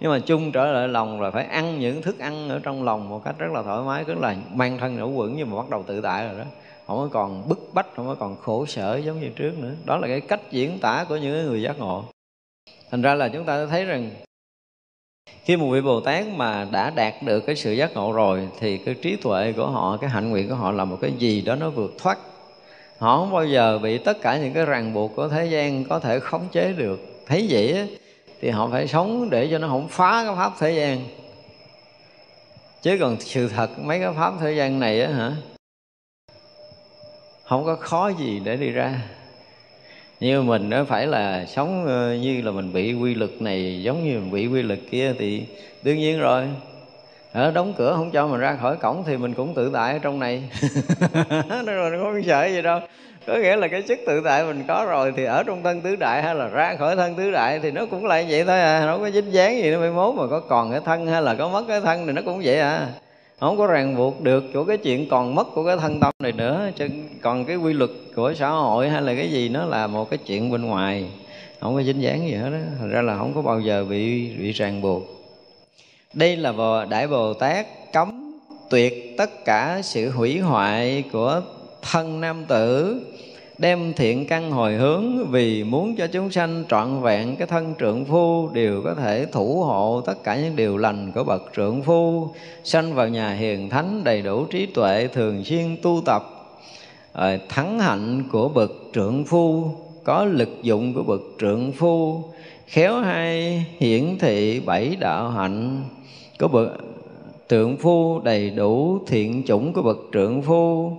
nhưng mà chung trở lại lòng rồi phải ăn những thức ăn ở trong lòng một cách rất là thoải mái, tức là mang thân ngũ quẩn nhưng mà bắt đầu tự tại rồi đó. Không có còn bức bách, không có còn khổ sở giống như trước nữa. Đó là cái cách diễn tả của những người giác ngộ. Thành ra là chúng ta thấy rằng khi một vị bồ tát mà đã đạt được cái sự giác ngộ rồi thì cái trí tuệ của họ, cái hạnh nguyện của họ là một cái gì đó nó vượt thoát. Họ không bao giờ bị tất cả những cái ràng buộc của thế gian có thể khống chế được. Thấy vậy thì họ phải sống để cho nó không phá cái pháp thế gian. Chứ còn sự thật, mấy cái pháp thế gian này á hả, không có khó gì để đi ra. Như mình nó phải là sống ờ, như là mình bị quy luật này, giống như mình bị quy luật kia thì đương nhiên rồi. Ở đóng cửa không cho mình ra khỏi cổng thì mình cũng tự tại ở trong này. Nó rồi nó không sợ gì đâu có nghĩa là cái sức tự tại mình có rồi thì ở trong thân tứ đại hay là ra khỏi thân tứ đại thì nó cũng lại vậy thôi à. Nó có dính dáng gì nó mới mốt mà có còn cái thân hay là có mất cái thân thì nó cũng vậy à. Không có ràng buộc được của cái chuyện còn mất của cái thân tâm này nữa. Chứ còn cái quy luật của xã hội hay là cái gì nó là một cái chuyện bên ngoài. Không có dính dáng gì hết đó thành ra là không có bao giờ bị bị ràng buộc. Đây là bồ, đại bồ tát cấm tuyệt tất cả sự hủy hoại của thân nam tử, đem thiện căn hồi hướng vì muốn cho chúng sanh trọn vẹn cái thân trượng phu, đều có thể thủ hộ tất cả những điều lành của bậc trượng phu, sanh vào nhà hiền thánh đầy đủ trí tuệ thường xuyên tu tập. Rồi thắng hạnh của bậc trượng phu, có lực dụng của bậc trượng phu, khéo hay hiển thị bảy đạo hạnh của bậc trượng phu đầy đủ thiện chủng của bậc trượng phu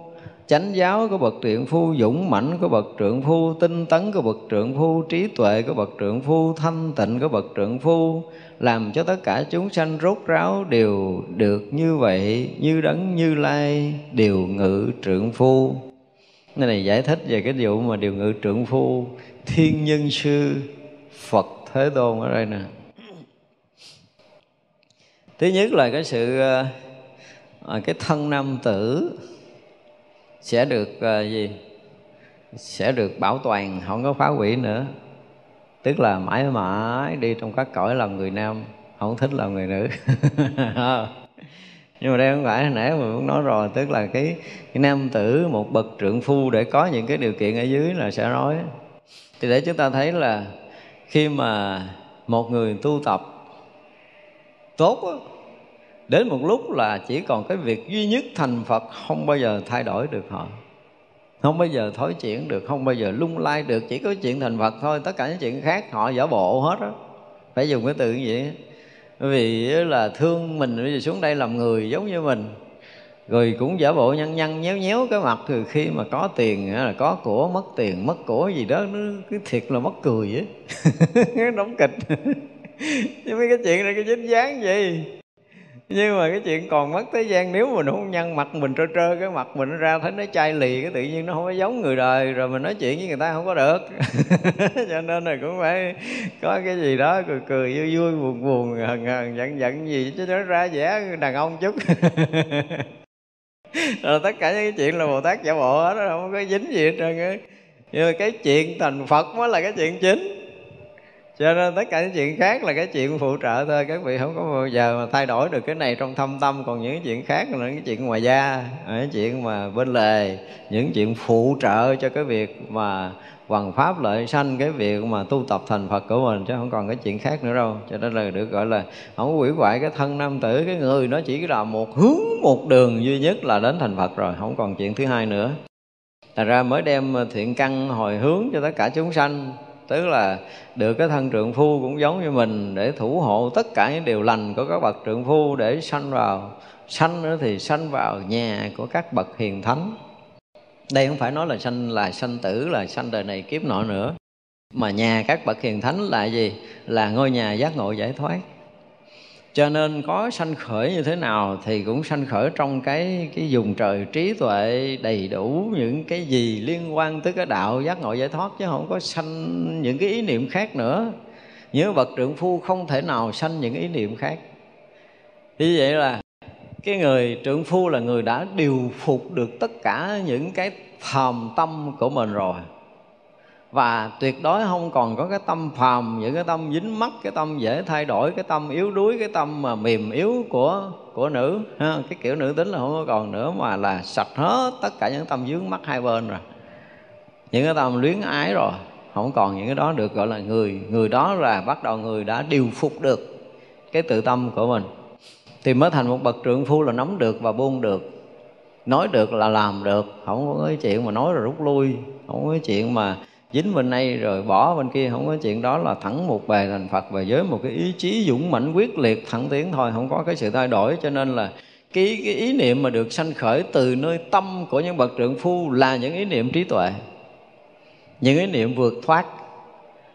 chánh giáo của bậc trượng phu, dũng mãnh của bậc trượng phu, tinh tấn của bậc trượng phu, trí tuệ của bậc trượng phu, thanh tịnh của bậc trượng phu. Làm cho tất cả chúng sanh rốt ráo đều được như vậy, như đấng, như lai điều ngự trượng phu. Nên này giải thích về cái vụ mà điều ngự trượng phu. Thiên nhân sư phật thế tôn ở đây nè. Thứ nhất là cái sự ờ, cái thân nam tử sẽ được uh, gì? Sẽ được bảo toàn không có phá hủy nữa. Tức là mãi mãi đi trong các cõi làm người nam không thích làm người nữ. Ờ. Nhưng mà đây không phải hồi nãy mình cũng nói rồi tức là cái, cái nam tử một bậc trượng phu để có những cái điều kiện ở dưới là sẽ nói. Thì để chúng ta thấy là khi mà một người tu tập tốt đến một lúc là chỉ còn cái việc duy nhất thành phật không bao giờ thay đổi được họ. Không bao giờ thối chuyển được, không bao giờ lung lay được, chỉ có chuyện thành phật thôi, tất cả những chuyện khác họ giả bộ hết á. Phải dùng cái từ như vậy bởi vì là thương mình, bây giờ xuống đây làm người giống như mình, rồi cũng giả bộ nhăn nhăn, nhéo nhéo cái mặt từ khi mà có tiền là có của, mất tiền, mất của gì đó, nó cái thiệt là mất cười á. Đóng kịch. Nhưng mấy cái chuyện này cái dính dáng gì nhưng mà cái chuyện còn mất thế gian, nếu mình không nhăn mặt mình trơ trơ, cái mặt mình nó ra thấy nó chai lì, cái tự nhiên nó không có giống người đời, rồi mình nói chuyện với người ta không có được. Cho nên là cũng phải có cái gì đó cười cười, vui vui, buồn buồn, hờn hờn, giận giận gì, chứ nó ra vẻ đàn ông chút. Rồi tất cả những cái chuyện là bồ tát giả bộ đó không có dính gì hết trơn á. Nhưng mà cái chuyện thành phật mới là cái chuyện chính cho nên tất cả những chuyện khác là cái chuyện phụ trợ thôi. Các vị không có bao giờ mà thay đổi được cái này trong thâm tâm. Còn những chuyện khác là những chuyện ngoài da, những chuyện mà bên lề, những chuyện phụ trợ cho cái việc mà bằng pháp lợi sanh, cái việc mà tu tập thành Phật của mình, chứ không còn cái chuyện khác nữa đâu. Cho nên là được gọi là không có quỷ hoại cái thân nam tử, cái người. Nó chỉ là một hướng, một đường duy nhất là đến thành Phật rồi, không còn chuyện thứ hai nữa. Thật ra mới đem thiện căn hồi hướng cho tất cả chúng sanh tức là được cái thân trượng phu cũng giống như mình để thủ hộ tất cả những điều lành của các bậc trượng phu để sanh vào, sanh nữa thì sanh vào nhà của các bậc hiền thánh. Đây không phải nói là sanh là sanh tử, là sanh đời này kiếp nọ nữa. Mà nhà các bậc hiền thánh là gì? Là ngôi nhà giác ngộ giải thoát cho nên có sanh khởi như thế nào thì cũng sanh khởi trong cái cái dùng trời trí tuệ đầy đủ những cái gì liên quan tới cái đạo giác ngộ giải thoát chứ không có sanh những cái ý niệm khác nữa. Nhớ bậc trượng phu không thể nào sanh những ý niệm khác. Như vậy là cái người trượng phu là người đã điều phục được tất cả những cái thầm tâm của mình rồi và tuyệt đối không còn có cái tâm phàm, những cái tâm dính mắc, cái tâm dễ thay đổi, cái tâm yếu đuối, cái tâm mà mềm yếu của của nữ. Ha. cái kiểu nữ tính là không có còn nữa mà là sạch hết tất cả những tâm dướng mắt hai bên rồi. Những cái tâm luyến ái rồi, không còn những cái đó được, gọi là người người đó là bắt đầu người đã điều phục được cái tự tâm của mình. Thì mới thành một bậc trượng phu là nắm được và buông được. Nói được là làm được, không có cái chuyện mà nói rồi rút lui, không có cái chuyện mà dính bên này rồi bỏ bên kia không có chuyện đó là thẳng một bề thành Phật và với một cái ý chí dũng mãnh quyết liệt thẳng tiến thôi không có cái sự thay đổi. Cho nên là cái, cái ý niệm mà được sanh khởi từ nơi tâm của những bậc trượng phu là những ý niệm trí tuệ. Những ý niệm vượt thoát.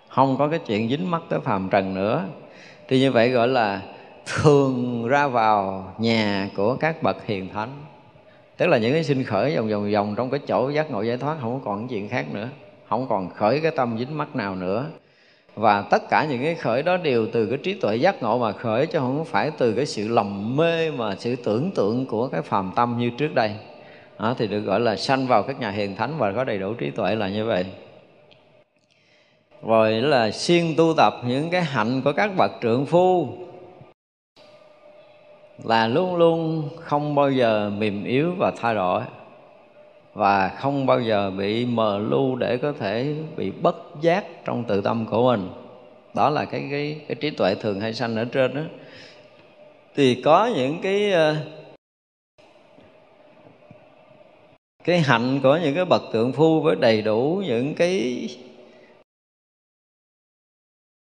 Không có cái chuyện dính mắc tới phàm trần nữa. Thì như vậy gọi là thường ra vào nhà của các bậc hiền thánh. Tức là những cái sinh khởi vòng vòng vòng trong cái chỗ giác ngộ giải thoát không có còn chuyện khác nữa không còn khởi cái tâm dính mắc nào nữa. Và tất cả những cái khởi đó đều từ cái trí tuệ giác ngộ mà khởi chứ không phải từ cái sự lầm mê mà sự tưởng tượng của cái phàm tâm như trước đây. Đó, thì được gọi là sanh vào các nhà hiền thánh và có đầy đủ trí tuệ là như vậy. Rồi là siêng tu tập những cái hạnh của các bậc trượng phu là luôn luôn không bao giờ mềm yếu và thay đổi và không bao giờ bị mờ lu để có thể bị bất giác trong tự tâm của mình. Đó là cái cái cái trí tuệ thường hay sanh ở trên đó thì có những cái ờ, cái hạnh của những cái bậc tượng phu với đầy đủ những cái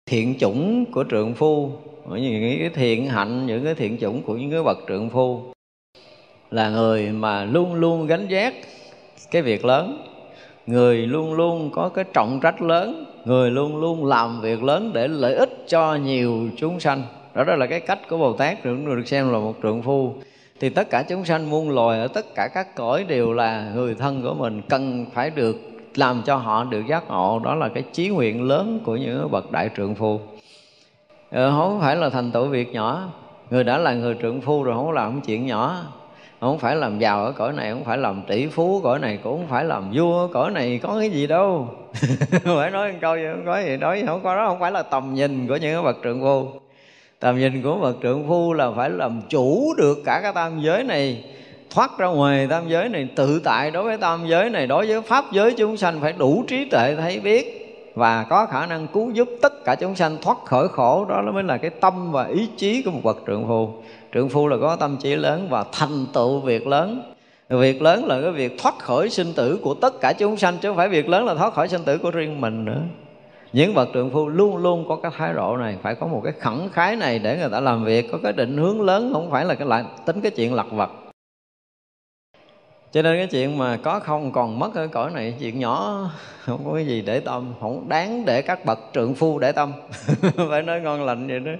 thiện chủng của trượng phu, những cái thiện hạnh, những cái thiện chủng của những cái bậc trượng phu là người mà luôn luôn gánh giác cái việc lớn người luôn luôn có cái trọng trách lớn người luôn luôn làm việc lớn để lợi ích cho nhiều chúng sanh. Đó, đó là cái cách của bồ tát được được xem là một trượng phu. Thì tất cả chúng sanh muôn loài ở tất cả các cõi đều là người thân của mình cần phải được làm cho họ được giác ngộ. Đó là cái chí nguyện lớn của những bậc đại trượng phu. Ờ, không phải là thành tựu việc nhỏ. Người đã là người trượng phu rồi không có làm chuyện nhỏ không phải làm giàu ở cõi này, không phải làm tỷ phú cõi này, cũng không phải làm vua cõi này có cái gì đâu. Phải nói một câu gì, không có gì nói, không có đó, không phải là tầm nhìn của những bậc trượng phu. Tầm nhìn của bậc trượng phu là phải làm chủ được cả cái tam giới này, thoát ra ngoài tam giới này, tự tại đối với tam giới này, đối với pháp giới chúng sanh phải đủ trí tuệ thấy biết và có khả năng cứu giúp tất cả chúng sanh thoát khỏi khổ. Đó mới là cái tâm và ý chí của một bậc trượng phu trượng phu là có tâm trí lớn và thành tựu việc lớn. Việc lớn là cái việc thoát khỏi sinh tử của tất cả chúng sanh, chứ không phải việc lớn là thoát khỏi sinh tử của riêng mình nữa. Những bậc trượng phu luôn luôn có cái thái độ này, phải có một cái khẩn khái này để người ta làm việc, có cái định hướng lớn, không phải là cái lại tính cái chuyện lặt vặt cho nên cái chuyện mà có không còn mất ở cõi này, chuyện nhỏ, không có cái gì để tâm, không đáng để các bậc trượng phu để tâm. Phải nói ngon lành vậy đó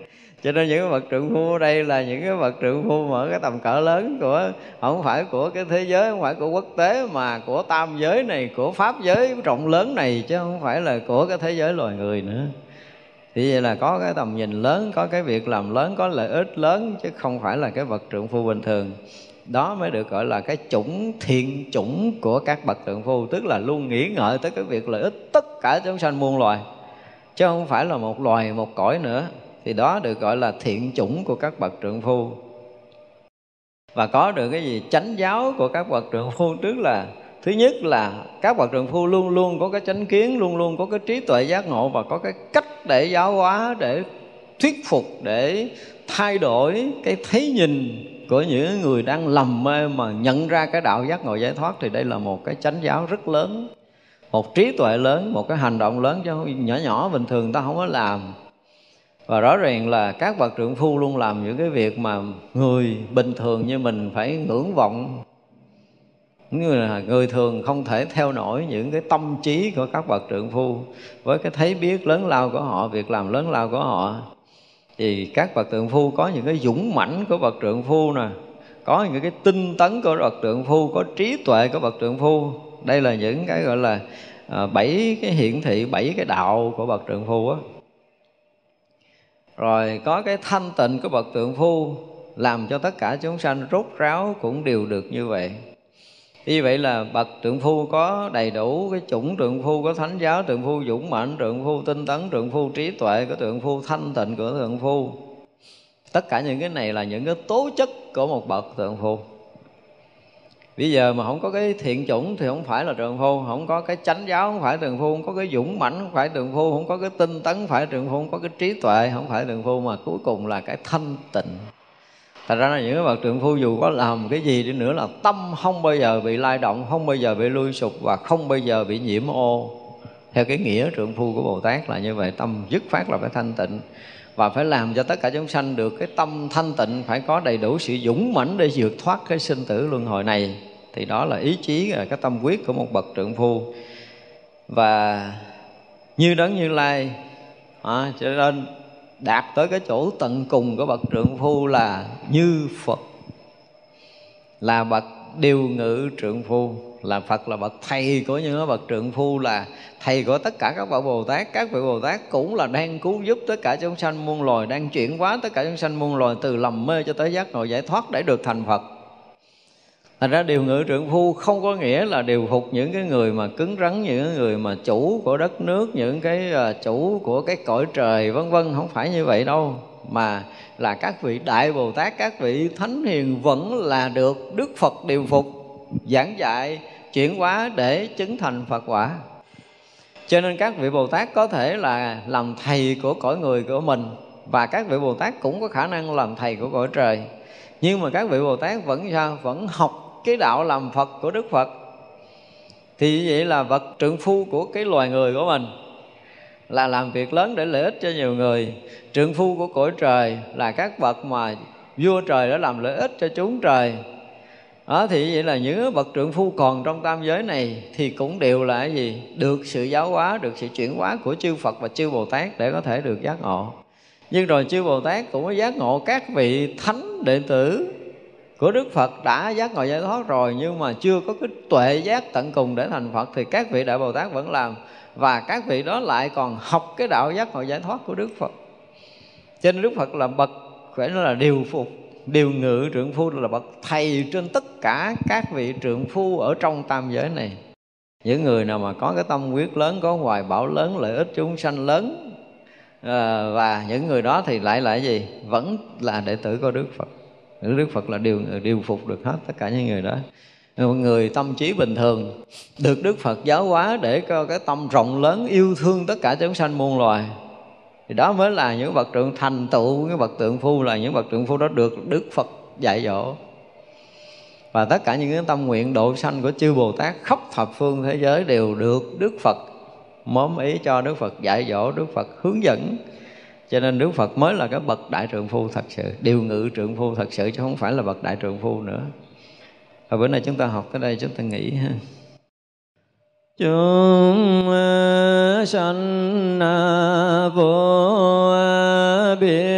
cho nên những cái bậc trượng phu ở đây là những cái bậc trượng phu mở cái tầm cỡ lớn của, không phải của cái thế giới, không phải của quốc tế, mà của tam giới này, của pháp giới rộng lớn này, chứ không phải là của cái thế giới loài người nữa. Thì vậy là có cái tầm nhìn lớn, có cái việc làm lớn, có lợi ích lớn, chứ không phải là cái bậc trượng phu bình thường. Đó mới được gọi là cái chủng thiện chủng của các bậc trượng phu, tức là luôn nghĩ ngợi tới cái việc lợi ích tất cả chúng sanh muôn loài. Chứ không phải là một loài, một cõi nữa thì đó được gọi là thiện chủng của các bậc trượng phu. Và có được cái gì? Chánh giáo của các bậc trượng phu. Trước là, thứ nhất là các bậc trượng phu luôn luôn có cái chánh kiến, luôn luôn có cái trí tuệ giác ngộ và có cái cách để giáo hóa, để thuyết phục, để thay đổi cái thấy nhìn của những người đang lầm mê mà nhận ra cái đạo giác ngộ giải thoát thì đây là một cái chánh giáo rất lớn. Một trí tuệ lớn, một cái hành động lớn cho nhỏ nhỏ bình thường ta không có làm và rõ ràng là các bậc trượng phu luôn làm những cái việc mà người bình thường như mình phải ngưỡng vọng. Như là người thường không thể theo nổi những cái tâm trí của các bậc trượng phu. Với cái thấy biết lớn lao của họ, việc làm lớn lao của họ, thì các bậc trượng phu có những cái dũng mãnh của bậc trượng phu nè. Có những cái tinh tấn của bậc trượng phu, có trí tuệ của bậc trượng phu. Đây là những cái gọi là à, bảy cái hiển thị, bảy cái đạo của bậc trượng phu á rồi có cái thanh tịnh của bậc tượng phu làm cho tất cả chúng sanh rốt ráo cũng đều được như vậy. Như vậy là bậc trượng phu có đầy đủ cái chủng trượng phu, có thánh giáo trượng phu, dũng mạnh trượng phu, tinh tấn trượng phu, trí tuệ của trượng phu, thanh tịnh của tượng phu. Tất cả những cái này là những cái tố chất của một bậc tượng phu bây giờ mà không có cái thiện chủng thì không phải là trường phu không có cái chánh giáo không phải trường phu không có cái dũng mãnh không phải trường phu không có cái tinh tấn không phải trường phu không có cái trí tuệ không phải trường phu mà cuối cùng là cái thanh tịnh Thật ra là những cái bậc trượng phu dù có làm cái gì đi nữa là tâm không bao giờ bị lay động, không bao giờ bị lui sụp và không bao giờ bị nhiễm ô. Theo cái nghĩa trượng phu của Bồ Tát là như vậy, tâm dứt phát là phải thanh tịnh và phải làm cho tất cả chúng sanh được cái tâm thanh tịnh phải có đầy đủ sự dũng mãnh để vượt thoát cái sinh tử luân hồi này. Thì đó là ý chí là cái tâm quyết của một bậc trượng phu. Và như đấng như lai à, cho nên đạt tới cái chỗ tận cùng của bậc trượng phu là như phật là bậc điều ngự trượng phu là phật là bậc thầy của những bậc trượng phu, là thầy của tất cả các bậc bồ tát. Các vị bồ tát cũng là đang cứu giúp tất cả chúng sanh muôn loài, đang chuyển hóa tất cả chúng sanh muôn loài từ lầm mê cho tới giác ngộ giải thoát để được thành phật. Thành ra điều ngự trượng phu không có nghĩa là điều phục những cái người mà cứng rắn, Những cái người mà chủ của đất nước, Những cái à, chủ của cái cõi trời, vân vân. Không phải như vậy đâu, Mà là các vị Đại Bồ Tát, Các vị Thánh Hiền vẫn là được Đức Phật điều phục. Giảng dạy, chuyển hóa để chứng thành Phật quả. Cho nên các vị Bồ Tát có thể là làm thầy của cõi người của mình, Và các vị Bồ Tát cũng có khả năng làm thầy của cõi trời. Nhưng mà các vị bồ tát vẫn sao? Vẫn học cái đạo làm phật của đức phật. Thì như vậy là vật trượng phu của cái loài người của mình là làm việc lớn để lợi ích cho nhiều người. Trượng phu của cõi trời là các bậc mà vua trời đã làm lợi ích cho chúng trời đó thì vậy là những bậc trượng phu còn trong tam giới này thì cũng đều là cái gì? Được sự giáo hóa được sự chuyển hóa của chư phật và chư bồ tát để có thể được giác ngộ. Nhưng rồi chư bồ tát cũng có giác ngộ các vị thánh đệ tử của Đức Phật đã giác ngộ giải thoát rồi nhưng mà chưa có cái tuệ giác tận cùng để thành Phật thì các vị đại Bồ Tát vẫn làm. Và các vị đó lại còn học cái đạo giác ngộ giải thoát của Đức Phật. Cho nên Đức Phật là bậc phải nói là điều phục, điều ngự trượng phu là bậc thầy trên tất cả các vị trượng phu ở trong tam giới này. Những người nào mà có cái tâm quyết lớn, có hoài bảo lớn, lợi ích chúng sanh lớn à, và những người đó thì lại là gì? Vẫn là đệ tử của Đức Phật Đức Phật là điều điều phục được hết tất cả những người đó một người tâm trí bình thường được Đức Phật giáo hóa để có cái tâm rộng lớn yêu thương tất cả chúng sanh muôn loài thì đó mới là những bậc trượng thành tựu, những bậc tượng phu là những bậc trượng phu đó được Đức Phật dạy dỗ. Và tất cả những cái tâm nguyện độ sanh của chư Bồ Tát khắp thập phương thế giới đều được Đức Phật mớm ý cho Đức Phật dạy dỗ, Đức Phật hướng dẫn. Cho nên Đức Phật mới là cái bậc đại trượng phu thật sự, điều ngự trượng phu thật sự chứ không phải là bậc đại trượng phu nữa. Và bữa nay chúng ta học tới đây, chúng ta nghỉ ha chúng sanh vô biên